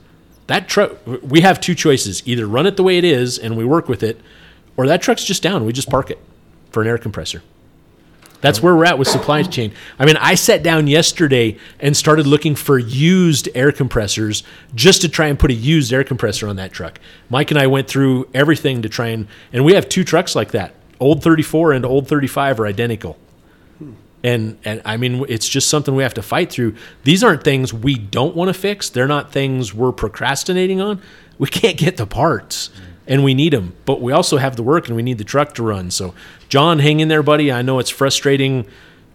That truck. We have two choices: either run it the way it is and we work with it, or that truck's just down. We just park it for an air compressor. That's where we're at with supply chain. I mean, I sat down yesterday and started looking for used air compressors just to try and put a used air compressor on that truck. Mike and I went through everything to try and, and we have two trucks like that. Old 34 and old 35 are identical. And and I mean, it's just something we have to fight through. These aren't things we don't want to fix. They're not things we're procrastinating on. We can't get the parts, and we need them. But we also have the work, and we need the truck to run. So, John, hang in there, buddy. I know it's frustrating.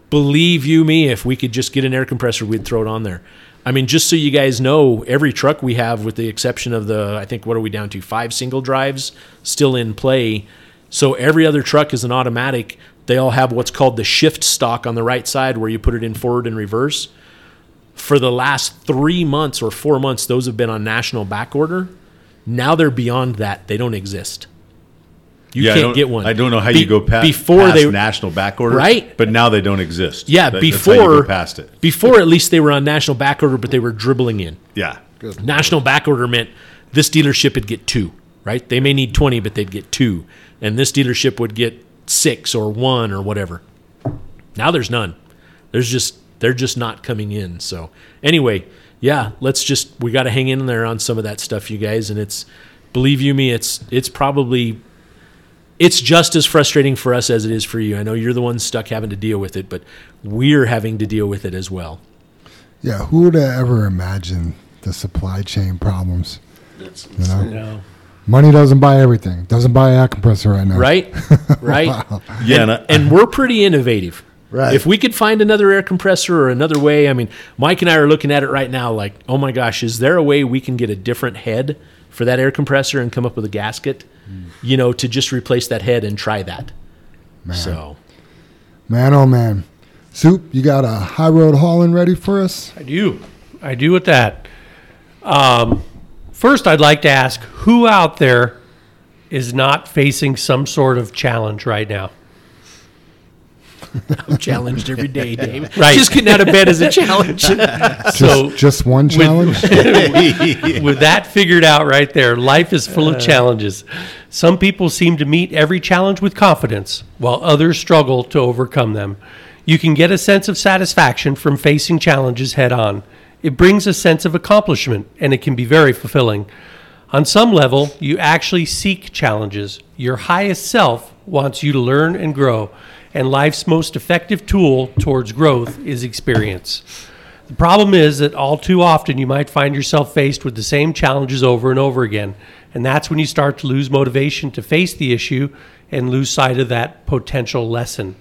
Believe you me, if we could just get an air compressor, we'd throw it on there. I mean, just so you guys know, every truck we have, with the exception of the, I think, what are we down to? Five single drives still in play. So every other truck is an automatic. They all have what's called the shift stock on the right side where you put it in forward and reverse. For the last three months or four months, those have been on national back order. Now they're beyond that. They don't exist. You yeah, can't don't- get one. I don't know how Be- you go past, before past they national back order, Right. But now they don't exist. Yeah, That- before that's how you go past it. Before at least they were on national back order, but they were dribbling in. Yeah, National back order meant this dealership would get two, right? They may need 20, but they'd get two. And this dealership would get six or one or whatever. Now there's none. There's just, they're just not coming in. So, anyway, yeah, let's just, we got to hang in there on some of that stuff, you guys. And it's, believe you me, it's, it's probably, it's just as frustrating for us as it is for you. I know you're the one stuck having to deal with it, but we're having to deal with it as well. Yeah, who would have ever imagined the supply chain problems? You know, You know, money doesn't buy everything. Doesn't buy an air compressor right now. Right? Right? yeah, and, and I- and we're pretty innovative. Right. If we could find another air compressor or another way, I mean, Mike and I are looking at it right now like, oh my gosh, is there a way we can get a different head for that air compressor and come up with a gasket, you know, to just replace that head and try that? So, Man, oh man. Soup, you got a high road hauling ready for us? I do. I do with that. Um, first, I'd like to ask who out there is not facing some sort of challenge right now? I'm challenged every day, Dave. Right. Just getting out of bed is a challenge. Just, So- just one challenge? With that figured out right there, life is full of uh. challenges. Some people seem to meet every challenge with confidence, while others struggle to overcome them. You can get a sense of satisfaction from facing challenges head on. It brings a sense of accomplishment, and it can be very fulfilling. On some level, you actually seek challenges. Your highest self wants you to learn and grow, and life's most effective tool towards growth is experience. The problem is that all too often you might find yourself faced with the same challenges over and over again. And that's when you start to lose motivation to face the issue and lose sight of that potential lesson.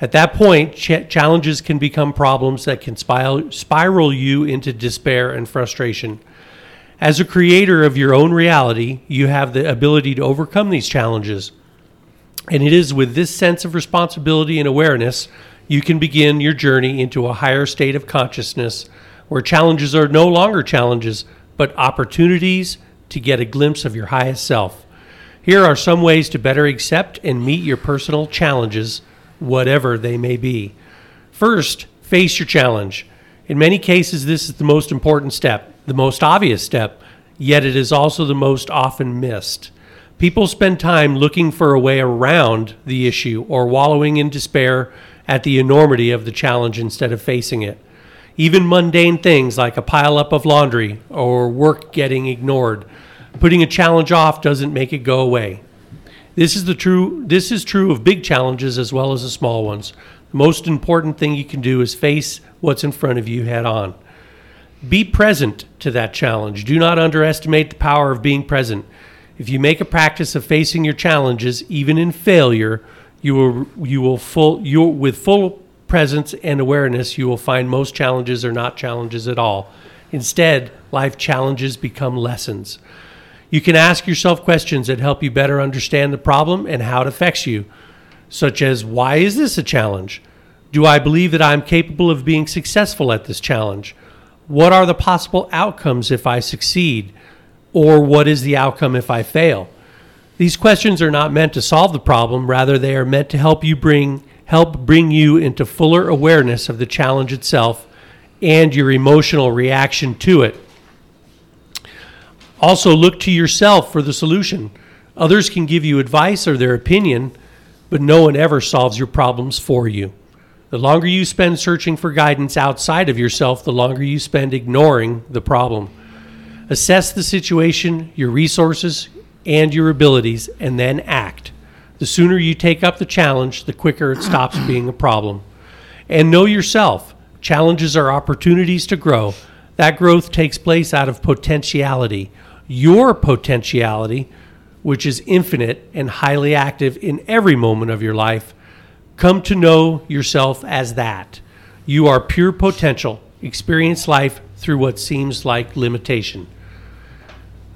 At that point, ch- challenges can become problems that can spil- spiral you into despair and frustration. As a creator of your own reality, you have the ability to overcome these challenges. And it is with this sense of responsibility and awareness you can begin your journey into a higher state of consciousness where challenges are no longer challenges, but opportunities to get a glimpse of your highest self. Here are some ways to better accept and meet your personal challenges, whatever they may be. First, face your challenge. In many cases, this is the most important step, the most obvious step, yet it is also the most often missed. People spend time looking for a way around the issue or wallowing in despair at the enormity of the challenge instead of facing it. Even mundane things like a pileup of laundry or work getting ignored. Putting a challenge off doesn't make it go away. This is the true this is true of big challenges as well as the small ones. The most important thing you can do is face what's in front of you head on. Be present to that challenge. Do not underestimate the power of being present. If you make a practice of facing your challenges even in failure, you will you will full you with full presence and awareness, you will find most challenges are not challenges at all. Instead, life challenges become lessons. You can ask yourself questions that help you better understand the problem and how it affects you, such as why is this a challenge? Do I believe that I'm capable of being successful at this challenge? What are the possible outcomes if I succeed? Or what is the outcome if I fail? These questions are not meant to solve the problem, rather they are meant to help you bring help bring you into fuller awareness of the challenge itself and your emotional reaction to it. Also, look to yourself for the solution. Others can give you advice or their opinion, but no one ever solves your problems for you. The longer you spend searching for guidance outside of yourself, the longer you spend ignoring the problem. Assess the situation, your resources, and your abilities, and then act. The sooner you take up the challenge, the quicker it stops being a problem. And know yourself. Challenges are opportunities to grow. That growth takes place out of potentiality. Your potentiality, which is infinite and highly active in every moment of your life, come to know yourself as that. You are pure potential. Experience life through what seems like limitation.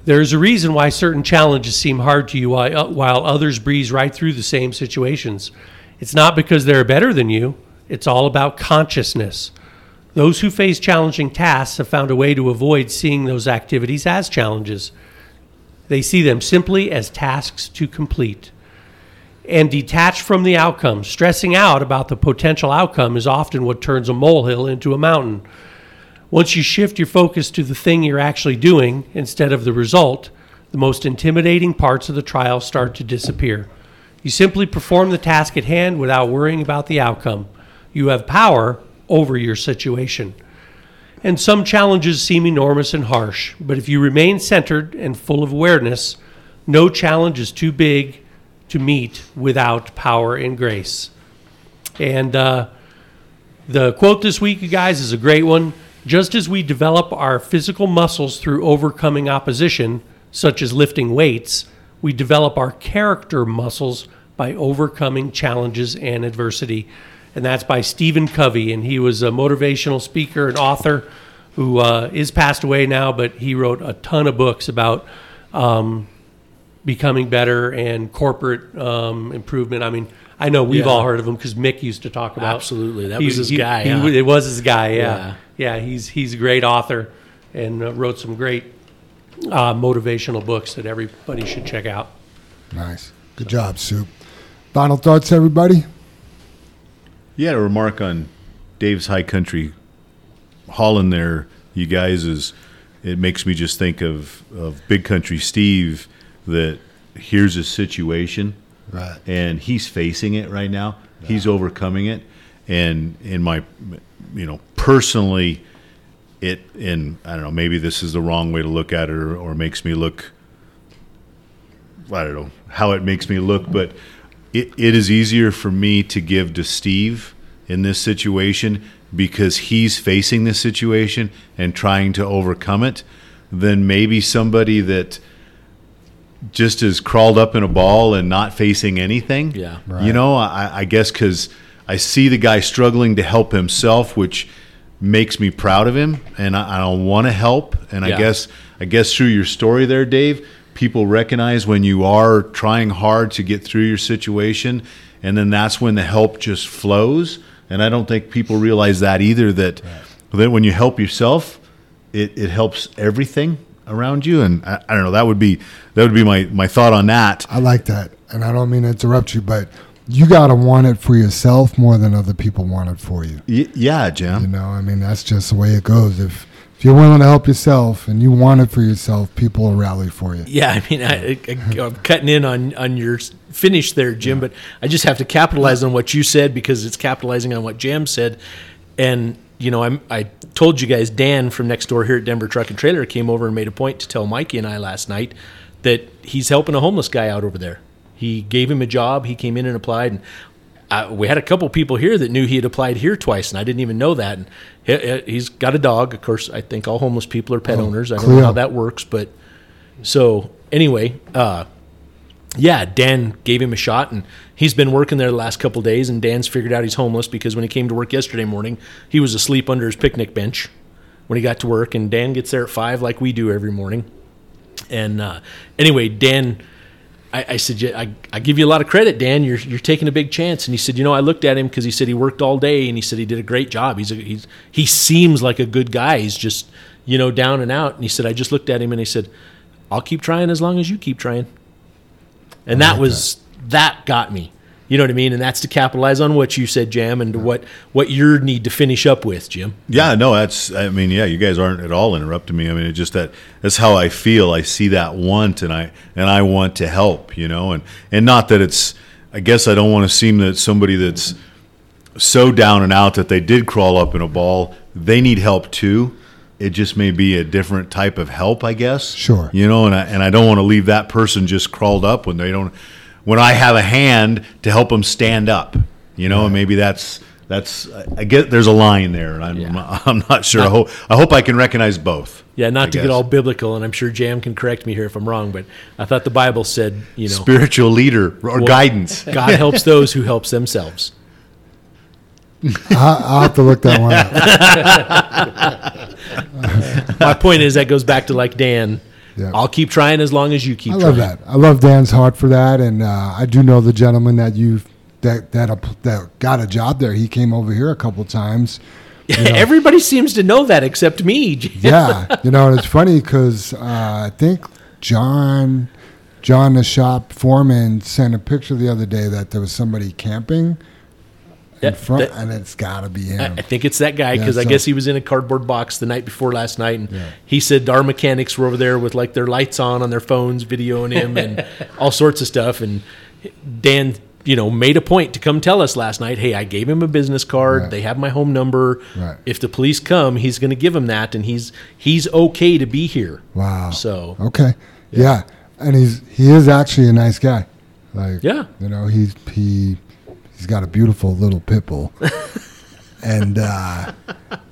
There's a reason why certain challenges seem hard to you while, uh, while others breeze right through the same situations. It's not because they're better than you, it's all about consciousness. Those who face challenging tasks have found a way to avoid seeing those activities as challenges. They see them simply as tasks to complete. And detached from the outcome, stressing out about the potential outcome is often what turns a molehill into a mountain. Once you shift your focus to the thing you're actually doing instead of the result, the most intimidating parts of the trial start to disappear. You simply perform the task at hand without worrying about the outcome. You have power over your situation. And some challenges seem enormous and harsh, but if you remain centered and full of awareness, no challenge is too big to meet without power and grace. And uh, the quote this week, you guys, is a great one. Just as we develop our physical muscles through overcoming opposition, such as lifting weights, we develop our character muscles by overcoming challenges and adversity. And that's by Stephen Covey. And he was a motivational speaker and author who uh, is passed away now, but he wrote a ton of books about um, becoming better and corporate um, improvement. I mean, I know we've Yeah. all heard of him because Mick used to talk about. Absolutely. That he- was his he- guy, he huh? it was his guy. Yeah. Yeah. yeah, He's he's a great author and uh, wrote some great uh, motivational books that everybody should check out. Nice. Good job, Soup. Final thoughts, everybody? You had a remark on Dave's High Country Hauling there, you guys, is it makes me just think of, of Big Country Steve that here's a situation Right. and he's facing it right now. He's overcoming it. And in my, you know, personally, it, and I don't know, maybe this is the wrong way to look at it or, or makes me look I don't know how it makes me look, but it, it is easier for me to give to Steve in this situation because he's facing this situation and trying to overcome it than maybe somebody that just is crawled up in a ball and not facing anything. Yeah. You know, I, I guess because I see the guy struggling to help himself, which makes me proud of him, and I, I don't want to help. And I guess I guess through your story there, Dave, people recognize when you are trying hard to get through your situation, and then that's when the help just flows. And I don't think people realize that either. That that when you help yourself, it, it helps everything around you. And I, I don't know. That would be that would be my my thought on that. I like that. And I don't mean to interrupt you, but you got to want it for yourself more than other people want it for you. Y- yeah, jim You know, I mean, that's just the way it goes. If, if you're willing to help yourself and you want it for yourself, people will rally for you. Yeah, I mean, I, I, I'm cutting in on on your finish there, Jim, but I just have to capitalize on what you said because it's capitalizing on what Jam said. And you know, I'm, I told you guys Dan from next door here at Denver Truck and Trailer came over and made a point to tell Mikey and I last night that he's helping a homeless guy out over there. He gave him a job. He came in and applied, and uh, we had a couple people here that knew he had applied here twice, and I didn't even know that. And he, he's got a dog. Of course, I think all homeless people are pet Oh, owners. I don't cool. know how that works, but so anyway, uh, yeah, Dan gave him a shot, and he's been working there the last couple days. And Dan's figured out he's homeless because when he came to work yesterday morning, he was asleep under his picnic bench when he got to work. And Dan gets there at five, like we do every morning. And uh, anyway, Dan, I, I said, "Yeah, I, I give you a lot of credit, Dan. You're you're taking a big chance. And he said, you know, I looked at him because he said he worked all day, and he said he did a great job. He's a, he's he seems like a good guy. He's just you know down and out. And he said, I just looked at him and he said, I'll keep trying as long as you keep trying. And that was that. got me. You know what I mean? And that's to capitalize on what you said, Jam, and to what what your need to finish up with, Jim. Yeah, no, that's. I mean, yeah, you guys aren't at all interrupting me. I mean, it's just that that's how I feel. I see that want, and I and I want to help. You know, and and not that it's. I guess I don't want to seem that somebody that's so down and out that they did crawl up in a ball. They need help too. It just may be a different type of help, I guess. Sure. You know, and I, and I don't want to leave that person just crawled up when they don't. When I have a hand to help them stand up, you know, and maybe that's that's. I get there's a line there, and I'm Yeah. I'm not sure. I hope I hope I can recognize both. Yeah, not I to get all biblical, and I'm sure Jam can correct me here if I'm wrong, but I thought the Bible said, you know, spiritual leader or Well, guidance. God helps those who helps themselves. I, I'll have to look that one up. My point is that goes back to like Dan. Yeah. I'll keep trying as long as you keep I trying. love that. I love Dan's heart for that, and uh, I do know the gentleman that you've that that that got a job there. He came over here a couple times. you know. Everybody seems to know that except me. yeah, you know, and it's funny because uh, I think John, John, the shop foreman, sent a picture the other day that there was somebody camping in Yeah, front, that- and it's got to be I him. I think it's that guy Yeah, because I so- guess he was in a cardboard box the night before last night, and he said our mechanics were over there with like their lights on on their phones, videoing him and all sorts of stuff. And Dan, you know, made a point to come tell us last night, "Hey, I gave him a business card. Right. They have my home number. Right. If the police come, he's going to give him that, and he's he's okay to be here." Wow. So Okay. Yeah. And he's he is actually a nice guy. Like Yeah. you know, he's he he's got a beautiful little pit bull. and uh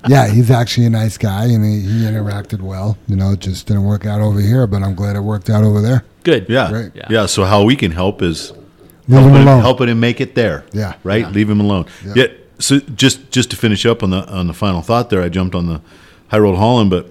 yeah, he's actually a nice guy and he, he interacted well. You know, it just didn't work out over here, but I'm glad it worked out over there. good. Yeah. Right. yeah. So how we can help is Leave him helping him, alone. helping him make it there. Yeah. Right. Leave him alone. Yeah. Yeah. So just just to finish up on the on the final thought there, I jumped on the high road hauling, but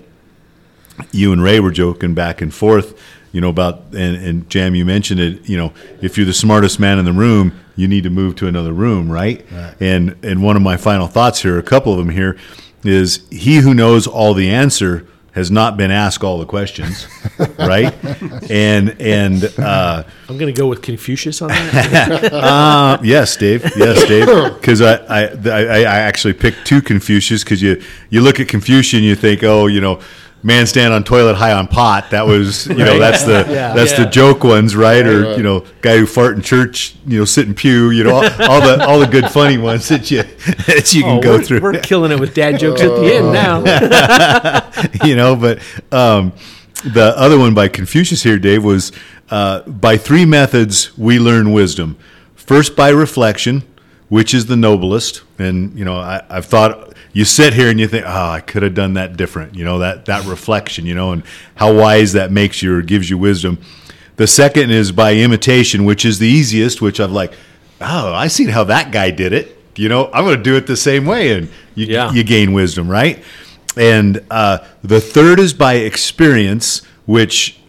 you and Ray were joking back and forth, you know, about and, and Jam, you mentioned it. You know, if you're the smartest man in the room, you need to move to another room, right? Right. And and one of my final thoughts here, a couple of them here, is he who knows all the answer has not been asked all the questions, right? And and uh, I'm going to go with Confucius on that. uh, yes, Dave. Yes, Dave. Because I, I, I, I actually picked two Confucius because you, you look at Confucian, you think, oh, you know, man stand on toilet, high on pot. That was, you know, that's the Yeah. that's Yeah. the joke ones, right? Or right. you know, guy who fart in church, you know, sit in pew. You know, all, all the all the good funny ones that you that you can Oh, go we're, through. we're killing it with dad jokes at the end now. you know, but um, the other one by Confucius here, Dave, was uh, by three methods we learn wisdom. First, by reflection, which is the noblest. And, you know, I, I've thought you sit here and you think, oh, I could have done that different, you know, that, that reflection, you know, and how wise that makes you or gives you wisdom. The second is by imitation, which is the easiest, which I've like, oh, I seen how that guy did it. You know, I'm going to do it the same way. And you, Yeah. you gain wisdom, right? And uh, the third is by experience, which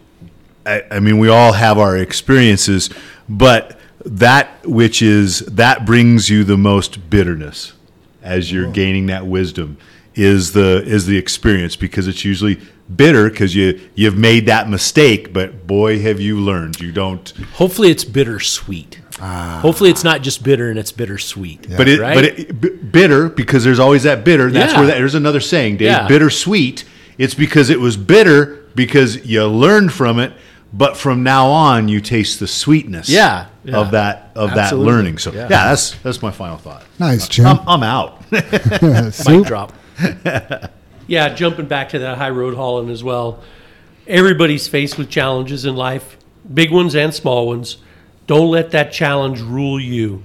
I, I mean, we all have our experiences, but that which is that brings you the most bitterness as you're oh. gaining that wisdom is the is the experience because it's usually bitter because you you've made that mistake, but boy, have you learned. You don't. Hopefully, it's bittersweet. Ah. Hopefully, it's not just bitter and it's bittersweet. But it, Right? but it, b- bitter because there's always that bitter. That's Yeah. where that, there's another saying, Dave. Yeah. Bittersweet. It's because it was bitter because you learned from it, but from now on you taste the sweetness. Yeah, yeah. of that of that learning. So Yeah. yeah. that's that's my final thought. Nice, Jim. I'm, I'm out. Mic drop. Yeah, jumping back to that high road hauling as well. Everybody's faced with challenges in life, big ones and small ones. Don't let that challenge rule you.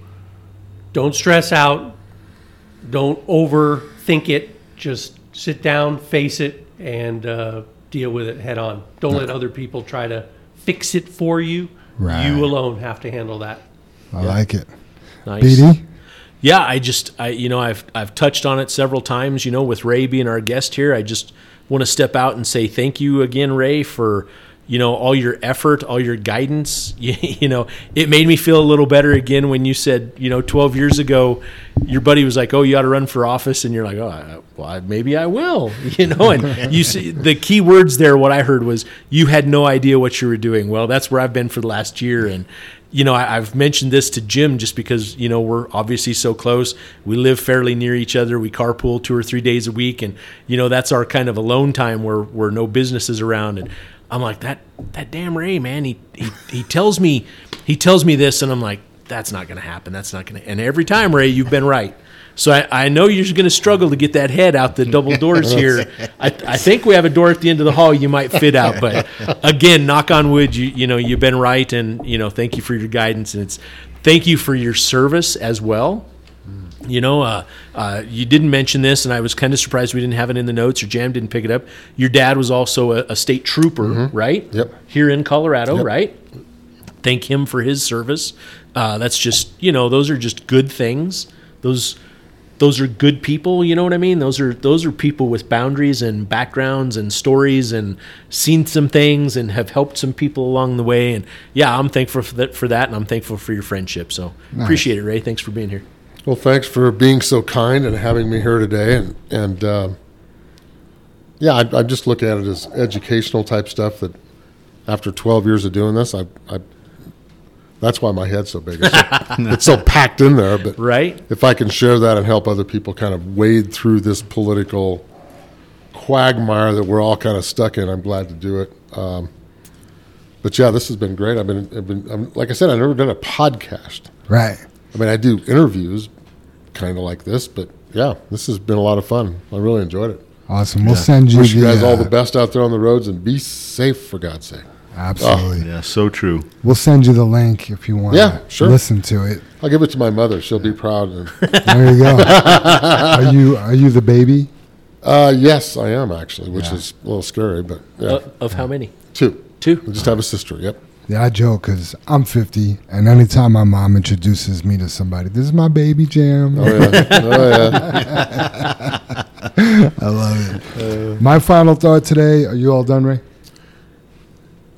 Don't stress out. Don't overthink it. Just sit down, face it, and uh, deal with it head on. Don't let other people try to fix it for you. Right. You alone have to handle that. I like it. Nice. BD? Yeah, I just I you know I've I've touched on it several times. You know, with Ray being our guest here, I just want to step out and say thank you again, Ray, for you know all your effort, all your guidance. You, you know, it made me feel a little better again when you said you know 12 years ago, your buddy was like, "Oh, you ought to run for office," and you're like, "Oh, I- well, I- maybe I will." You know, and you see the key words there. What I heard was you had no idea what you were doing. Well, that's where I've been for the last year, and you know, I, I've mentioned this to Jim just because you know we're obviously so close. We live fairly near each other. We carpool two or three days a week, and you know that's our kind of alone time where where no business is around. And I'm like that that damn Ray man. He he he tells me he tells me this, and I'm like that's not going to happen. That's not going to. And every time Ray, you've been right. So I, I know you're going to struggle to get that head out the double doors here. I, I think we have a door at the end of the hall you might fit out, but again, knock on wood, you you know you've been right, and you know thank you for your guidance, and it's thank you for your service as well. You know, uh, uh, you didn't mention this, and I was kind of surprised we didn't have it in the notes, or Jam didn't pick it up. Your dad was also a, a state trooper, right? Yep. Here in Colorado, Yep. right? Thank him for his service. Uh, that's just, you know, those are just good things. Those those are good people. You know what I mean? Those are those are people with boundaries and backgrounds and stories and seen some things and have helped some people along the way. And yeah, I'm thankful for that, for that and I'm thankful for your friendship. So appreciate it, Ray. Thanks for being here. Well, thanks for being so kind and having me here today. And and um, yeah, I, I just look at it as educational type stuff. That after 12 years of doing this, I, I that's why my head's so big. It's so, it's so packed in there. But Right? if I can share that and help other people kind of wade through this political quagmire that we're all kind of stuck in, I'm glad to do it. Um, but yeah, this has been great. I've been, I've been I'm, like I said, I've never done a podcast. Right. I mean, I do interviews kind of like this, but yeah, this has been a lot of fun. I really enjoyed it. Awesome. We'll send you Wish you the, guys all uh, the best out there on the roads and be safe for God's sake. Absolutely. Yeah, so true. We'll send you the link if you want Yeah, to sure. listen to it. I'll give it to my mother. She'll be proud. And, There you go. are you are you the baby? uh, yes, I am actually, which Yeah. is a little scary, but yeah, Uh, of how many? two. Two. I just have a sister. Yep. Yeah, I joke because I'm 50, and anytime my mom introduces me to somebody, this is my baby Jam. Oh yeah. oh yeah. I love it. my final thought today. Are you all done, Ray?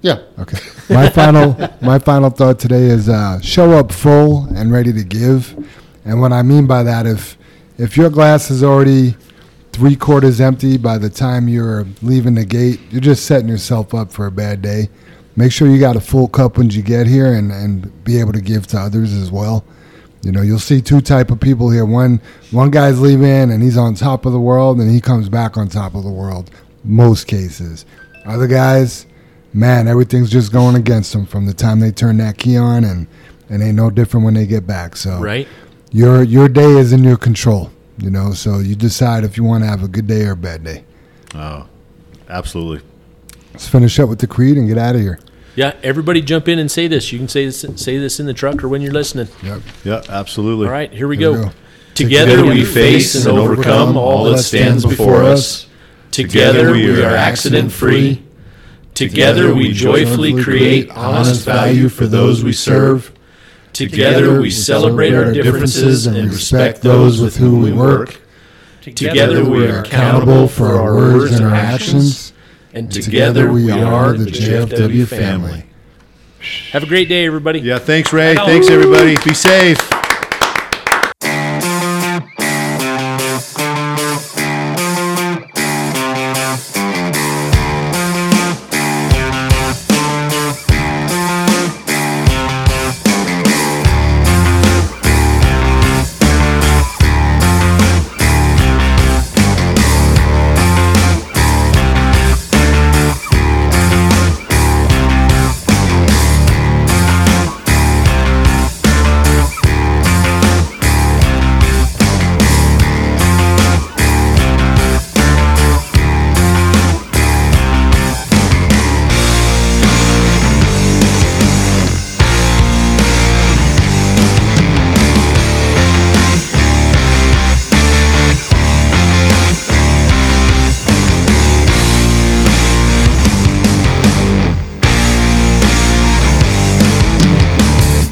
Yeah. Okay. My final my final thought today is uh, show up full and ready to give. And what I mean by that, if if your glass is already three quarters empty by the time you're leaving the gate, you're just setting yourself up for a bad day. Make sure you got a full cup when you get here and, and be able to give to others as well. You know, you'll see two type of people here. One one guy's leaving and he's on top of the world and he comes back on top of the world. Most cases. Other guys, man, everything's just going against them from the time they turn that key on and and ain't no different when they get back. So Right? your your day is in your control. You know, so you decide if you want to have a good day or a bad day. Oh, absolutely. Let's finish up with the creed and get out of here. Yeah, everybody jump in and say this. You can say this say this in the truck or when you're listening. Yep. Yeah, absolutely. All right, here we Here we go. go. Together we face and overcome all that stands before us. Together we are accident free. Together we joyfully create honest value for those we serve. Together we celebrate our differences and respect those with whom we work. Together we are accountable for our words and our actions. And together we are the JFW family. Have a great day, everybody. Yeah, thanks, Ray. Thanks, everybody. Be safe.